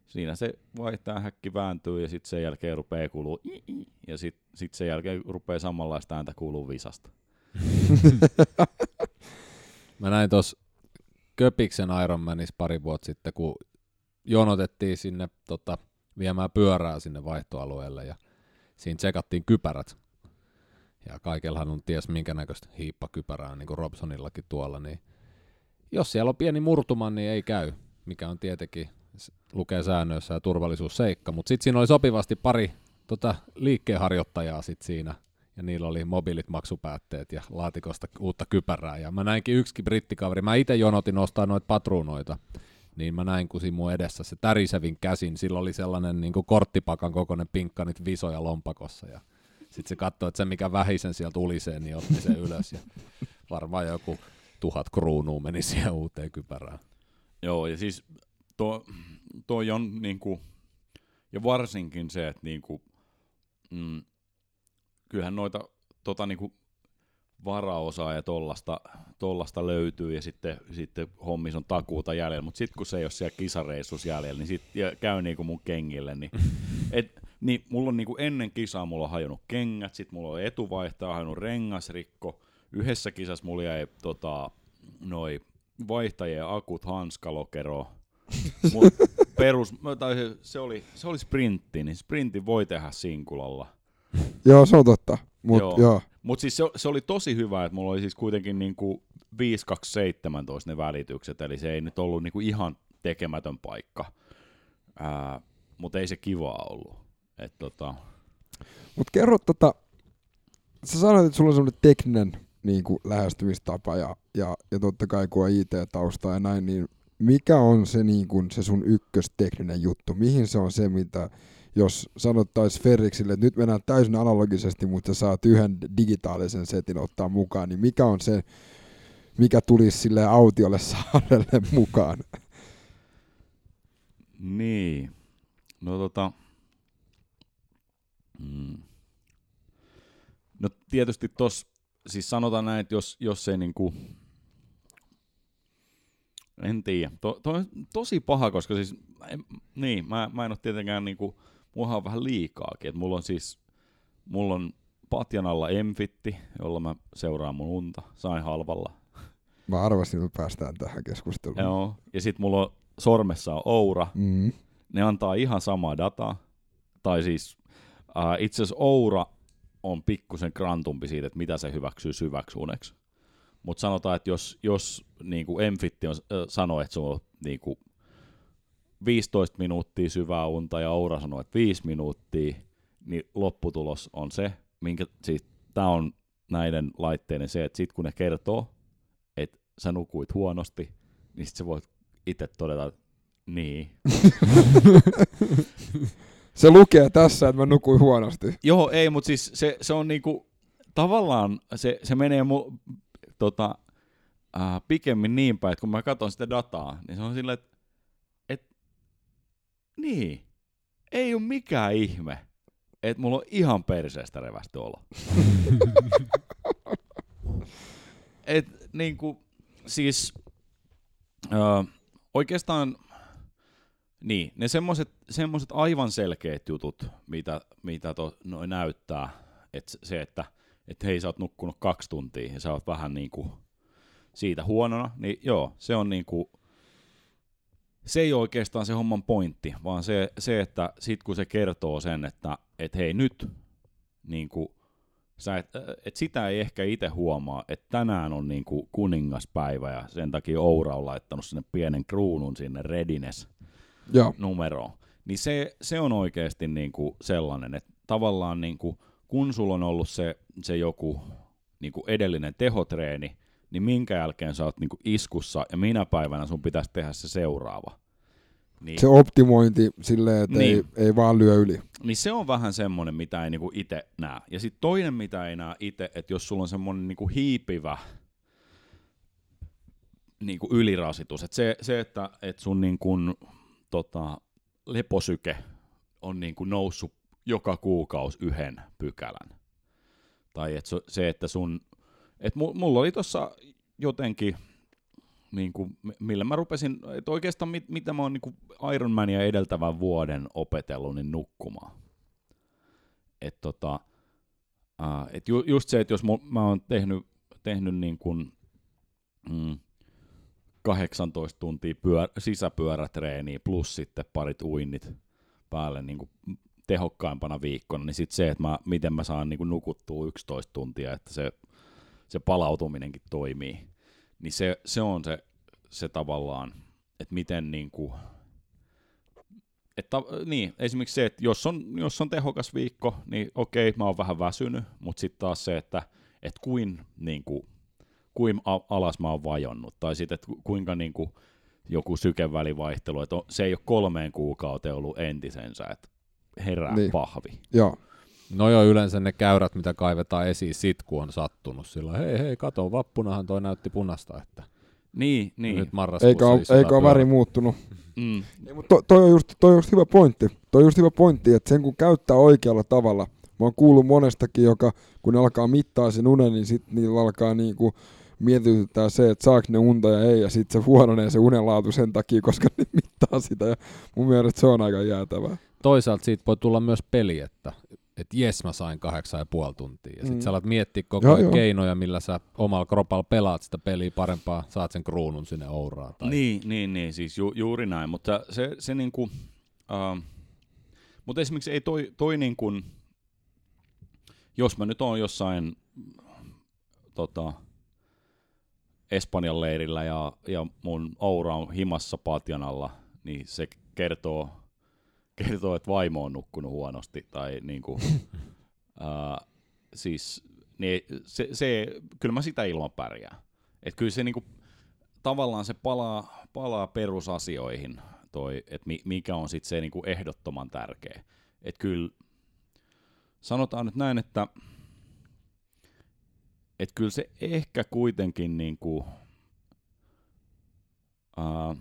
siinä se vaihtaa häkki vääntyy ja sitten sen jälkeen rupeaa i, ja sitten sit sen jälkeen rupeaa samanlaista ääntä kuuluu visasta. Mä näin tuossa Köpiksen Ironmanissa pari vuotta sitten, kun jonotettiin sinne tota, viemään pyörää sinne vaihtoalueelle ja siinä tsekattiin kypärät. Ja kaikellahan on ties minkä näköistä hiippakypärää, niin kuin Robsonillakin tuolla, niin jos siellä on pieni murtuma, niin ei käy, mikä on tietenkin lukee säännöissä ja turvallisuusseikka, mutta sitten siinä oli sopivasti pari tota, liikkeenharjoittajaa sit siinä, ja niillä oli mobiilit maksupäätteet ja laatikosta uutta kypärää, ja mä näinkin yksikin brittikaveri, mä itse jonotin ostaa noita patruunoita, niin mä näin, kun siinä mun edessä se tärisevin käsin, sillä oli sellainen niin kuin korttipakan kokoinen pinkka niitä visoja lompakossa, ja sitten se katsoi, että se mikä vähisen sieltä ulisee, niin otti sen ylös, ja varmaan joku tuhat kruunua meni siihen uuteen kypärään. Joo, ja siis to, toi on niinku, ja varsinkin se, että niinku, mm, kyllähän noita tota niinku varaosaa ja tollasta, tollasta löytyy ja sitten, sitten hommis on takuuta jäljellä, mutta sitten kun se ei ole siellä kisareissus jäljellä, niin sitten ja käy niinku mun kengille, niin, et, niin mulla on niinku ennen kisaa mulla on hajonnut kengät, sitten mulla on etuvaihtaja, hajonnut rengasrikko, yhdessä kisassa mulla jäi tota, noi vaihtajien akut hanskalokero, Mut perus, tai se, se, oli, se oli sprintti, niin sprintti voi tehdä sinkulalla. Joo, se on totta. Mut, Joo. joo. Mutta siis se, se, oli tosi hyvä, että mulla oli siis kuitenkin niinku 5217 ne välitykset, eli se ei nyt ollut niinku ihan tekemätön paikka. Mutta ei se kivaa ollut. Et tota, Mutta kerro tota, sä sanoit, että sulla on semmoinen tekninen niin kuin lähestymistapa ja, ja, ja totta kai kun on IT-tausta ja näin, niin mikä on se, niin kuin, se sun ykköstekninen juttu? Mihin se on se, mitä jos sanottaisiin Ferriksille, että nyt mennään täysin analogisesti, mutta sä saat yhden digitaalisen setin ottaa mukaan, niin mikä on se, mikä tulisi sille autiolle saarelle mukaan? Niin. No tota... Mm. No tietysti tos, siis sanotaan näin, että jos, jos ei niinku... En tiedä. To, to, tosi paha, koska siis... En, niin, mä, mä en ole tietenkään niinku... Mulla on vähän liikaakin. Et mulla on siis... Mulla on patjan alla Emfitti, jolla mä seuraan mun unta. Sain halvalla. Mä arvasin, että päästään tähän keskusteluun. Joo. Ja sit mulla on sormessa on Oura. Mm. ne antaa ihan samaa dataa. Tai siis äh, itse asiassa Oura on pikkusen grantumpi siitä, että mitä se hyväksyy syväksi uneksi. Mutta sanotaan, että jos, jos niin kuin Emfitti on, äh, sanoo, että se on niin kuin 15 minuuttia syvää unta ja Oura sanoo, että 5 minuuttia, niin lopputulos on se, minkä, siis tämä on näiden laitteiden se, että sit kun ne kertoo, että sä nukuit huonosti, niin sit sä voit itse todeta, että niin, Se lukee tässä, että mä nukuin huonosti. Joo, ei, mutta siis se, se on niinku, tavallaan se, se menee mu, tota, äh, pikemmin niin päin, että kun mä katson sitä dataa, niin se on silleen, että et, niin, ei ole mikään ihme, että mulla on ihan perseestä revästy olo. et niinku, siis äh, oikeastaan niin, ne semmoset, semmoset aivan selkeät jutut, mitä, mitä to, noi näyttää, että se, että et hei sä oot nukkunut kaksi tuntia ja sä oot vähän niinku siitä huonona, niin joo, se on niinku, se ei ole oikeastaan se homman pointti, vaan se, se että sit kun se kertoo sen, että et hei nyt, niinku, sä et, et sitä ei ehkä itse huomaa, että tänään on niinku kuningaspäivä ja sen takia Oura on laittanut sinne pienen kruunun sinne readiness Joo. numeroon, niin se, se on oikeasti niin kuin sellainen, että tavallaan niin kuin, kun sulla on ollut se, se joku niin kuin edellinen tehotreeni, niin minkä jälkeen sä oot niin kuin iskussa ja minä päivänä sun pitäisi tehdä se seuraava. Niin, Se optimointi silleen, että Niin. ei, ei vaan lyö yli. niin se on vähän semmoinen, mitä ei niinku itse näe. Ja sitten toinen, mitä ei näe itse, että jos sulla on semmoinen niinku hiipivä niinku ylirasitus, että se, se, että et sun niinku, tota, leposyke on niinku noussut joka kuukausi yhden pykälän. Tai et se, että sun, et mulla oli tuossa jotenkin, niin kuin, millä mä rupesin, että oikeastaan mit, mitä mä oon niin Ironmania edeltävän vuoden opetellut, niin nukkumaan. Et tota, et ju, just se, että jos mu, mä oon tehnyt, tehnyt niin kuin, mm, 18 tuntia pyör, sisäpyörätreeniä plus sitten parit uinnit päälle niin kuin tehokkaimpana viikkona, niin sitten se, että mä, miten mä saan niin kuin nukuttua 11 tuntia, että se, se palautuminenkin toimii, niin se, se on se, se tavallaan, että miten niin kuin, että, niin, esimerkiksi se, että jos on, jos on tehokas viikko, niin okei, mä oon vähän väsynyt, mutta sitten taas se, että et kuin, niin kuin, kuin alas mä oon vajonnut, tai sitten, että kuinka niin kuin, joku sykevälivaihtelu, että on, se ei ole kolmeen kuukauteen ollut entisensä, että herää niin. pahvi. Joo. No joo, yleensä ne käyrät, mitä kaivetaan esiin sit, kun on sattunut. Sillä hei hei, kato, vappunahan toi näytti punasta, että Niin, niin. nyt marraskuussa Eikä, ole, eikä ole väri muuttunut. Mm. Ei, mutta toi, toi, on just, toi on just hyvä pointti. Toi on just hyvä pointti, että sen kun käyttää oikealla tavalla. Mä oon kuullut monestakin, joka kun ne alkaa mittaa sen unen, niin sit niillä alkaa niinku mietityttää se, että saako ne unta ja ei, ja sitten se huononee se unenlaatu sen takia, koska ne mittaa sitä, ja mun mielestä se on aika jäätävää. Toisaalta siitä voi tulla myös peli, että et jes mä sain kahdeksan ja puoli tuntia. Ja sit Mm. sä alat miettiä koko ajan joo. keinoja, millä sä omalla kropalla pelaat sitä peliä parempaa, saat sen kruunun sinne ouraan. Tai... Niin, niin, niin, siis ju, juuri näin, mutta se, se niinku, uh, mutta esimerkiksi ei toi, toi niin kuin, jos mä nyt oon jossain tota, Espanjan leirillä ja, ja mun aura on himassa patjan alla, niin se kertoo, kertoo että vaimo on nukkunut huonosti. Tai niin kuin, siis, niin se, se, kyllä mä sitä ilman pärjään. Et kyllä se niin kuin, tavallaan se palaa, palaa perusasioihin, toi, että mikä on sitten se niin kuin ehdottoman tärkeä. Että kyllä sanotaan nyt näin, että et kyllä se ehkä kuitenkin niinku, uh,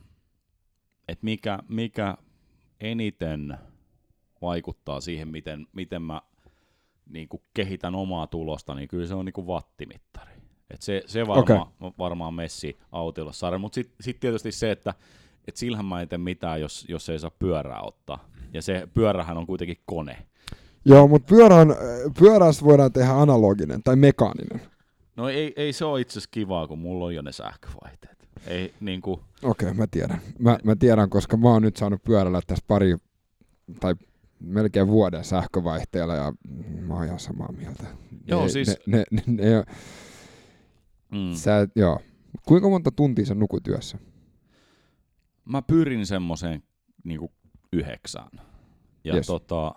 että mikä, mikä eniten vaikuttaa siihen, miten, miten mä niinku kehitän omaa tulosta, niin kyllä se on niinku wattimittari. Et se, se varma, okay. varmaan messi autilossa mutta sitten sit tietysti se, että et sillähän mä en tee mitään, jos, jos ei saa pyörää ottaa. Ja se pyörähän on kuitenkin kone. Joo, mutta pyörän, pyörästä voidaan tehdä analoginen tai mekaaninen. No ei, ei se ole itse asiassa kivaa, kun mulla on jo ne sähkövaihteet. Ei, niin kuin... Okei, okay, mä tiedän. Mä, mä tiedän, koska mä oon nyt saanut pyörällä tässä pari tai melkein vuoden sähkövaihteella ja mä oon ihan samaa mieltä. Joo, ne, siis... Ne, ne, ne, ne, mm. Sä, joo. Kuinka monta tuntia sä nukutyössä? Mä pyrin semmoiseen niin yhdeksään. Ja yes. tota,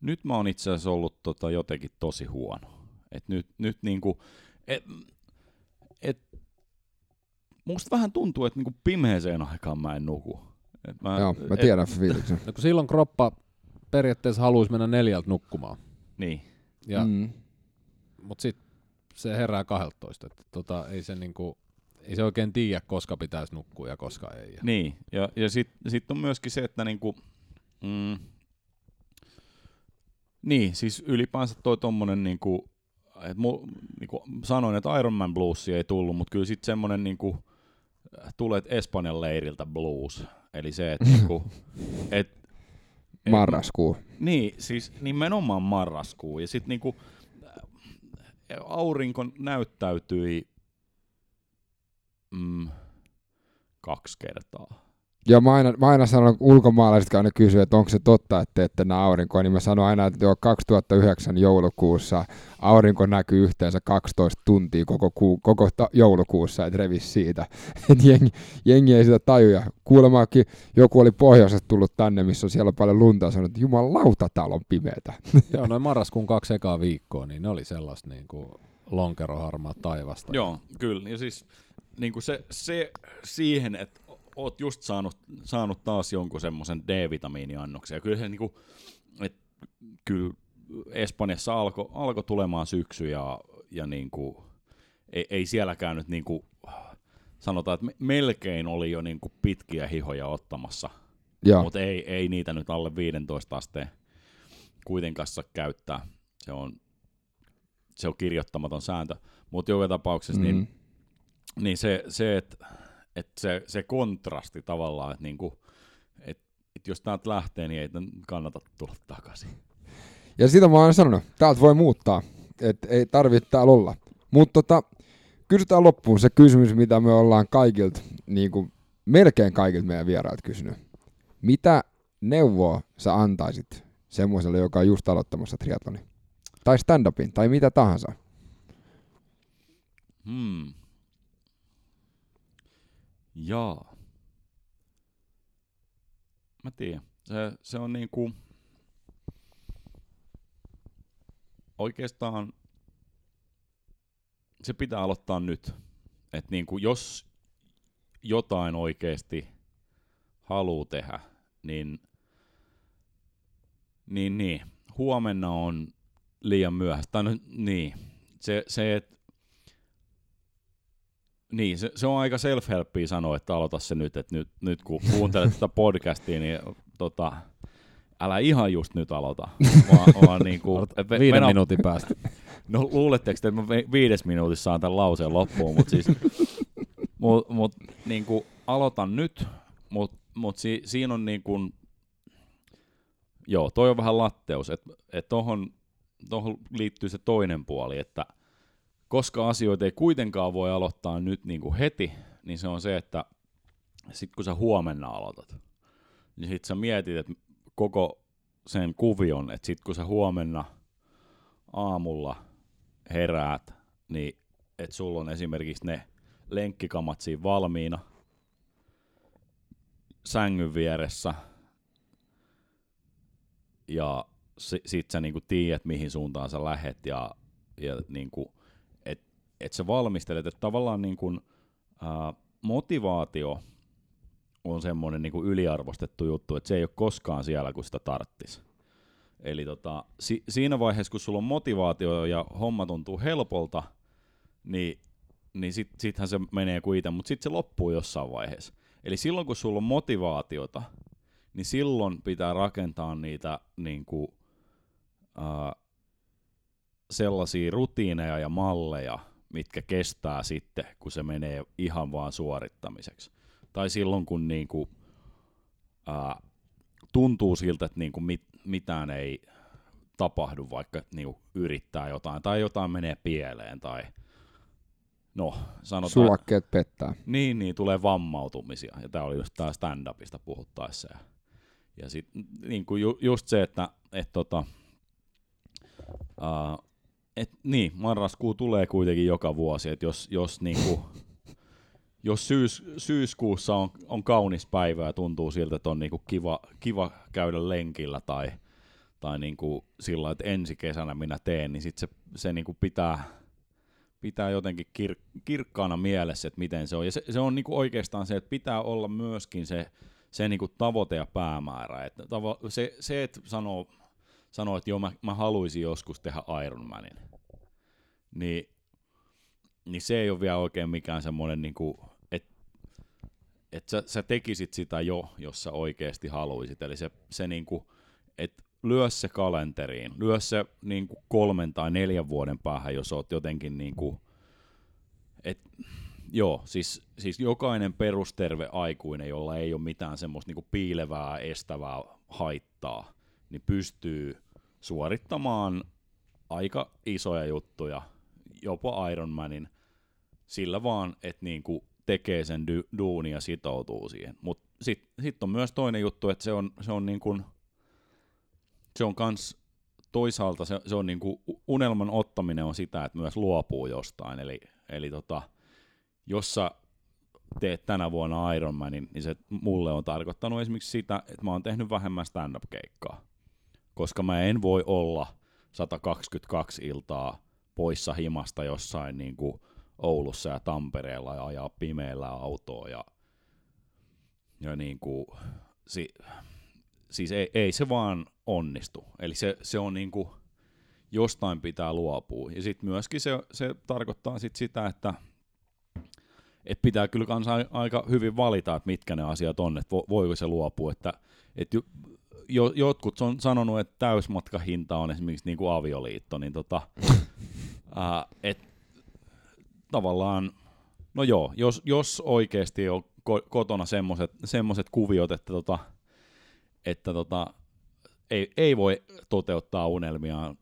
nyt mä oon itse asiassa ollut tota jotenkin tosi huono. Et nyt, nyt niinku, et, et, musta vähän tuntuu, että niinku pimeeseen aikaan mä en nuku. Et mä, Joo, mä tiedän et, fiiliksen. No kun silloin kroppa periaatteessa haluaisi mennä neljältä nukkumaan. Niin. Ja, mm. Mut sit se herää 12, että tota, ei se niinku, ei se oikein tiedä, koska pitäisi nukkua ja koska ei. Niin, ja, ja sitten sit on myöskin se, että niinku, mm, niin, siis ylipäänsä toi tommonen niinku, et mu, niinku sanoin, että Iron Man blues ei tullut, mutta kyllä sitten semmoinen niinku, tulee Espanjan leiriltä blues. Eli se, että niinku, et, et, marraskuu. Niin, siis nimenomaan marraskuu. Ja sitten niinku, aurinko näyttäytyi mm, kaksi kertaa. Ja mä aina, mä aina sanon, ulkomaalaiset aina kysyy, että onko se totta, että teette nämä aurinkoa, niin mä sanon aina, että jo 2009 joulukuussa aurinko näkyy yhteensä 12 tuntia koko, kuu, koko ta- joulukuussa, että revis siitä. Et jengi, jengi, ei sitä tajuja. Kuulemaakin joku oli pohjoisesta tullut tänne, missä on siellä paljon lunta, ja sanoi, että jumalauta, täällä on pimeätä. Joo, noin marraskuun kaksi ekaa viikkoa, niin ne oli sellaista niin kuin lonkeroharmaa taivasta. Joo, kyllä. Ja siis niin kuin se, se siihen, että oot just saanut, saanut taas jonkun semmoisen D-vitamiiniannoksen. Ja kyllä se niinku, et, kyllä Espanjassa alkoi alko tulemaan syksy ja, ja niinku, ei, ei sielläkään nyt niinku, sanotaan, että melkein oli jo niinku pitkiä hihoja ottamassa. Mutta ei, ei niitä nyt alle 15 asteen kuitenkaan saa käyttää. Se on, se on kirjoittamaton sääntö. Mutta joka tapauksessa niin, mm-hmm. niin, niin se, se että että se, se kontrasti tavallaan, että niinku, et, et jos täältä lähtee, niin ei kannata tulla takaisin. Ja sitä mä oon sanonut, täältä voi muuttaa, että ei tarvitse täällä olla. Mutta tota, kysytään loppuun se kysymys, mitä me ollaan kaikilta, niin kuin melkein kaikilta meidän vierailta kysynyt. Mitä neuvoa sä antaisit semmoiselle, joka on just aloittamassa triathloni? Tai stand-upin, tai mitä tahansa? Hmm. Jaa. Mä tiedän. Se, se on niinku... Oikeastaan se pitää aloittaa nyt. Et niinku jos jotain oikeasti haluaa tehdä, niin, niin, niin huomenna on liian myöhäistä. No, niin, se, se että niin, se, se on aika self-helppiä sanoa, että aloita se nyt, että nyt, nyt kun kuuntelet tätä podcastia, niin tota, älä ihan just nyt aloita, vaan, vaan niin kuin, Viiden mennä, minuutin päästä. No luuletteko, että mä viides minuutissa saan tämän lauseen loppuun, mutta siis, mut, mut, niin kuin, aloitan nyt, mutta mut si, siinä on niin kuin, joo, toi on vähän latteus, että et tohon, tohon liittyy se toinen puoli, että – koska asioita ei kuitenkaan voi aloittaa nyt niin kuin heti, niin se on se, että sitten kun sä huomenna aloitat, niin sitten sä mietit, että koko sen kuvion, että sitten kun sä huomenna aamulla heräät, niin että sulla on esimerkiksi ne lenkkikamat siinä valmiina, sängyn vieressä, ja si, sit sä niinku tiedät, mihin suuntaan sä lähet, ja, ja niinku, että et sä valmistelet, että tavallaan niinku, ää, motivaatio on semmoinen niinku yliarvostettu juttu, että se ei ole koskaan siellä, kun sitä tarttis. Eli tota, si, siinä vaiheessa, kun sulla on motivaatio ja homma tuntuu helpolta, niin, niin sit, sittenhän se menee kuin mutta sitten se loppuu jossain vaiheessa. Eli silloin, kun sulla on motivaatiota, niin silloin pitää rakentaa niitä niin kuin, ää, sellaisia rutiineja ja malleja, mitkä kestää sitten, kun se menee ihan vaan suorittamiseksi. Tai silloin, kun niin kuin, ää, tuntuu siltä, että niin kuin mit, mitään ei tapahdu, vaikka niin kuin yrittää jotain, tai jotain menee pieleen, tai no, sanotaan... Sulakkeet pettää. Niin, niin, tulee vammautumisia. Ja tämä oli just tää stand-upista puhuttaessa. Ja, ja sit, niin kuin ju, just se, että et, tota, uh, et, niin, marraskuu tulee kuitenkin joka vuosi, että jos, jos, niin kuin, jos syys, syyskuussa on, on kaunis päivä ja tuntuu siltä, että on niin kuin kiva, kiva käydä lenkillä tai, tai niin kuin sillä että ensi kesänä minä teen, niin sit se, se niin kuin pitää, pitää jotenkin kir- kirkkaana mielessä, että miten se on. Ja se, se on niinku oikeastaan se, että pitää olla myöskin se, se niinku tavoite ja päämäärä. Että tavo- se, se, että sanoo, sanoo että joo, mä, mä haluaisin joskus tehdä Ironmanin, niin, niin se ei ole vielä oikein mikään semmoinen, niinku, että et sä, sä tekisit sitä jo, jos sä oikeasti haluaisit. Eli se, se niinku, että lyö se kalenteriin, lyö se niin kuin kolmen tai neljän vuoden päähän, jos oot jotenkin niin kuin, et, joo, siis, siis jokainen perusterve aikuinen, jolla ei ole mitään semmoista niin kuin piilevää, estävää haittaa, niin pystyy suorittamaan aika isoja juttuja, jopa Ironmanin, sillä vaan, että niin kuin tekee sen du- duunia ja sitoutuu siihen. Mutta sitten sit on myös toinen juttu, että se on, se on niin kuin, se on kans toisaalta se, se on niinku unelman ottaminen on sitä, että myös luopuu jostain. Eli, eli tota, jos sä teet tänä vuonna Ironmanin, niin se mulle on tarkoittanut esimerkiksi sitä, että mä oon tehnyt vähemmän stand-up-keikkaa. Koska mä en voi olla 122 iltaa poissa himasta jossain niin kuin Oulussa ja Tampereella ja ajaa pimeällä autoa ja, ja niin kuin, si, siis ei, ei se vaan onnistu. Eli se, se on niinku, jostain pitää luopua. Ja sitten myöskin se, se tarkoittaa sit sitä, että et pitää kyllä kanssa aika hyvin valita, että mitkä ne asiat on, että voiko se luopua. Että, et jo, jotkut on sanonut, että täysmatkahinta on esimerkiksi niin kuin avioliitto, niin tota, ää, et, tavallaan, no joo, jos, jos oikeasti on ko- kotona semmoiset kuviot, että tota, että tota, ei, ei voi toteuttaa unelmiaan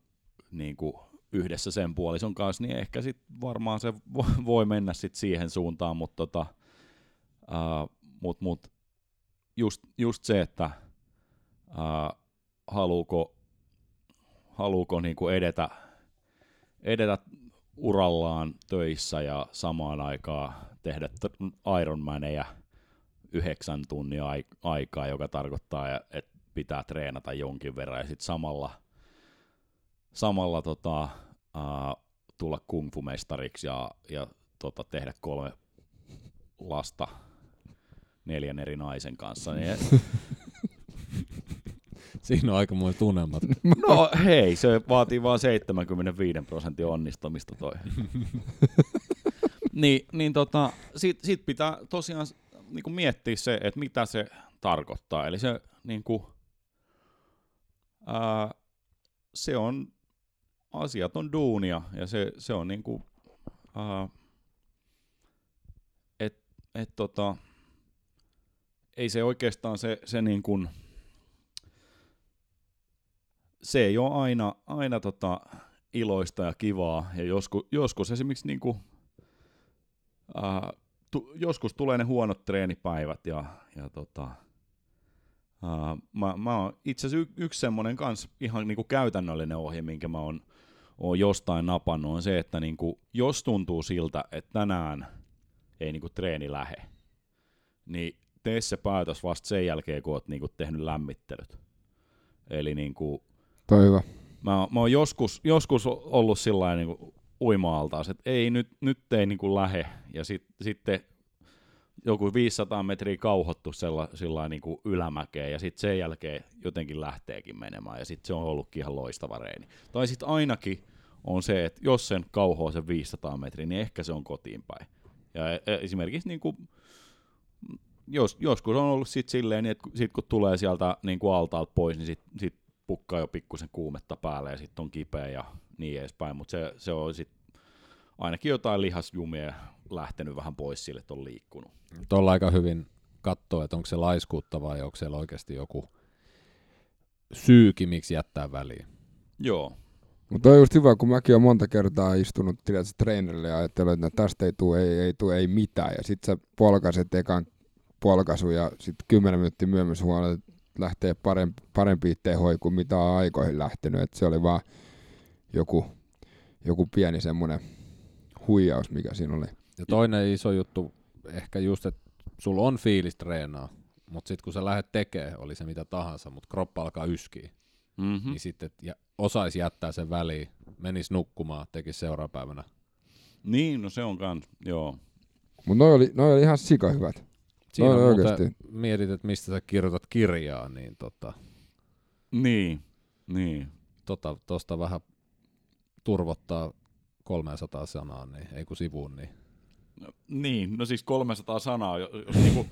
niin kuin yhdessä sen puolison kanssa, niin ehkä sit varmaan se voi mennä sit siihen suuntaan, mutta tota, uh, mut, mut just, just se, että haluuko, haluuko niinku edetä, edetä urallaan töissä ja samaan aikaan tehdä Ironmaneja – yhdeksän tunnia aikaa, joka tarkoittaa, että pitää treenata jonkin verran ja sitten samalla, samalla tota, uh, tulla kungfu-mestariksi ja, ja tota, tehdä kolme lasta neljän eri naisen kanssa. Niin Siinä on aika muun tunnelmat. No hei, se vaatii vain 75 prosentin onnistumista toi. niin, niin tota, sit, sit pitää tosiaan niin kuin miettiä se, että mitä se tarkoittaa. Eli se, niin kuin, ää, se on asiaton duunia ja se, se on niin kuin, ää, et, et tota, ei se oikeastaan se, se niin kuin, se ei ole aina, aina tota iloista ja kivaa, ja joskus, joskus esimerkiksi niin kuin, ää, tu, joskus tulee ne huonot treenipäivät ja, ja tota, uh, mä, mä oon itse asiassa y, yksi semmoinen kans ihan niinku käytännöllinen ohje, minkä mä oon, on jostain napannut, on se, että niinku, jos tuntuu siltä, että tänään ei niinku treeni lähe, niin tee se päätös vasta sen jälkeen, kun oot niinku tehnyt lämmittelyt. Eli niinku, Toi hyvä. mä, mä oon joskus, joskus ollut sillä niinku uima että ei nyt, nyt ei niinku lähe, ja sit, sitten joku 500 metriä kauhottu sella, sillä niin kuin ylämäkeen, ja sitten sen jälkeen jotenkin lähteekin menemään, ja sitten se on ollutkin ihan loistava reeni. Tai sitten ainakin on se, että jos sen kauhoo sen 500 metriä, niin ehkä se on kotiin päin. Ja e, e, esimerkiksi niin kuin, jos, joskus on ollut sit silleen, niin että sit kun tulee sieltä niin kuin altaalta pois, niin sitten sit pukkaa jo pikkusen kuumetta päälle, ja sitten on kipeä ja niin edespäin, mutta se, se on sitten ainakin jotain lihasjumia lähtenyt vähän pois sille, että on liikkunut. Tuolla aika hyvin katsoa, että onko se laiskuutta vai onko siellä oikeasti joku syyki, miksi jättää väliin. Joo. Mutta on just hyvä, kun mäkin olen monta kertaa istunut tiedätkö, treenerille ja ajattelin, että no, tästä ei tule ei, ei, tule, ei mitään. Ja sitten sä polkaset ekan polkaisu ja sitten kymmenen minuuttia myöhemmin huomaat, että lähtee parempi, parempi kuin mitä on aikoihin lähtenyt. Et se oli vaan joku, joku pieni semmoinen huijaus, mikä siinä oli. Ja toinen iso juttu, ehkä just, että sulla on fiilis treenaa, mutta sitten kun sä lähdet tekemään, oli se mitä tahansa, mutta kroppa alkaa yskiä, mm-hmm. niin sitten ja osaisi jättää sen väliin, menisi nukkumaan, tekisi seuraapäivänä. Niin, no se on kans, joo. Mutta noi oli, noi oli ihan sika hyvät. Siinä on oikeasti. mietit, että mistä sä kirjoitat kirjaa, niin tota... Niin, niin. Tota, tosta vähän turvottaa 300 sanaa, niin ei kun sivuun, niin... No, niin, no siis 300 sanaa, jos niinku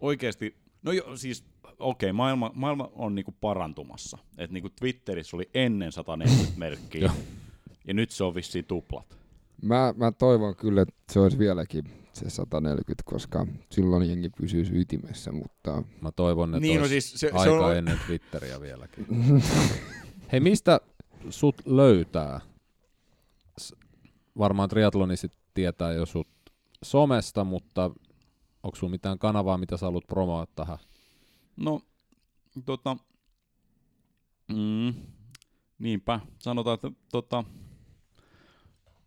oikeasti, no jo, siis okei, okay, maailma, maailma on niinku parantumassa. Et niinku Twitterissä oli ennen 140 merkkiä, ja nyt se on vissiin tuplat. Mä, mä toivon kyllä, että se olisi vieläkin se 140, koska silloin jengi pysyisi ytimessä, mutta... Mä toivon, että niin, no siis se, aika se on... ennen Twitteriä vieläkin. Hei, mistä sut löytää? varmaan triatlonisit tietää jo sut somesta, mutta onko sulla mitään kanavaa, mitä sä haluat promoa tähän? No, tota, mm, niinpä, sanotaan, että tota...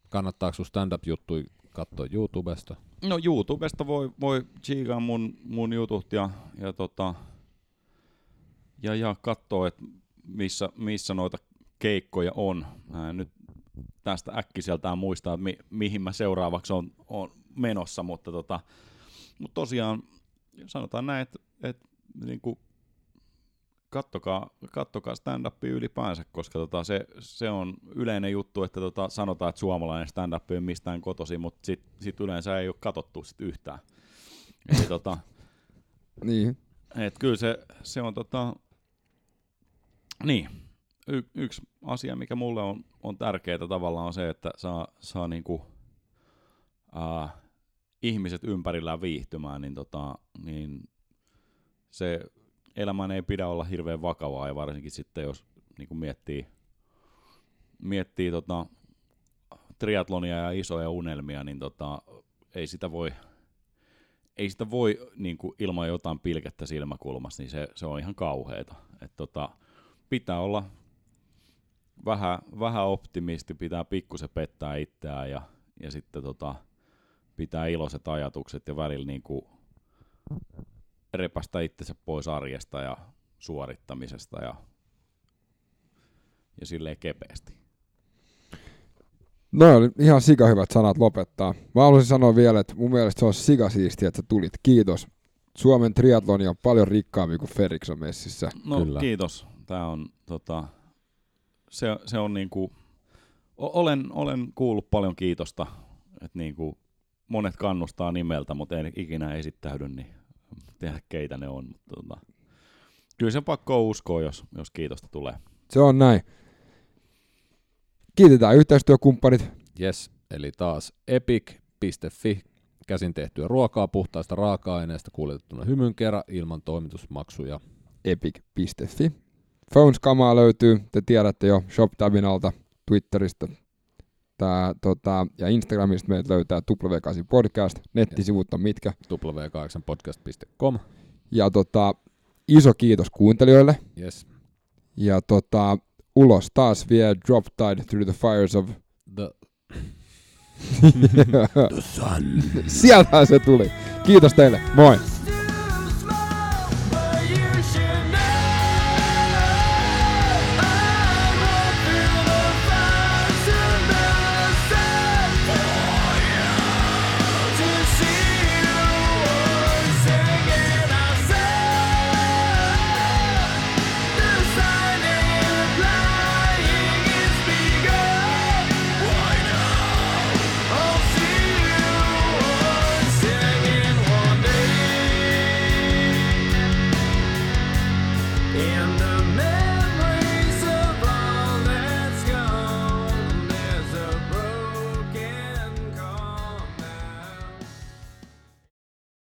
Kannattaako sun stand-up-juttu katsoa YouTubesta? No YouTubesta voi, voi tsiikaa mun, mun jutut ja, ja, tota, ja, ja katsoa, että missä, missä noita keikkoja on. Mä nyt tästä äkkiseltään muistaa, mi- mihin mä seuraavaksi on, on menossa, mutta, tota, mutta tosiaan sanotaan näin, että, että niin kuin, kattokaa, kattokaa stand-upia ylipäänsä, koska tota, se, se on yleinen juttu, että tota, sanotaan, että suomalainen stand-up on mistään kotosi, mutta sitten sit yleensä ei ole katsottu sit yhtään. Eli tota, niin. Et kyllä se, se on tota, niin, y- yksi asia, mikä mulle on, on tärkeää tavallaan on se, että saa, saa niinku, uh, ihmiset ympärillään viihtymään, niin, tota, niin se elämän ei pidä olla hirveän vakavaa, ja varsinkin sitten jos niinku miettii, miettii tota, triatlonia ja isoja unelmia, niin tota, ei sitä voi, ei sitä voi niin kuin ilman jotain pilkettä silmäkulmassa, niin se, se on ihan kauheeta. Et tota, pitää olla vähän, vähän optimisti, pitää pikkusen pettää itseään ja, ja sitten tota, pitää iloiset ajatukset ja välillä niin kuin repästä itsensä pois arjesta ja suorittamisesta ja, ja silleen kepeästi. No oli ihan sika hyvät sanat lopettaa. Mä haluaisin sanoa vielä, että mun mielestä se on sika siistiä, että sä tulit. Kiitos. Suomen triatloni on paljon rikkaampi kuin Ferikson messissä. No Kyllä. kiitos. Tämä on tota, se, se on niinku, olen, olen kuullut paljon kiitosta, että niinku, monet kannustaa nimeltä, mutta en ikinä esittäydy, niin tehdä keitä ne on. Mutta tota, kyllä se pakko uskoa, jos, jos kiitosta tulee. Se on näin. Kiitetään yhteistyökumppanit. Yes, eli taas epic.fi, käsin tehtyä ruokaa puhtaista raaka-aineista kuljetettuna hymyn kerran ilman toimitusmaksuja. Epic.fi. Phones-kamaa löytyy, te tiedätte jo ShopTabin alta, Twitteristä tää, tota, ja Instagramista meidät löytää W8 Podcast, nettisivut on mitkä? w8podcast.com. Ja tota, iso kiitos kuuntelijoille. Yes. Ja tota, ulos. Taas vie Drop Tide Through the Fires of... The, Sieltähän se tuli. Kiitos teille. Moi.